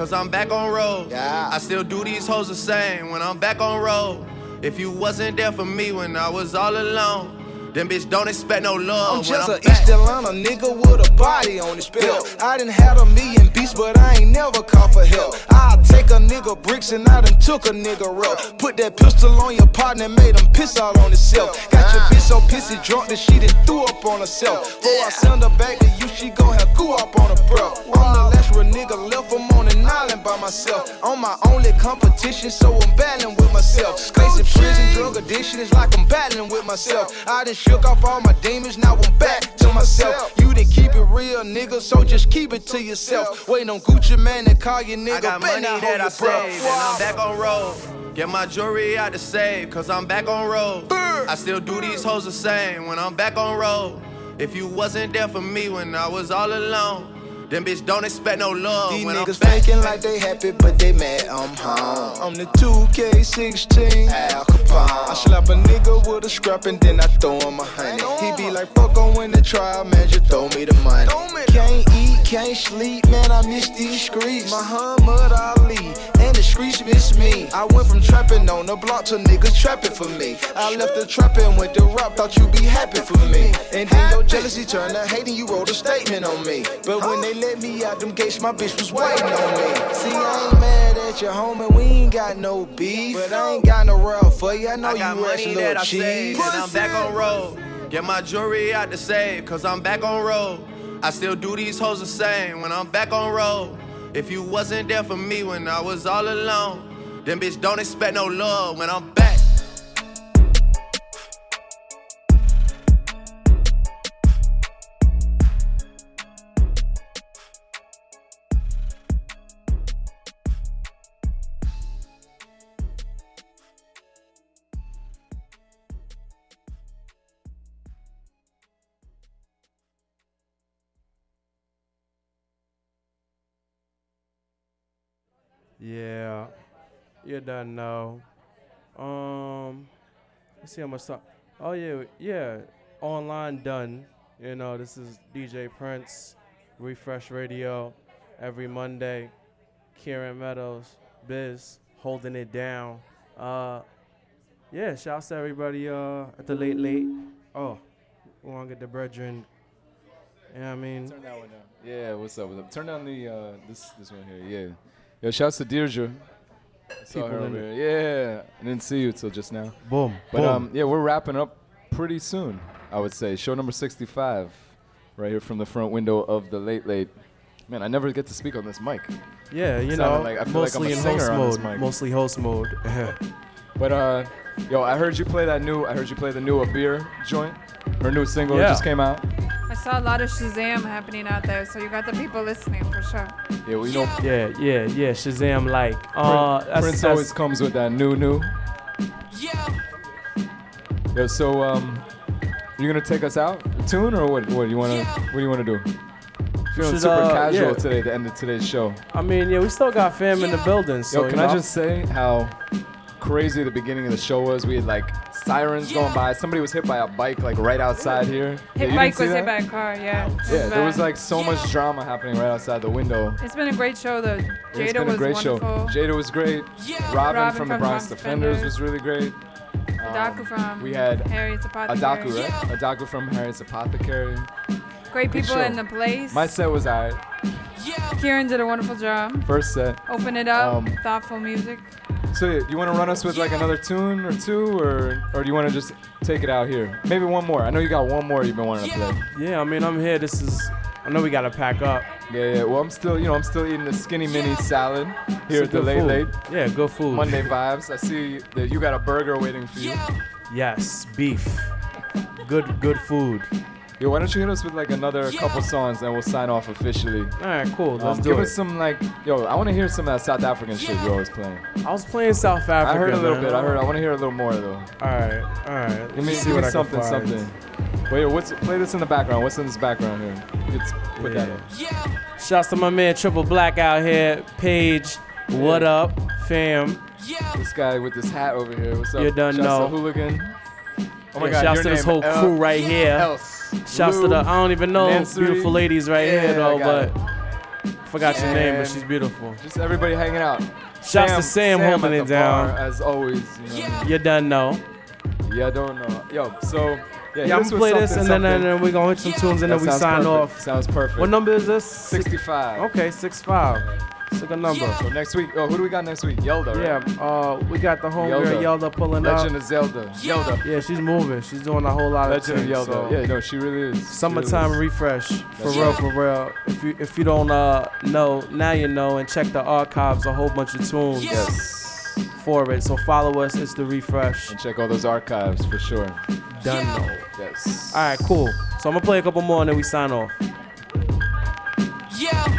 Cause I'm back on road. Yeah. I still do these hoes the same when I'm back on road. If you wasn't there for me when I was all alone, then bitch don't expect no love. I'm just I'm a East Atlanta nigga with a body on his belt. I done had a million beats, but I ain't never called for help. I'll take a nigga bricks and I done took a nigga rope. Put that pistol on your partner, made him piss all on himself. Got your bitch so pissy drunk that she done threw up on herself. Before I send her back to you, she gon' have goo up on her bro. I'm the last real nigga left, I'm on an island by myself. I'm my only competition, so I'm battling with myself. Facing prison, drug addiction, it's like I'm battling with myself. I done shook off all my demons, now I'm back to myself. You didn't keep it real, nigga, so just keep it to yourself. Waiting on Gucci Mane to call you nigga. I got money that I your saved and I'm back on road. Get my jewelry out to safe, cause I'm back on road. I still do these hoes the same when I'm back on road. If you wasn't there for me when I was all alone, then bitch don't expect no love These when niggas I'm faking like they happy, but they mad I'm home. I'm the 2K16 Al I slap a nigga with a scrap and then I throw him a honey. He be like, fuck on when the trial, man, just throw me the money. Can't eat, can't sleep, man, I miss these streets. Muhammad Ali, and the streets miss me. I went from trapping on the block to niggas trapping for me. I left the trapping with the rap, thought you'd be happy for me. And then your jealousy turned to hating, you wrote a statement on me. But when they let me out them gates, my bitch was waiting on me. See, I ain't mad at your homie, we ain't got no beef. But I ain't got no rub for you, I know I got you money that I saved and I'm back on road. Get my jewelry out to safe, cause I'm back on road. I still do these hoes the same when I'm back on road. If you wasn't there for me when I was all alone, then bitch don't expect no love when I'm back. Yeah, you done know. Um, let's see how much time. Oh yeah, yeah. Online done. You know, this is DJ Prince, Refresh Radio, every Monday. Kieran Meadows, Biz, holding it down. Uh, yeah. Shouts to everybody uh at the late late. Oh, we want to get the brethren. Know I mean? Turn that one down. Yeah, what's up? What's up? Turn down the uh, this this one here. Yeah. Yo, shouts to Deirdre. Saw her over here. Yeah, I didn't see you till just now. Boom, But boom. um, yeah, we're wrapping up pretty soon. I would say show number 65, right here from the front window of the late late. Man, I never get to speak on this mic. Yeah, you know, like, I feel mostly like in host mode. Mostly host mode. But uh, yo, I heard you play that new. I heard you play the new A Beer joint. Her new single Yeah. just came out. I saw a lot of Shazam happening out there, so you got the people listening for sure. Yeah, we know, yeah, yeah, yeah. Shazam like. Uh, Prin- that's, Prince that's, always comes with that new new. Yeah. Yo, so um, you gonna take us out tune or what? What do you wanna? What do you wanna do? Feeling Should, super uh, casual yeah. today. The end of today's show. I mean, yeah, we still got fam in the building. So Yo, can you I just say how crazy the beginning of the show was? We had like sirens going by. Somebody was hit by a bike like right outside here. Yeah, Hit you bike was hit by a car, yeah. Yeah, there was like so much drama happening right outside the window. It's been a great show though. it's Jada been was a great wonderful. show. Jada was great. Robin, Robin from the from Bronx Bronx Defenders Defenders. was really great. Adaku um, from we had Harriet's Apothecary. Adaku, right? Adaku from Harriet's Apothecary. Great Good people show. in the place. My set was alright. Kieran did a wonderful job. First set. Open it up, Um, thoughtful music. So do you want to run us with like another tune or two, or or do you want to just take it out here? Maybe one more. I know you got one more you've been wanting to play. Yeah, I mean, I'm here. This is. I know we gotta pack up. Yeah, yeah. Well, I'm still, you know, I'm still eating the skinny mini salad here at the late food. late. Yeah, good food. Monday vibes. I see that you got a burger waiting for you. Yes, beef. Good, good food. Yo, why don't you hit us with like another couple songs, and we'll sign off officially. All right, cool. Let's Um, do give it. us some like, yo, I want to hear some of that South African shit you're always playing. I was playing South Africa. I heard a little man. bit. I heard. I want to hear a little more though. All right, all right. Let me, Let's see give what me I can something, find. something. Wait, what's play this in the background? What's in this background here? Let's put that in. Shouts to my man Triple Black out here. Paige, what up, fam? Yeah. This guy with this hat over here. What's up? You done Shouts know. to Hooligan. Oh my Yeah, God! shouts your to this whole El- crew right here. Else. Shouts to the I don't even know Nancy. beautiful ladies right Yeah, here though, I but it. forgot your name, but she's beautiful. Just everybody hanging out. Shouts to Sam holding it down. bar, as always. You, know. You done know. Yeah, I don't know. Yo, so yeah, Yeah, I'm gonna play this and something, then, and then we're gonna hit some tunes and That then we sign perfect. off. Sounds perfect. What number is this? 65. Okay, six five. It's a good number. So next week, oh, who do we got next week? Yelda, right? Yeah, uh, we got the homegirl Yelda pulling Legend up. of Zelda. Yelda. Yeah, she's moving. She's doing a whole lot Legend of of things. Yelda. so- Yeah, no, she really is. Summertime really is. refresh for That's real, for real. If you if you don't uh know, now you know, and check the archives. A whole bunch of tunes. Yes. For it, so follow us. It's the refresh. And check all those archives for sure. Done. know. Yes. All right, cool. So I'm gonna play a couple more and then we sign off. Yeah. Yeah.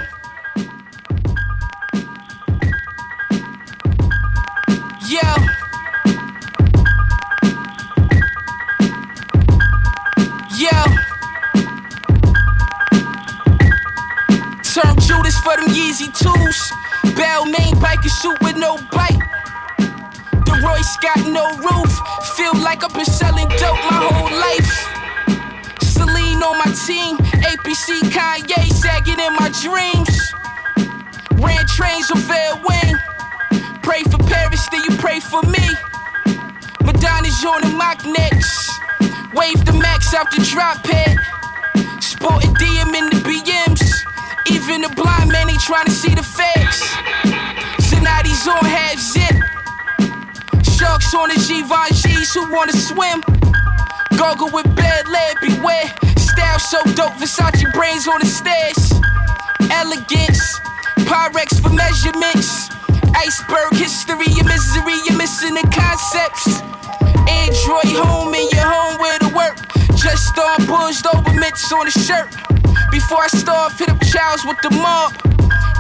For them Yeezy tools. Balmain bike and shoot with no bite. The Royce got no roof. Feel like I've been selling dope my whole life. Celine on my team. APC Kanye sagging in my dreams. Ran trains on fair wing. Pray for Paris, then you pray for me. Madonna's on the mock necks. Wave the max out the drop head. Sporting DM in the BMs. Trying to see the facts. Zanotti's on half zip. Sharks on the Givenchy's who wanna swim. Goggle with bad lead, beware. Style so dope, Versace brains on the stairs. Elegance, Pyrex for measurements. Iceberg history, your misery, you're missing the concepts. Android home in your home where to work. Just on buzzed over mitts on the shirt. Before I starve, hit up Charles with the mob.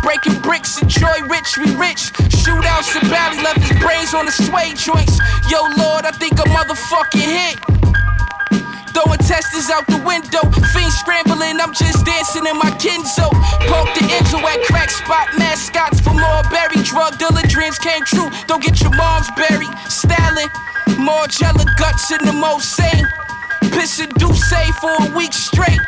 Breaking bricks, enjoy rich, we rich. Shootouts in Bally left his brains on the sway joints. Yo, Lord, I think a motherfucking hit. Throwing testers out the window, fiends scrambling, I'm just dancing in my Kenzo. Poke the Enzo at crack spot mascots for Marbury drug dealer dreams came true. Don't get your moms buried. Stalin, more guts in the most sane. Pissing Douce for a week straight.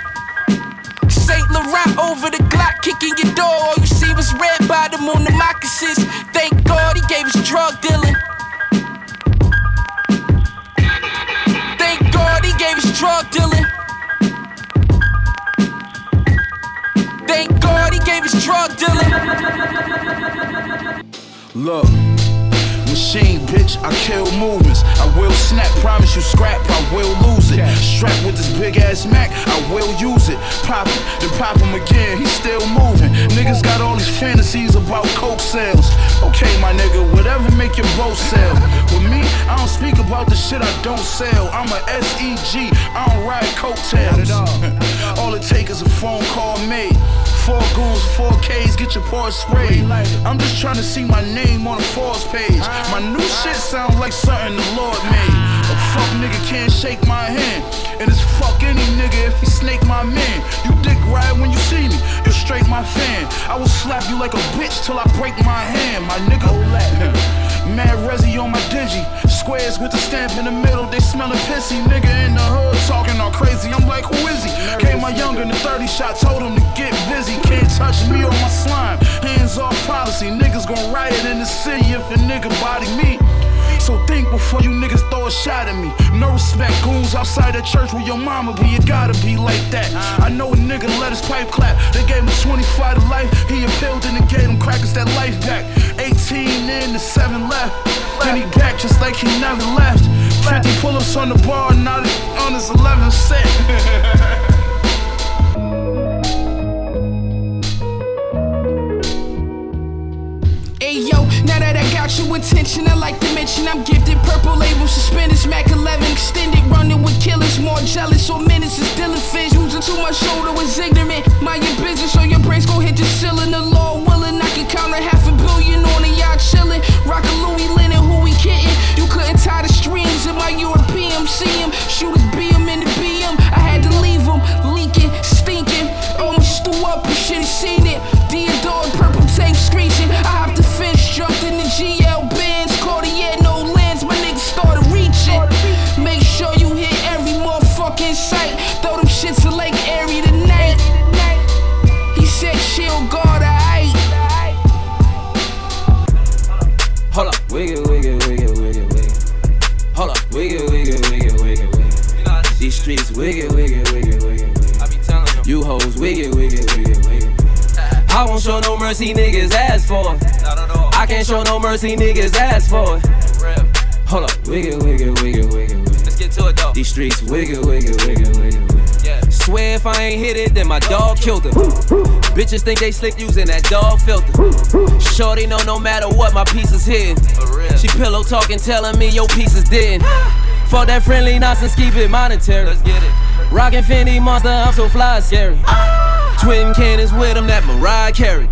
Saint Laurent over the Glock, kicking your door. All you see was red bottom on the moccasins. Thank God he gave us drug dealing. Thank God he gave us drug dealing. Thank God he gave us drug dealing. Look, machine, bitch, I kill movements. I will snap, promise you scrap, I will lose it. Strapped with this big ass Mac, I will use it. Pop him, then pop him again, he's still moving. Niggas got all these fantasies about coke sales. Okay, my nigga, whatever make your boat sail. With me, I don't speak about the shit I don't sell. I'm a SEG, I don't ride coattails. all it take is a phone call made. Four goons, four Ks, get your paws sprayed. I'm just trying to see my name on the Forbes page. My new shit sounds like something the Lord made. Fuck nigga can't shake my hand. And it's fuck any nigga if he snake my man. You dick ride when you see me, you straight my fan. I will slap you like a bitch till I break my hand, my nigga. Mad Resi on my digi. Squares with the stamp in the middle, they smellin' pissy. Nigga in the hood talking all crazy. I'm like, who is he? Came my younger the 30 shot, told him to get busy. Can't touch me or my slime. Hands off policy. Niggas gon' riot in the city if a nigga body me. So think before you niggas throw a shot at me. No respect, goons outside the church where your mama be. It gotta be like that. I know a nigga let his pipe clap. They gave him 25 to life. He appealed and gave him crackers that life back. 18 in, the 7 left. Then he back just like he never left. 50 pull ups on the bar, not on his 11 set. Hey yo, now that I got your attention, I like to mention I'm gifted. Purple label, suspenders, Mac 11 extended. Running with killers, more jealous or menaces. Dealing fish, using too much shoulder was ignorant. Mind your business, or your brains gon' hit the ceiling. The law willing, I can count a half a billion on a yacht chillin'. Rock a Louis linen, who we kidding? You couldn't tie the strings in my European. See him, shooters be him streets wiggle, wiggle, wiggle, wiggle, wiggle. I be telling them. You hoes wiggle, wiggle, wiggle, wiggle. I won't show no mercy, niggas ask for it. I can't show no mercy, niggas ask for it. Hold up, wiggle, wiggle, wiggle, wiggle, wiggle. Let's get to it though. These streets wiggle, wiggle, wiggle, wiggle. Yeah. Swear if I ain't hit it, then my dog killed him. Bitches think they slick using that dog filter. Shorty know no matter what, my piece is hidden. She pillow talking, telling me your piece is dead. For that friendly nonsense, keep it monetary. Let's get it. Rockin' Fendi monster, I'm so fly scary. Twin cannons with him, that Mariah Carey.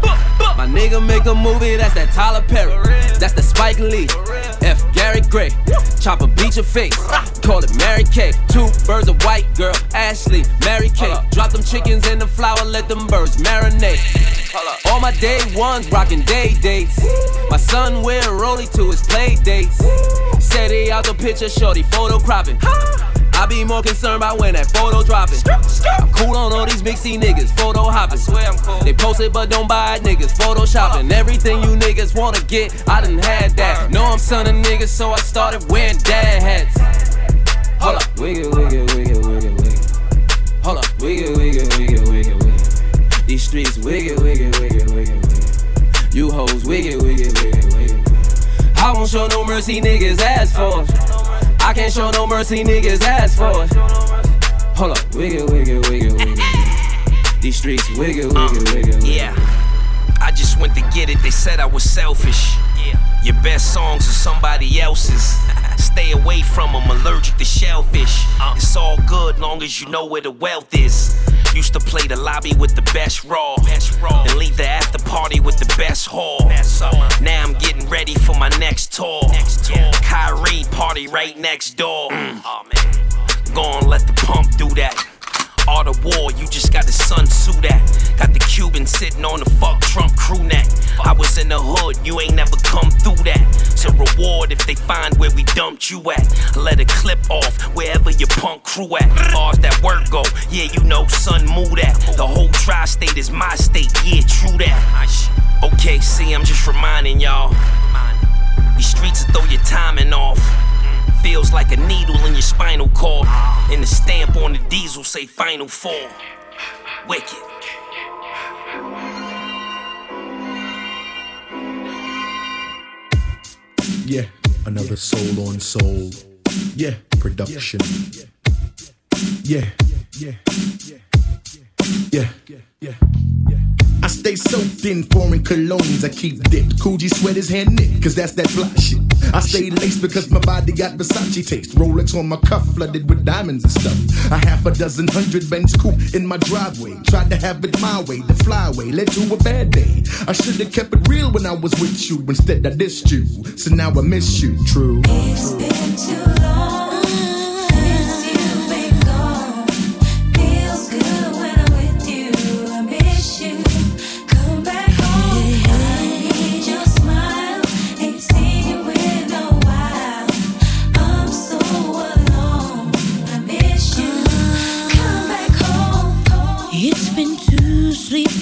My nigga make a movie, that's that Tyler Perry. That's the Spike Lee. F. Gary Gray. Chopper beat your face. Call it Mary Kay. Two birds of white girl, Ashley, Mary Kay. Drop them chickens in the flour, let them birds marinate. All my day ones rockin' day dates. My son wear a rollie to his play dates. Out the picture, shorty photo cropping. I be more concerned about when that photo dropping. I'm cool on all these mixy niggas, photo hopping. Swear I'm cool. They post it but don't buy it, niggas, photoshopping. Everything you niggas wanna get, I done had that. Know I'm son of niggas, so I started wearing dad hats. Hold up, wiggle, wiggle, wiggle, wiggle, wiggle. Hold up, wiggle, wiggle, wiggle, wiggle, wiggle. These streets wiggle, wiggle, wiggle, wiggle, wiggle. You hoes wiggle, wiggle, wiggle. I won't show no mercy, niggas ask for it. I can't show no mercy, niggas ask for it. Hold up, wiggle, wiggle, wiggle, wiggle. These streets uh, wiggle, wiggle, wiggle. Yeah. I just went to get it, they said I was selfish. Yeah. Your best songs are somebody else's. Stay away from them, allergic to shellfish. Uh. It's all good long as you know where the wealth is. Used to play the lobby with the best raw. And leave the after party with the best haul. Now I'm getting ready for my next tour. Next tour. Kyrie party right next door. Mm. Go on, let the pump do that. Art of war, you just got the sun suit at. Got the Cuban sitting on the fuck Trump crew neck. I was in the hood, you ain't never come through that. A reward if they find where we dumped you at. Let a clip off wherever your punk crew at. Far as that work go, yeah, you know, son, move that. The whole tri state is my state, yeah, true that. Okay, see, I'm just reminding y'all. These streets will throw your timing off. Feels like a needle in your spinal cord. And the stamp on the diesel say final form. Wicked. Yeah, another soul on soul. Yeah, production. Yeah, yeah, yeah, yeah. I stay soaked in foreign colognes. I keep dipped. Coogi sweaters hand knit, cause that's that fly shit. I stay laced because my body got Versace taste. Rolex on my cuff, flooded with diamonds and stuff. A half a dozen hundred Benz coupe in my driveway. Tried to have it my way, the flyway led to a bad day. I should have kept it real when I was with you. Instead, I dissed you. So now I miss you, true. It's been too long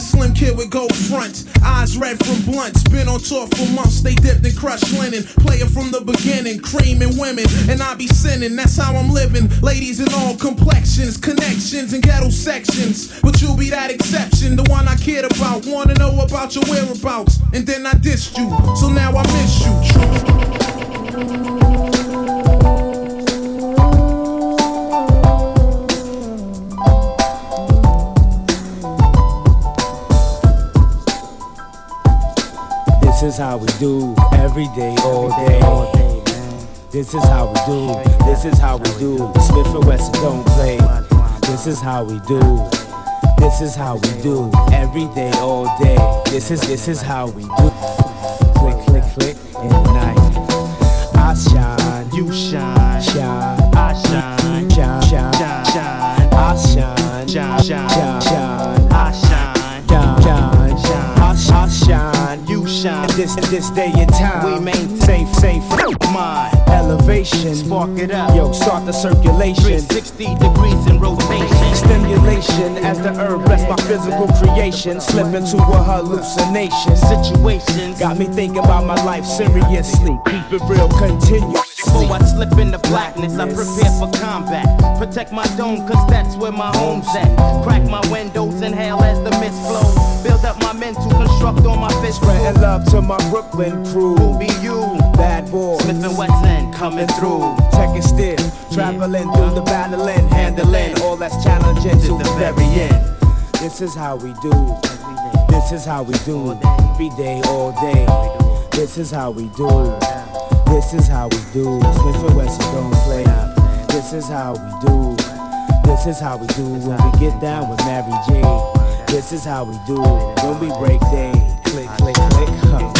The slim kid with gold fronts. Eyes red from blunts. Been on tour for months, they dipped in crushed linen. Player from the beginning, creaming women. And I be sinning, that's how I'm living. Ladies in all complexions, connections, and ghetto sections. But you'll be that exception, the one I cared about. Wanna know about your whereabouts. And then I dissed you, so now I miss you. This is how we do every day, all day. This is how we do. This is how we do. Smith and Wesson don't play. This is how we do. This is how we do every day, all day. This is this is how we do. Click, click, click in the night. I shine, you shine, shine. I shine, shine, shine, shine. I shine, shine, shine, shine. This this day and time, we maintain safe safe mind, elevation. Spark it up, yo. Start the circulation. 360 degrees in rotation. Stimulation as the herb bless my physical creation. Slip into a hallucination. Situations got me thinking about my life seriously. Keep it real, continue. Before I slip into blackness, I prepare for combat. Protect my dome, cause that's where my home's at. Crack my windows, inhale as the mist flows. Build up my men to construct on my fist. Spreading love to my Brooklyn crew. Who be you? Bad boy. Smith and Wesson coming through. Check it still. Traveling through the battling, handling all that's challenging to the very end. This is how we do. This is how we do. Every day, all day. This is how we do. This is how we do. Smith and Wesson don't play. This is how we do. This is how we do when we get down with Mary J. This is how we do when we break day. Click, click, click. Huh.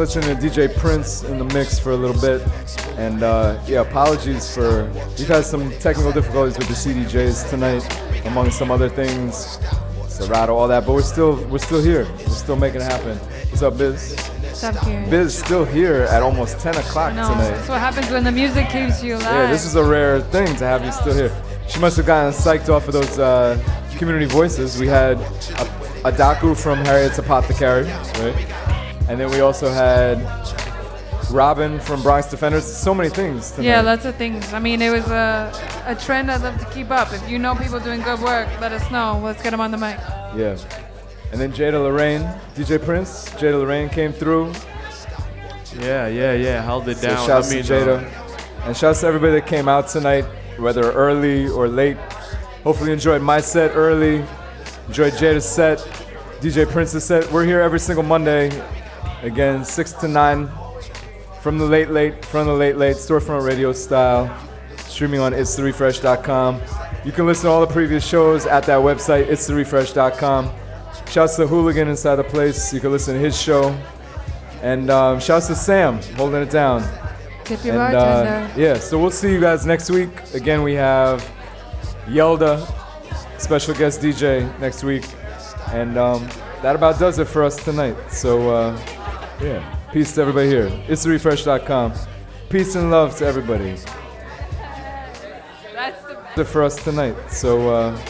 Is Kieran been listening to DJ Prince in the mix for a little bit. And uh, yeah, apologies for. We've had some technical difficulties with the CDJs tonight, among some other things. Serato, all that. But we're still we're still here. We're still making it happen. What's up, Biz? What's up, Kieran? Biz still here at almost 10 o'clock No, tonight. that's what happens when the music keeps you alive. Yeah, this is a rare thing to have you still here. She must have gotten psyched off of those uh, community voices. We had a, a docu from Harriet's Apothecary, right? And then we also had Robin from Bronx Defenders. So many things. Tonight. Yeah, lots of things. I mean, it was a, a trend I'd love to keep up. If you know people doing good work, let us know. Let's get them on the mic. Yeah. And then Jada La Reign, DJ Prince, Jada La Reign came through. Yeah, yeah, yeah. Held it So down. shouts I mean, to Jada. uh, and shouts to everybody that came out tonight, whether early or late. Hopefully you enjoyed my set early. Enjoyed Jada's set, DJ Prince's set. We're here every single Monday. Again, 6 to 9 from the late late, from the late late, storefront radio style. Streaming on itsTheRefresh.com. You can listen to all the previous shows at that website, itsTheRefresh.com. Shouts to Hooligan inside the place. You can listen to his show. And um, shouts to Sam holding it down. Tip your And, uh, yeah, so we'll see you guys next week. Again, we have Yelda, special guest DJ next week. And um, that about does it for us tonight. So, uh, yeah, peace to everybody here. It's refresh.com. Peace and love to everybody. That's the for us tonight. So, uh,